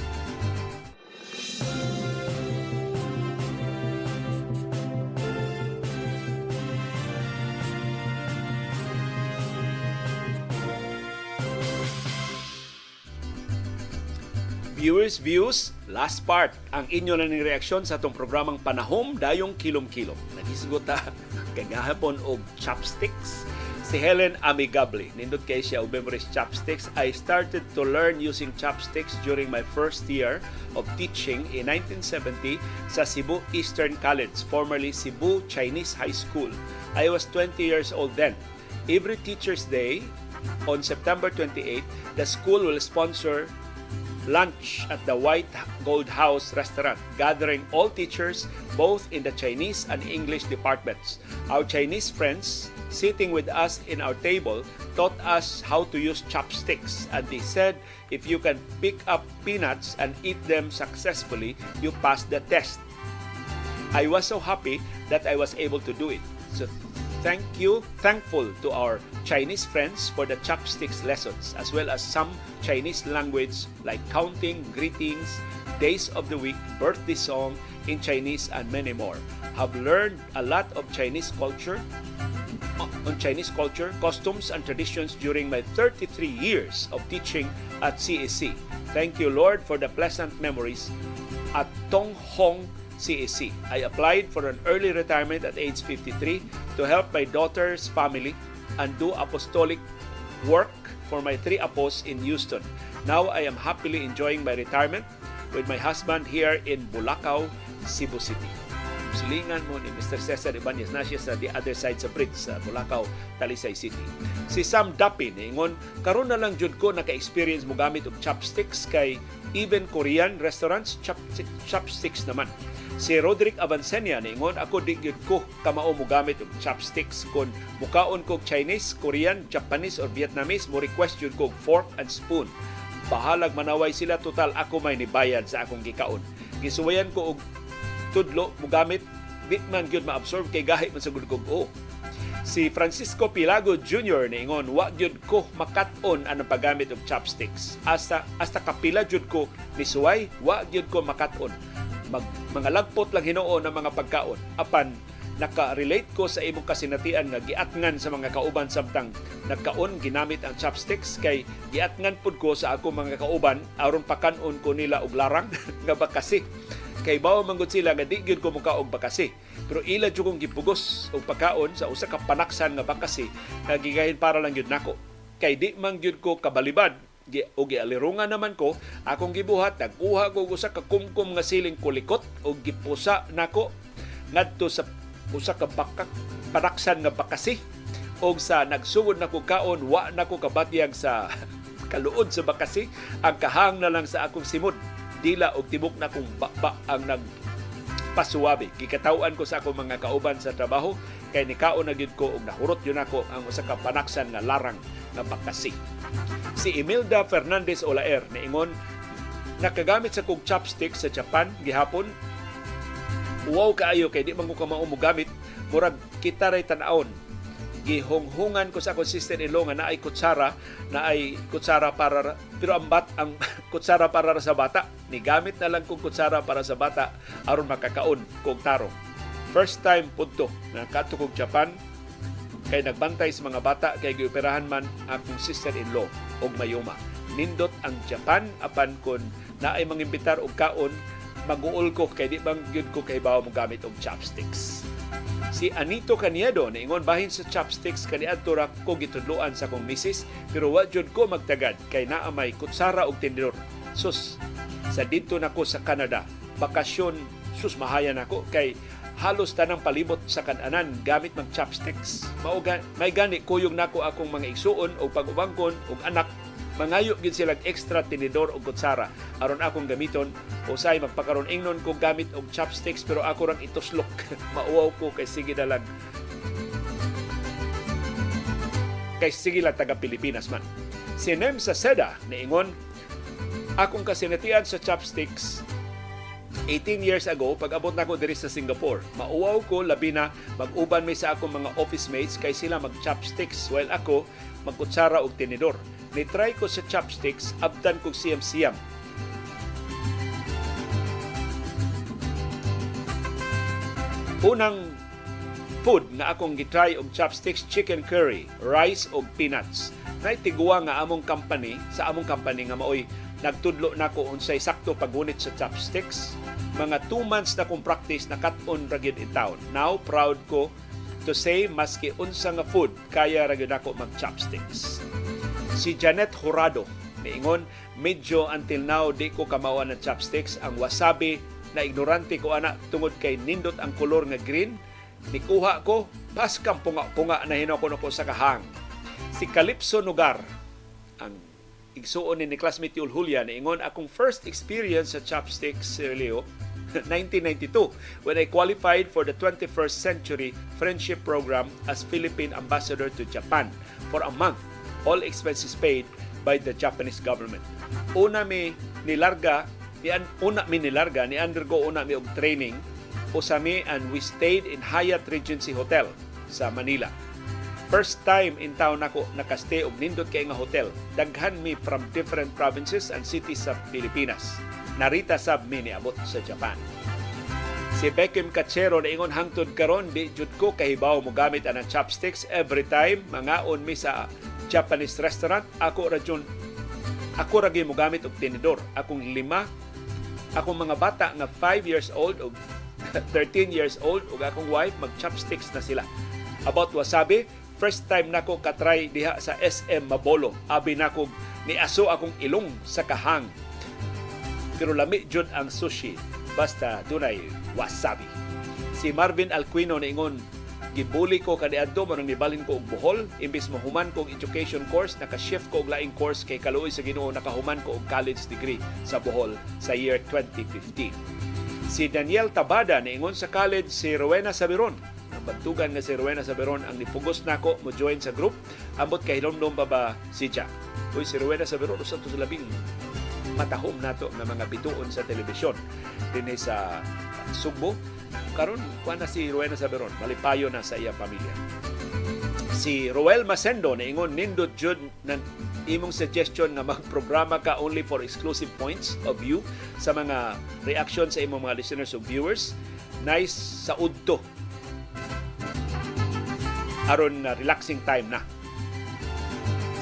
Viewers, views, last part. Ang inyo na ning reaksyon sa atong programang Panahom Dayong Kilom-Kilom. Nagisgot ta kagahapon og chopsticks. Si Helen Amigable, nindot kay siya og memories chopsticks. I started to learn using chopsticks during my first year of teaching in 1970 sa Cebu Eastern College, formerly Cebu Chinese High School. I was 20 years old then. Every Teacher's Day on September 28, the school will sponsor lunch at the White Gold House restaurant, gathering all teachers both in the Chinese and English departments. Our Chinese friends sitting with us in our table taught us how to use chopsticks and they said if you can pick up peanuts and eat them successfully, you pass the test. I was so happy that I was able to do it. So thank you, thankful to our Chinese friends for the chopsticks lessons, as well as some Chinese language like counting, greetings, days of the week, birthday song in Chinese, and many more. Have learned a lot of Chinese culture on Chinese culture, customs, and traditions during my 33 years of teaching at CAC. Thank you, Lord, for the pleasant memories at Tong CAC. I applied for an early retirement at age 53 to help my daughter's family and do apostolic work for my three apostles in Houston. Now I am happily enjoying my retirement with my husband here in Bulacau, Cebu City. Silingan mo ni Mr. Cesar Ibanez na siya sa the other side sa bridge sa Bulacau, Talisay City. Si Sam Dapin, ingon, karon na lang jud ko naka-experience mo gamit og chopsticks kay even Korean restaurants chop, chopsticks naman. Si Roderick Avancenia ningon ako di gyud ko kamao mo gamit og chopsticks kun mukaon kog Chinese, Korean, Japanese or Vietnamese mo request yun kog fork and spoon. Bahalag manaway sila total ako may nibayad sa akong gikaon. Gisuwayan ko og tudlo mo gamit di man gyud ma-absorb kay gahi man sa gudugog Si Francisco Pilago Jr. niingon, wa gyud ko makat-on ang paggamit og chopsticks. Hasta hasta kapila jud ko ni suway, wa gyud ko makat-on. Mag, mga lagpot lang hinuon ng mga pagkaon. Apan naka-relate ko sa imong kasinatian nga giatngan sa mga kauban samtang nagkaon ginamit ang chopsticks kay giatngan pud ko sa ako mga kauban aron pakanon ko nila og larang nga bakasi kay bawo manggod sila nga di gyud ko muka og bakasi pero ila jud kong gipugos og pagkaon sa usa ka panaksan nga bakasi nga gigahin para lang gyud nako kay di man gyud ko kabalibad o gialirungan naman ko akong gibuhat nagkuha ko usa ka nga siling kulikot o gipusa nako ngadto sa usa ka bakak panaksan nga bakasi og sa nagsugod na ko kaon wa na ko kabatyag sa kaluod sa bakasi ang kahang na lang sa akong simod dila og tibok na kong bakba ang nag pasuwabi. Gikatawan ko sa akong mga kauban sa trabaho kay nikaon na gyud ko og nahurot yun ako ang usa ka panaksan nga larang nga bakasi. Si Imelda Fernandez Olaer niingon nakagamit sa kog chopstick sa Japan gihapon wow kaayo kay di man ko kamao mo gamit murag kita ray tan-aon gihunghungan ko sa akong sister-in-law nga naay kutsara, naay kutsara para pero ang bat ang kutsara para sa bata. Ni gamit na lang kong kutsara para sa bata aron makakaon kog taro. First time pudto na katukog Japan kay nagbantay sa mga bata kay gioperahan man akong sister-in-law og mayuma. Nindot ang Japan apan kon naay mangimbitar og kaon maguol ko kay di bang gyud ko kay bawo gamit og chopsticks. Si Anito Caniedo ingon bahin sa chopsticks kaniadto ra ko gitudloan sa kong misis pero wa jud ko magtagad kay naa may kutsara og tindidor. Sus sa dito nako sa Canada bakasyon sus mahayan ako kay halos tanang palibot sa kananan gamit mag chopsticks. Mao may gani kuyog nako akong mga igsuon o pag-ubangkon og anak. Mangayo gid sila extra tinidor o kutsara. Aron akong gamiton usay magpakaron ingnon ko gamit og chopsticks pero ako rang ituslok. Mauwaw ko kay sige na lang kay sige lang taga Pilipinas man. Si Nem sa Seda niingon akong kasinatian sa chopsticks 18 years ago, pag abot na ko diri sa Singapore, mauwaw ko labi na mag-uban mi sa akong mga office mates kay sila mag-chopsticks while ako magkutsara og tinidor ni-try ko sa chopsticks, abdan kog siyam-siyam. Unang food na akong gitry og chopsticks, chicken curry, rice og peanuts. Naitiguwa nga among company, sa among company nga maoy nagtudlo na ko unsay sakto pagunit sa chopsticks. Mga 2 months na kong practice na cut-on ra in town. Now proud ko to say maski unsa nga food kaya ra gyud ako mag chopsticks si Janet Jurado niingon medyo until now di ko kamawa ng chopsticks ang wasabi na ignorante ko ana tungod kay nindot ang kolor nga green nikuha ko pas kang punga-punga na hinako ko sa kahang si Calypso Nugar igsuon ni classmate Yul Julia niingon akong first experience sa chopsticks Leo 1992 when I qualified for the 21st Century Friendship Program as Philippine Ambassador to Japan for a month all expenses paid by the Japanese government. Una mi nilarga, ni una mi nilarga, ni undergo una mi og training usami and we stayed in Hyatt Regency Hotel sa Manila. First time in town ako nakastay og nindot kay nga hotel. Daghan mi from different provinces and cities sa Pilipinas. Narita sab mi niabot sa Japan. Si Beckham Cachero na ingon hangtod karon di jud ko kahibaw mo gamit anang chopsticks every time mangaon mi sa Japanese restaurant, ako ra jud ako ra mo gamit og tinidor. Akong lima, akong mga bata nga 5 years old o 13 years old ug akong wife mag chopsticks na sila. About wasabi, first time nako katry diha sa SM Mabolo. Abi nako ni aso akong ilong sa kahang. Pero lami jud ang sushi basta dunay wasabi. Si Marvin Alquino ingon gibuli ko kaniadto man nibalhin ko og Bohol imbis mahuman ko og education course naka-shift ko og laing course kay kaluoy sa Ginoo nakahuman ko og college degree sa Bohol sa year 2015 si Daniel Tabada niingon sa college si Rowena Sabiron bantugan nga si Rowena Sabiron ang nipugos nako mo join sa group ambot kay hilomdom pa ba si Cha Uy, si Rowena Sabiron usa to sa labing matahom nato na mga bituon sa telebisyon dinhi sa Sugbo karon kuha na si Rowena Saberon, malipayo na sa iyang pamilya. Si Roel Masendo ingon nindot jud ng imong suggestion nga magprograma ka only for exclusive points of view sa mga reaction sa imong mga listeners o viewers. Nice sa udto. Aron na relaxing time na.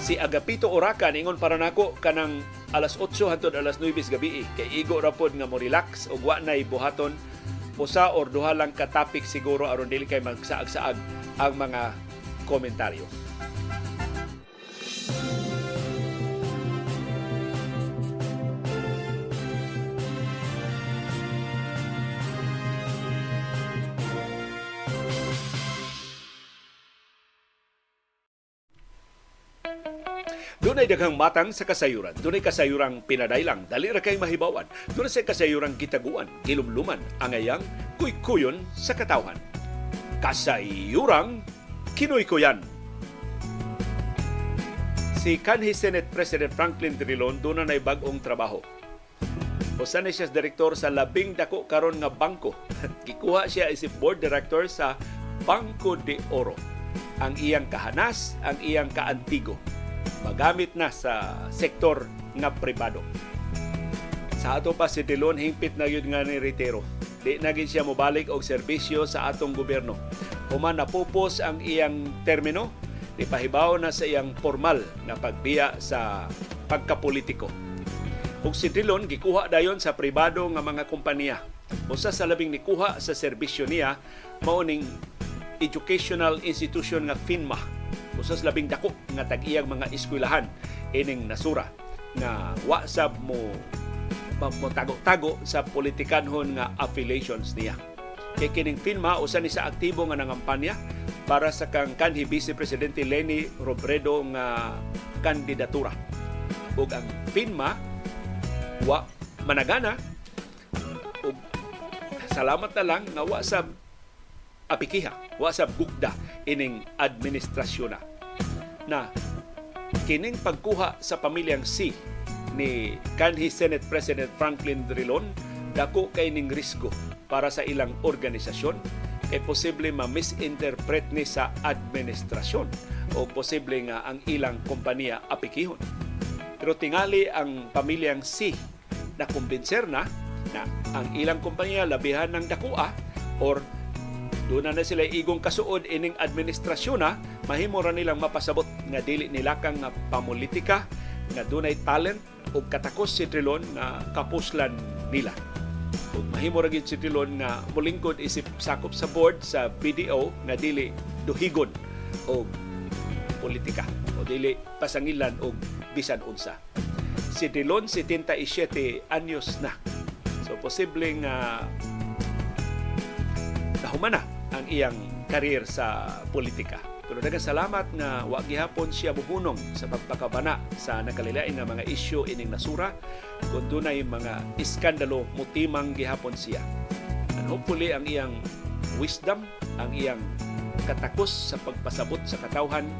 Si Agapito Oraca ingon para nako kanang alas 8 hangtod alas 9 gabi kay igo ra pod nga mo relax ug wa nay buhaton usa or duha lang ka topic siguro aron dili kay magsaag-saag ang mga komentaryo. Dunay daghang matang sa kasayuran. Dunay kasayurang pinadailang, dali ra kay mahibawan. Dunay sa kasayurang gitaguan, gilumluman, angayang kuykuyon sa katawhan. Kasayurang kinuykuyan. Si kanhi Senate President Franklin Drilon doon na bagong trabaho. Usa na siya direktor sa labing dako karon nga bangko. Gikuha siya isip board director sa Banco de Oro. Ang iyang kahanas, ang iyang kaantigo magamit na sa sektor nga pribado. Sa ato pa si Dilon hingpit na yun nga ni retiro. Di na gid siya mobalik og serbisyo sa atong gobyerno. Human napupos ang iyang termino, ipahibaw na sa iyang formal na pagbiya sa pagkapolitiko. Ug si Dilon gikuha dayon sa pribado nga mga kompanya. Usa sa labing nikuha sa serbisyo niya mao ning educational institution nga FINMA usas labing dako nga tag-iyang mga eskwelahan ining nasura nga wa sab mo tago-tago sa politikanhon nga affiliations niya. Kay kining FINMA usa ni sa aktibo nga nangampanya para sa kang kanhi Vice Presidente Leni Robredo nga kandidatura. Ug ang FINMA wa managana ug salamat na lang nga wa sab apikiha, wa sab gugda ining administrasyon na. na kining pagkuha sa pamilyang C ni kanhi Senate President Franklin Drilon dako kay ning risko para sa ilang organisasyon kay posible ma-misinterpret ni sa administrasyon o posible nga ang ilang kompanya apikihon. Pero tingali ang pamilyang C na kumbinser na na ang ilang kompanya labihan ng dakua or doon na, na sila igong kasuod ining administrasyon na mahimo ra nilang mapasabot nga dili nila kang pamulitika nga dunay talent o katakos si Trilon nga kapuslan nila. Ug mahimo ra gid si Trilon nga mulingkod isip sakop sa board sa BDO nga dili duhigon o politika o dili pasangilan og bisan unsa. Si Trilon 77 anyos na. So posible nga nahuman na ang iyang karir sa politika. Pero daghang salamat nga wa gihapon siya buhunong sa pagpakabana sa nakalilain nga mga isyu ining nasura kun dunay mga iskandalo mutimang gihapon siya. And hopefully ang iyang wisdom, ang iyang katakos sa pagpasabot sa katawhan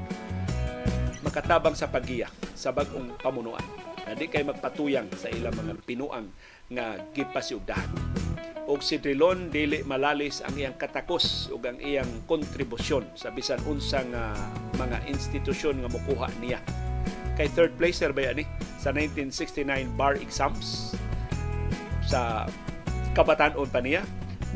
makatabang sa paggiya sa bag-ong pamunuan. Na kay magpatuyang sa ilang mga pinuang nga gipasiugdahan og si Trilon dili malalis ang iyang katakos ug ang iyang kontribusyon sa bisan unsang uh, mga institusyon nga mokuha niya. Kay third placer ba ni sa 1969 bar exams sa kabatanon pa niya.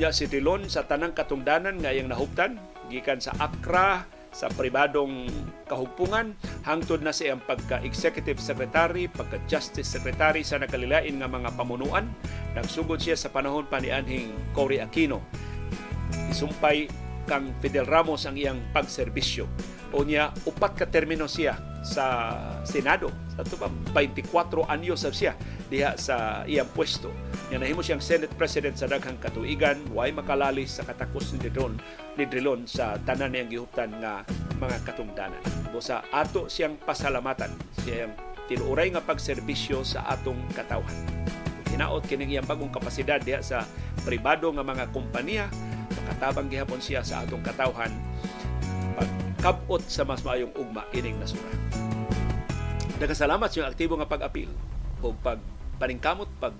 Ya si Trilon sa tanang katungdanan nga iyang nahuptan gikan sa Accra sa pribadong kahugpungan hangtod na siyang pagka-executive secretary, pagka-justice secretary sa nakalilain nga mga pamunuan. Nagsugod siya sa panahon pa ni Anhing Cory Aquino. Isumpay kang Fidel Ramos ang iyang pagserbisyo. O niya, upat ka termino siya sa Senado. Sa ba, 24 anyos sa siya diha sa iyang pwesto. Nga nahimo siyang Senate President sa daghang katuigan, way makalalis sa katakos ni Drilon, ni Drilon sa tanan niyang gihuptan nga mga katungdanan. Busa ato siyang pasalamatan, siyang tinuray nga pagserbisyo sa atong katawhan. Hinaot kining iyang bagong kapasidad diha sa pribado nga mga kompanya, makatabang gihapon siya sa atong katawhan pagkabot sa mas maayong ugma kining nasura. Nagkasalamat sa aktibo nga pag-apil o pag paningkamot pag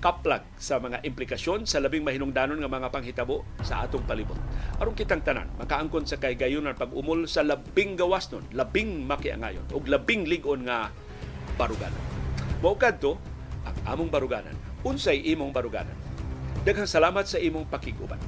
kaplag sa mga implikasyon sa labing mahinungdanon nga mga panghitabo sa atong palibot. Aron kitang tanan, makaangkon sa kaygayonan pag umol sa labing gawas nun, labing makiangayon, o labing ligon nga baruganan. Mao kadto ang among baruganan. Unsay imong baruganan? Daghang salamat sa imong pakiguban.